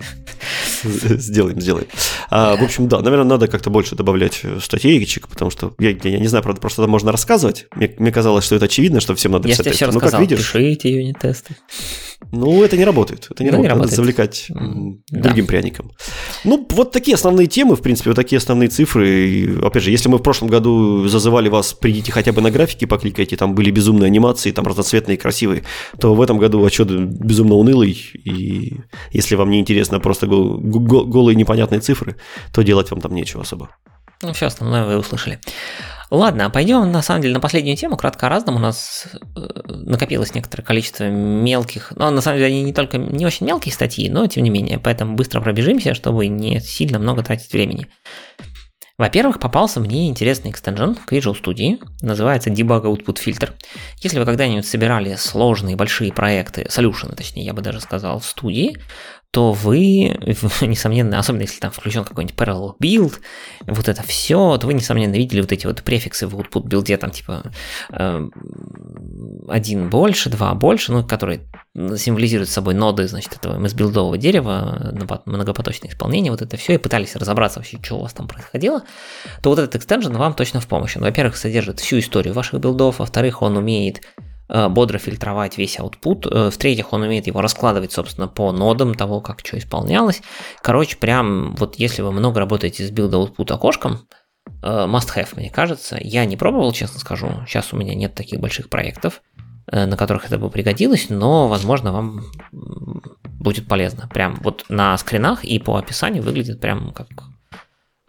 Сделаем, сделаем. А, в общем, да, наверное, надо как-то больше добавлять статейчик, потому что я, я не знаю, правда, просто можно рассказывать. Мне, мне казалось, что это очевидно, что всем надо писать. Я все ну, рассказал, как видишь, пишите юнит-тесты. Ну, это не работает. Это не, ну, работает. не работает. Надо завлекать да. другим пряником. Ну, вот такие основные темы, в принципе, вот такие основные цифры. И, опять же, если мы в прошлом году зазывали вас, придите хотя бы на графики, покликайте, там были безумные анимации, там разноцветные, красивые, то в этом году отчет безумно унылый. И если вам не интересно просто голые непонятные цифры, то делать вам там нечего особо. Ну, все основное вы услышали. Ладно, пойдем на самом деле на последнюю тему, кратко о разном. У нас э, накопилось некоторое количество мелких, но на самом деле они не только не очень мелкие статьи, но тем не менее, поэтому быстро пробежимся, чтобы не сильно много тратить времени. Во-первых, попался мне интересный экстенжен к Visual Studio, называется Debug Output Filter. Если вы когда-нибудь собирали сложные большие проекты, солюшены, точнее, я бы даже сказал, в студии, то вы, несомненно, особенно если там включен какой-нибудь parallel build, вот это все, то вы, несомненно, видели вот эти вот префиксы в output билде, там типа э, один больше, два больше, ну, которые символизируют собой ноды, значит, этого MS-билдового дерева, многопоточное исполнение, вот это все, и пытались разобраться вообще, что у вас там происходило, то вот этот экстенжен вам точно в помощь. Во-первых, содержит всю историю ваших билдов, во-вторых, он умеет бодро фильтровать весь output. Э, в-третьих, он умеет его раскладывать, собственно, по нодам того, как что исполнялось. Короче, прям вот если вы много работаете с билда output окошком, э, must have, мне кажется. Я не пробовал, честно скажу. Сейчас у меня нет таких больших проектов, на которых это бы пригодилось, но, возможно, вам будет полезно. Прям вот на скринах и по описанию выглядит прям как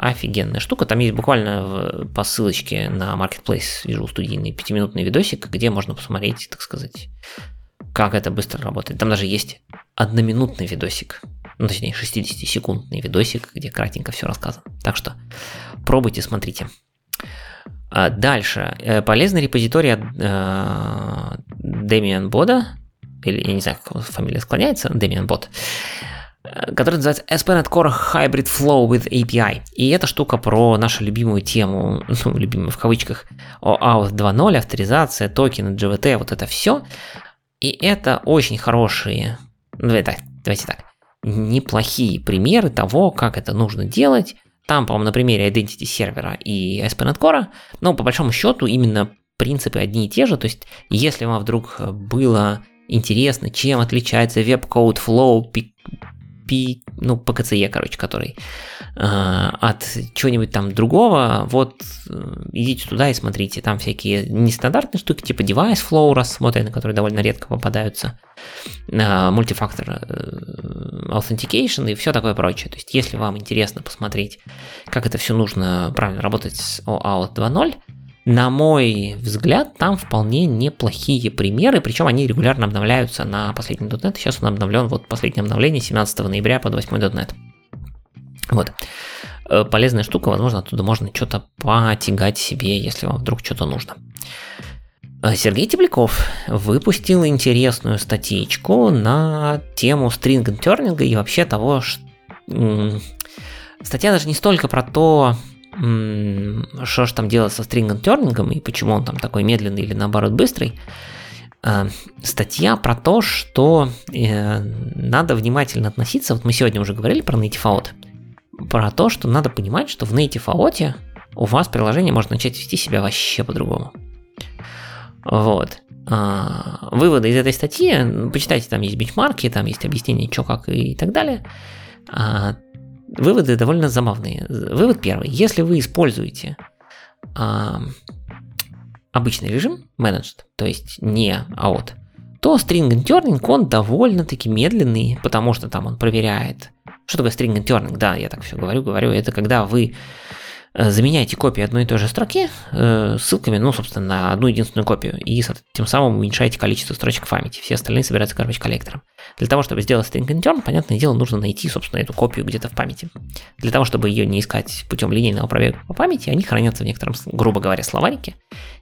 Офигенная штука. Там есть буквально по ссылочке на Marketplace вижу студийный пятиминутный видосик, где можно посмотреть, так сказать, как это быстро работает. Там даже есть одноминутный видосик, ну, точнее, 60-секундный видосик, где кратенько все рассказано. Так что пробуйте, смотрите. А дальше. Э, полезный репозиторий от э, Demian Бода, или я не знаю, как фамилия склоняется, Demian Bot, который называется ASP.NET Core Hybrid Flow with API. И эта штука про нашу любимую тему, ну, любимую в кавычках, OAuth 2.0, авторизация, токены, GVT, вот это все. И это очень хорошие, давайте так, давайте так, неплохие примеры того, как это нужно делать. Там, по-моему, на примере Identity сервера и ASP.NET Core, но по большому счету именно принципы одни и те же. То есть, если вам вдруг было интересно, чем отличается веб-код Flow, P, ну, PKCE, короче, который э, от чего-нибудь там другого, вот э, идите туда и смотрите, там всякие нестандартные штуки, типа device flow рассмотрены, которые довольно редко попадаются, э, мультифактор э, authentication и все такое прочее. То есть, если вам интересно посмотреть, как это все нужно правильно работать с OAuth 2.0, на мой взгляд, там вполне неплохие примеры, причем они регулярно обновляются на последний .NET. Сейчас он обновлен, вот последнее обновление 17 ноября под 8 .NET. Вот. Э, полезная штука, возможно, оттуда можно что-то потягать себе, если вам вдруг что-то нужно. Э, Сергей Тепляков выпустил интересную статейку на тему turning и вообще того, что... Статья даже не столько про то, что же там делать со стрингом-тернингом и почему он там такой медленный или наоборот быстрый, а, статья про то, что э, надо внимательно относиться, вот мы сегодня уже говорили про native out, про то, что надо понимать, что в native out у вас приложение может начать вести себя вообще по-другому. Вот. А, выводы из этой статьи, почитайте, там есть бенчмарки, там есть объяснение, что, как и так далее. Выводы довольно забавные. Вывод первый. Если вы используете а, обычный режим managed, то есть не out, то string and turning, он довольно-таки медленный, потому что там он проверяет. Что такое string and turning? Да, я так все говорю, говорю. Это когда вы заменяйте копии одной и той же строки э, ссылками, ну, собственно, на одну единственную копию, и тем самым уменьшаете количество строчек в памяти. Все остальные собираются garbage коллектором. Для того, чтобы сделать string return, понятное дело, нужно найти, собственно, эту копию где-то в памяти. Для того, чтобы ее не искать путем линейного пробега по памяти, они хранятся в некотором, грубо говоря, словарике.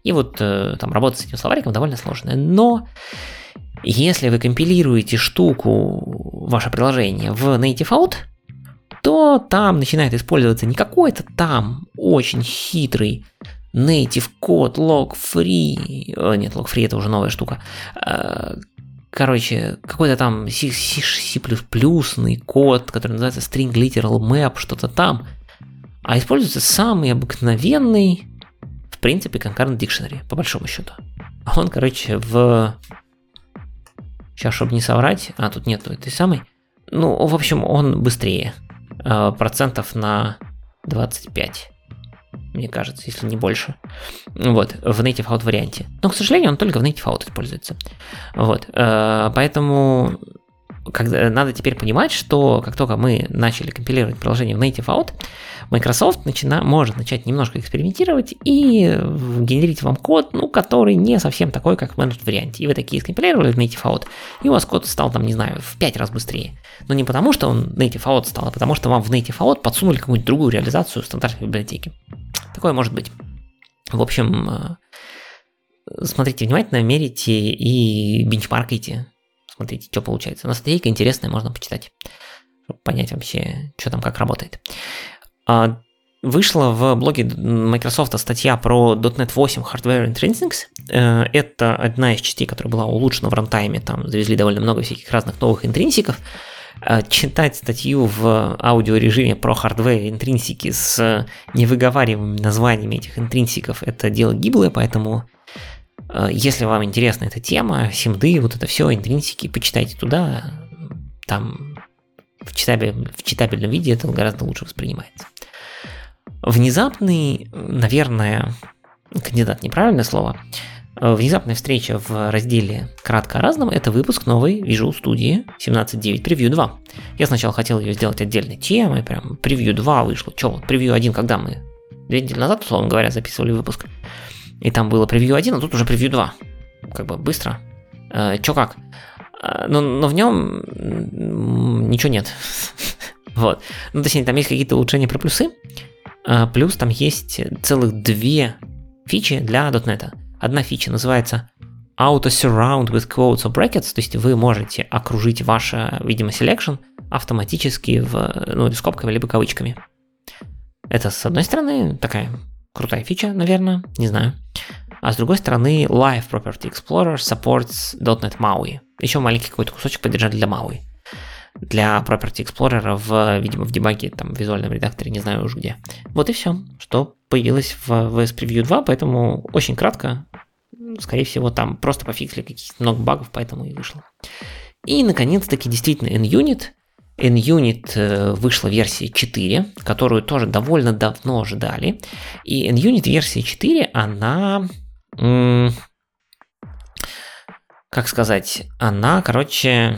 И вот э, там работать с этим словариком довольно сложно. Но если вы компилируете штуку, ваше приложение в native out, то там начинает использоваться не какой-то там очень хитрый native код log free, о, нет, log free это уже новая штука, а, короче, какой-то там C++ код, который называется string literal map, что-то там, а используется самый обыкновенный, в принципе, concurrent dictionary, по большому счету. Он, короче, в... Сейчас, чтобы не соврать, а тут нету этой самой, ну, в общем, он быстрее. Э, процентов на 25 мне кажется, если не больше. Вот, в Native Out варианте. Но, к сожалению, он только в Native Out используется. Вот, э, поэтому когда, надо теперь понимать, что как только мы начали компилировать приложение в Native Out, Microsoft начина, может начать немножко экспериментировать и генерить вам код, ну, который не совсем такой, как в Managed варианте. И вы такие скомпилировали в Native Out, и у вас код стал там, не знаю, в 5 раз быстрее. Но не потому, что он Native Out стал, а потому что вам в Native Out подсунули какую-нибудь другую реализацию стандартной библиотеки. Такое может быть. В общем, э, смотрите внимательно, мерите и бенчмаркайте. Смотрите, что получается. Но статейка интересная, можно почитать, чтобы понять вообще, что там как работает. А, вышла в блоге Microsoft статья про .NET 8 Hardware Intrinsics. Э, это одна из частей, которая была улучшена в рантайме. Там завезли довольно много всяких разных новых интринсиков. Э, читать статью в аудиорежиме про hardware интринсики с невыговариваемыми названиями этих интринсиков – это дело гиблое, поэтому если вам интересна эта тема, симды, вот это все, интринсики, почитайте туда, там в, читабель, в читабельном виде это гораздо лучше воспринимается. Внезапный, наверное, кандидат неправильное слово, внезапная встреча в разделе «Кратко о разном» — это выпуск новой Visual Studio 17.9 Preview 2. Я сначала хотел ее сделать отдельной темой, прям Preview 2 вышло. Че, вот Preview 1, когда мы? Две недели назад, условно говоря, записывали выпуск. И там было Preview 1, а тут уже Preview 2. Как бы быстро. Э, чё как? Э, но, но в нем ничего нет. вот. Ну, точнее, там есть какие-то улучшения про плюсы, а, плюс там есть целых две фичи для .NET. Одна фича называется Auto Surround with Quotes or Brackets, то есть вы можете окружить ваше, видимо, selection автоматически в, ну, скобками либо кавычками. Это, с одной стороны, такая крутая фича, наверное, не знаю. А с другой стороны, Live Property Explorer supports .NET MAUI. Еще маленький какой-то кусочек поддержать для MAUI для Property Explorer в, видимо, в дебаге, там, в визуальном редакторе, не знаю уж где. Вот и все, что появилось в VS Preview 2, поэтому очень кратко, скорее всего, там просто пофиксили каких-то много багов, поэтому и вышло. И, наконец-таки, действительно, NUnit. NUnit э, вышла версия 4, которую тоже довольно давно ждали. И NUnit версия 4, она... Как сказать? Она, короче,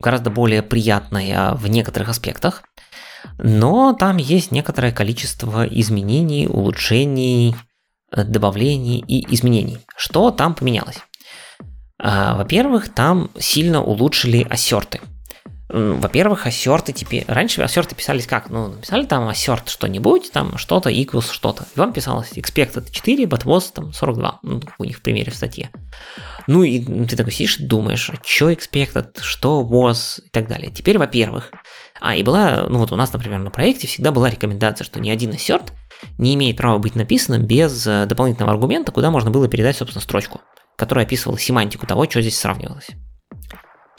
гораздо более приятная в некоторых аспектах, но там есть некоторое количество изменений, улучшений, э, добавлений и изменений. Что там поменялось? А, во-первых, там сильно улучшили ассерты. Во-первых, ассерты теперь... Раньше ассерты писались как? Ну, написали там ассерт что-нибудь, там что-то equals что-то. И вам писалось expected 4, but was там 42. Ну, у них в примере в статье. Ну и ты такой сидишь думаешь, а что expected, что was и так далее. Теперь, во-первых, а, и была, ну вот у нас, например, на проекте всегда была рекомендация, что ни один assert не имеет права быть написанным без э, дополнительного аргумента, куда можно было передать, собственно, строчку, которая описывала семантику того, что здесь сравнивалось.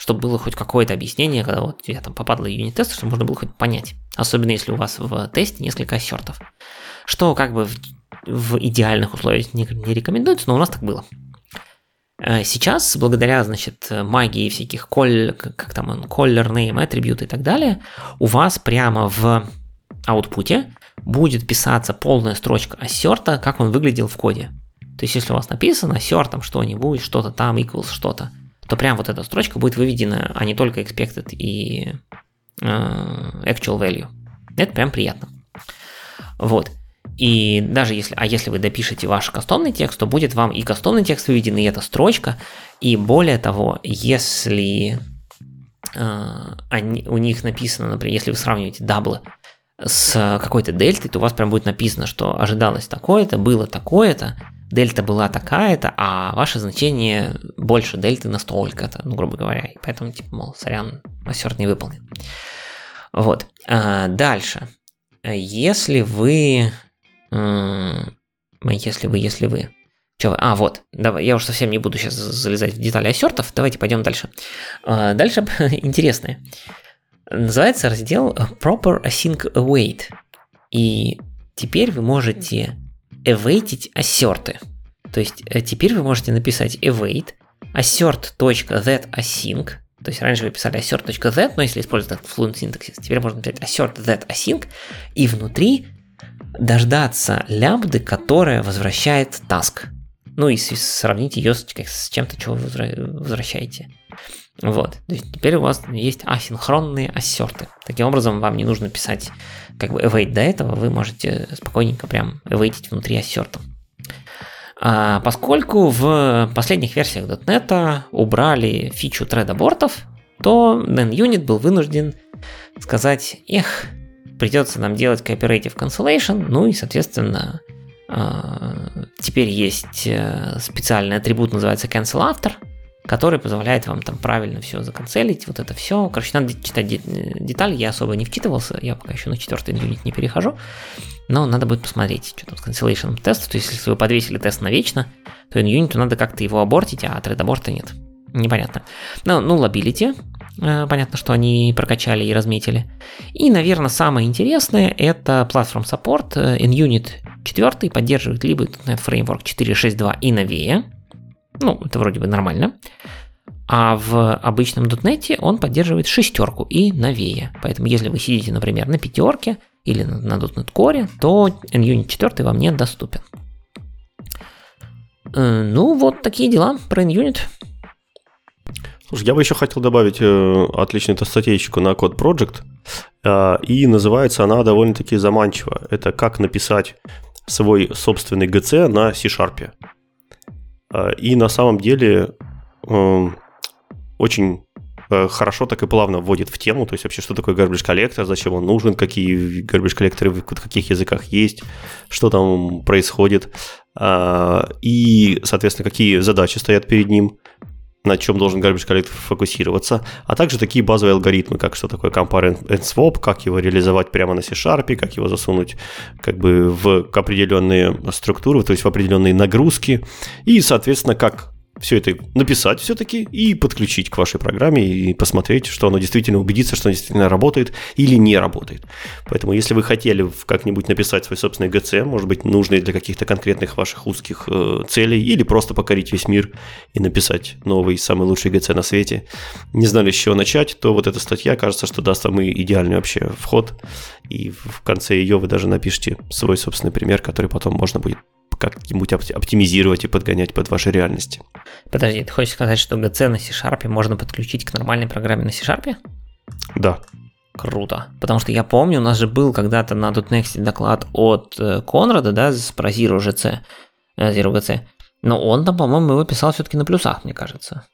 Чтобы было хоть какое-то объяснение, когда вот я там попадал в юнит-тест, чтобы можно было хоть понять. Особенно если у вас в тесте несколько ассертов. Что как бы в, в идеальных условиях не, не рекомендуется, но у нас так было. Э, сейчас, благодаря, значит, магии всяких коль, как там он, color name, attribute и так далее, у вас прямо в аутпуте будет писаться полная строчка ассерта, как он выглядел в коде. То есть, если у вас написано assert что-нибудь, что-то там, equals что-то, то прям вот эта строчка будет выведена, а не только expected и э, actual value. Это прям приятно. Вот. И даже если, а если вы допишете ваш кастомный текст, то будет вам и кастомный текст выведен, и эта строчка. И более того, если э, они, у них написано, например, если вы сравниваете даблы с какой-то дельтой, то у вас прям будет написано, что ожидалось такое-то, было такое-то, дельта была такая-то, а ваше значение больше дельты на столько-то, ну, грубо говоря. И поэтому, типа, мол, сорян, ассерт не выполнен. Вот. А, дальше. Если вы если вы, если вы. Че? А, вот. Давай, я уж совсем не буду сейчас залезать в детали ассертов. Давайте пойдем дальше. А, дальше интересное. Называется раздел Proper Async Await. И теперь вы можете await ассерты. То есть э, теперь вы можете написать await assert.thatAsync. То есть раньше вы писали assert.that, но если использовать fluent syntaxis, теперь можно написать assert that async, и внутри дождаться лямбды, которая возвращает task. Ну и сравнить ее с чем-то, чего вы возвращаете. Вот. То есть теперь у вас есть асинхронные ассерты. Таким образом, вам не нужно писать как бы await до этого, вы можете спокойненько прям await внутри ассерта. А поскольку в последних версиях .NET убрали фичу тредабортов, то NetUnit был вынужден сказать, эх, придется нам делать cooperative cancellation, ну и, соответственно, а, теперь есть э, специальный атрибут, называется cancel after, который позволяет вам там правильно все законцелить, вот это все. Короче, надо читать детали, я особо не вчитывался, я пока еще на четвертый юнит не перехожу, но надо будет посмотреть, что там с cancellation тест, то есть если вы подвесили тест на вечно, то NUnit у надо как-то его абортить, а thread нет. Непонятно. Ну, nullability, Э, понятно, что они прокачали и разметили. И, наверное, самое интересное это Platform Support. NUnit э, 4 поддерживает либо .NET Framework 4.6.2 и новее. Ну, это вроде бы нормально. А в обычном .NET он поддерживает шестерку и новее. Поэтому если вы сидите, например, на пятерке или на .NET Core, то NUnit 4 вам не доступен. Э, ну, вот такие дела про NUnit. Слушай, я бы еще хотел добавить э, отличную статейку на Code Project, э, и называется она довольно-таки заманчиво. Это как написать свой собственный GC на C-Sharp. Э, и на самом деле э, очень э, хорошо так и плавно вводит в тему, то есть вообще, что такое garbage коллектор, зачем он нужен, какие garbage коллекторы в каких языках есть, что там происходит, э, и, соответственно, какие задачи стоят перед ним, на чем должен garbage collector фокусироваться, а также такие базовые алгоритмы, как что такое compare and swap, как его реализовать прямо на C-Sharp, как его засунуть как бы в определенные структуры, то есть в определенные нагрузки, и, соответственно, как все это написать все-таки и подключить к вашей программе и посмотреть, что оно действительно убедиться, что оно действительно работает или не работает. Поэтому, если вы хотели как-нибудь написать свой собственный GC, может быть, нужный для каких-то конкретных ваших узких э, целей, или просто покорить весь мир и написать новый, самый лучший GC на свете, не знали, с чего начать, то вот эта статья, кажется, что даст вам идеальный вообще вход, и в конце ее вы даже напишите свой собственный пример, который потом можно будет как-нибудь оптимизировать и подгонять под ваши реальности. Подожди, ты хочешь сказать, что GC на C-Sharp можно подключить к нормальной программе на C-Sharp? Да. Круто. Потому что я помню, у нас же был когда-то на .next доклад от э, Конрада, да, про Zero GC, э, Zero GC. Но он там, по-моему, его писал все-таки на плюсах, мне кажется.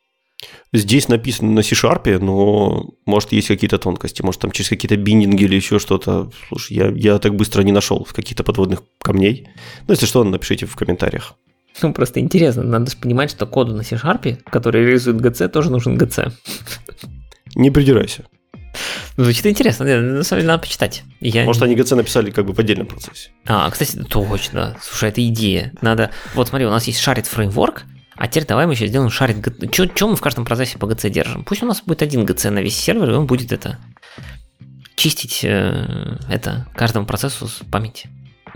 Здесь написано на C-Sharp, но может есть какие-то тонкости, может там через какие-то биндинги или еще что-то. Слушай, я, я так быстро не нашел в каких-то подводных камней. Ну, если что, напишите в комментариях. Ну, просто интересно, надо же понимать, что коду на C-Sharp, который реализует GC, тоже нужен GC. Не придирайся. Звучит интересно, на самом деле надо почитать. Я... Может, они GC написали как бы в отдельном процессе. А, кстати, точно. Слушай, это идея. Надо... Вот смотри, у нас есть Shared Framework, А теперь давай мы еще сделаем шарик. Что мы в каждом процессе по GC держим? Пусть у нас будет один GC на весь сервер, и он будет это чистить э, это каждому процессу с памяти.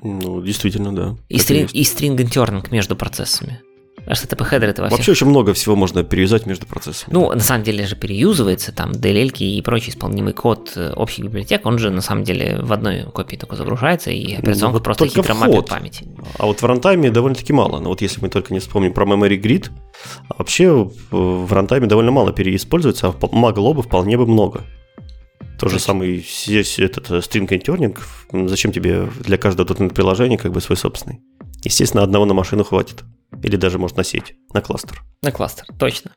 Ну, действительно, да. И, стринг, и стринг между процессами. HTTP header это во Вообще очень много всего можно переюзать между процессами. Ну, на самом деле же переюзывается, там DLL и прочий исполнимый код э, общих библиотек, он же на самом деле в одной копии только загружается, и ну, операционка ну, вот просто хитро вход. мапит память. А вот в рантайме довольно-таки мало. Но вот если мы только не вспомним про Memory Grid, а вообще в рантайме довольно мало переиспользуется, а могло бы вполне бы много. То же самое здесь этот э, string interning. Зачем тебе для каждого .NET приложения как бы свой собственный? Естественно, одного на машину хватит. Или даже, может, на сеть, на кластер. На кластер, точно.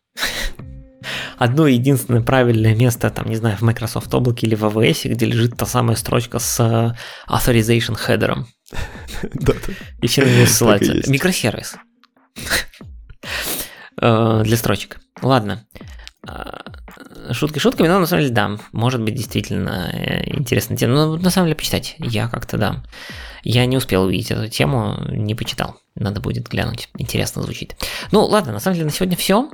Одно единственное правильное место, там, не знаю, в Microsoft облаке или в AWS, где лежит та самая строчка с э, authorization header. Да, И все на нее ссылаются. Микросервис. Э, для строчек. Ладно. Э, шутки шутками, но на самом деле да, может быть действительно интересная тема. Но на самом деле почитать я как-то да. Я не успел увидеть эту тему, не почитал. Надо будет глянуть. Интересно звучит. Ну, ладно, на самом деле на сегодня все.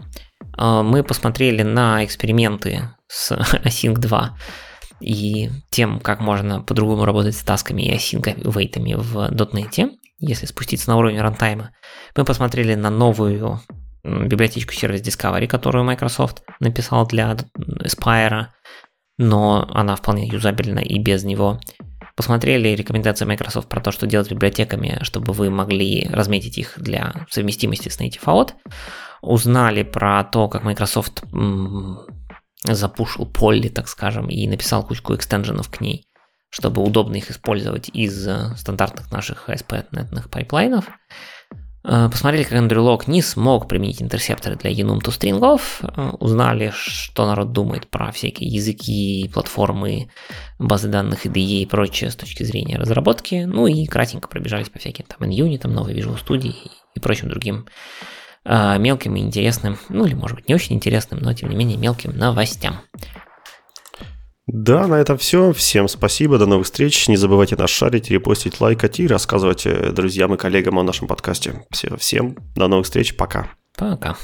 А, мы посмотрели на эксперименты с Async 2 и тем, как можно по-другому работать с тасками и async вейтами в .NET, если спуститься на уровень рантайма. Мы посмотрели на новую библиотечку Service Discovery, которую Microsoft написал для Aspire, но она вполне юзабельна и без него посмотрели рекомендации Microsoft про то, что делать с библиотеками, чтобы вы могли разметить их для совместимости с Native AOT, узнали про то, как Microsoft запушил Polly, так скажем, и написал кучку extension ов к ней, чтобы удобно их использовать из э, стандартных наших ASP.NET пайплайнов. Э, посмотрели, как Andrew Lock не смог применить интерсепторы для enum ToString ов, э, узнали, что народ думает про всякие языки, платформы, базы данных IDE и прочее с точки зрения разработки, ну и кратенько пробежались по всяким там NUnit, там новой Visual Studio и прочим другим э, мелким и интересным, ну или может быть не очень интересным, но тем не менее мелким новостям. Да, на этом все. Всем спасибо, до новых встреч. Не забывайте нас шарить, репостить, лайкать и рассказывать друзьям и коллегам о нашем подкасте. Все, всем до новых встреч, пока. Пока.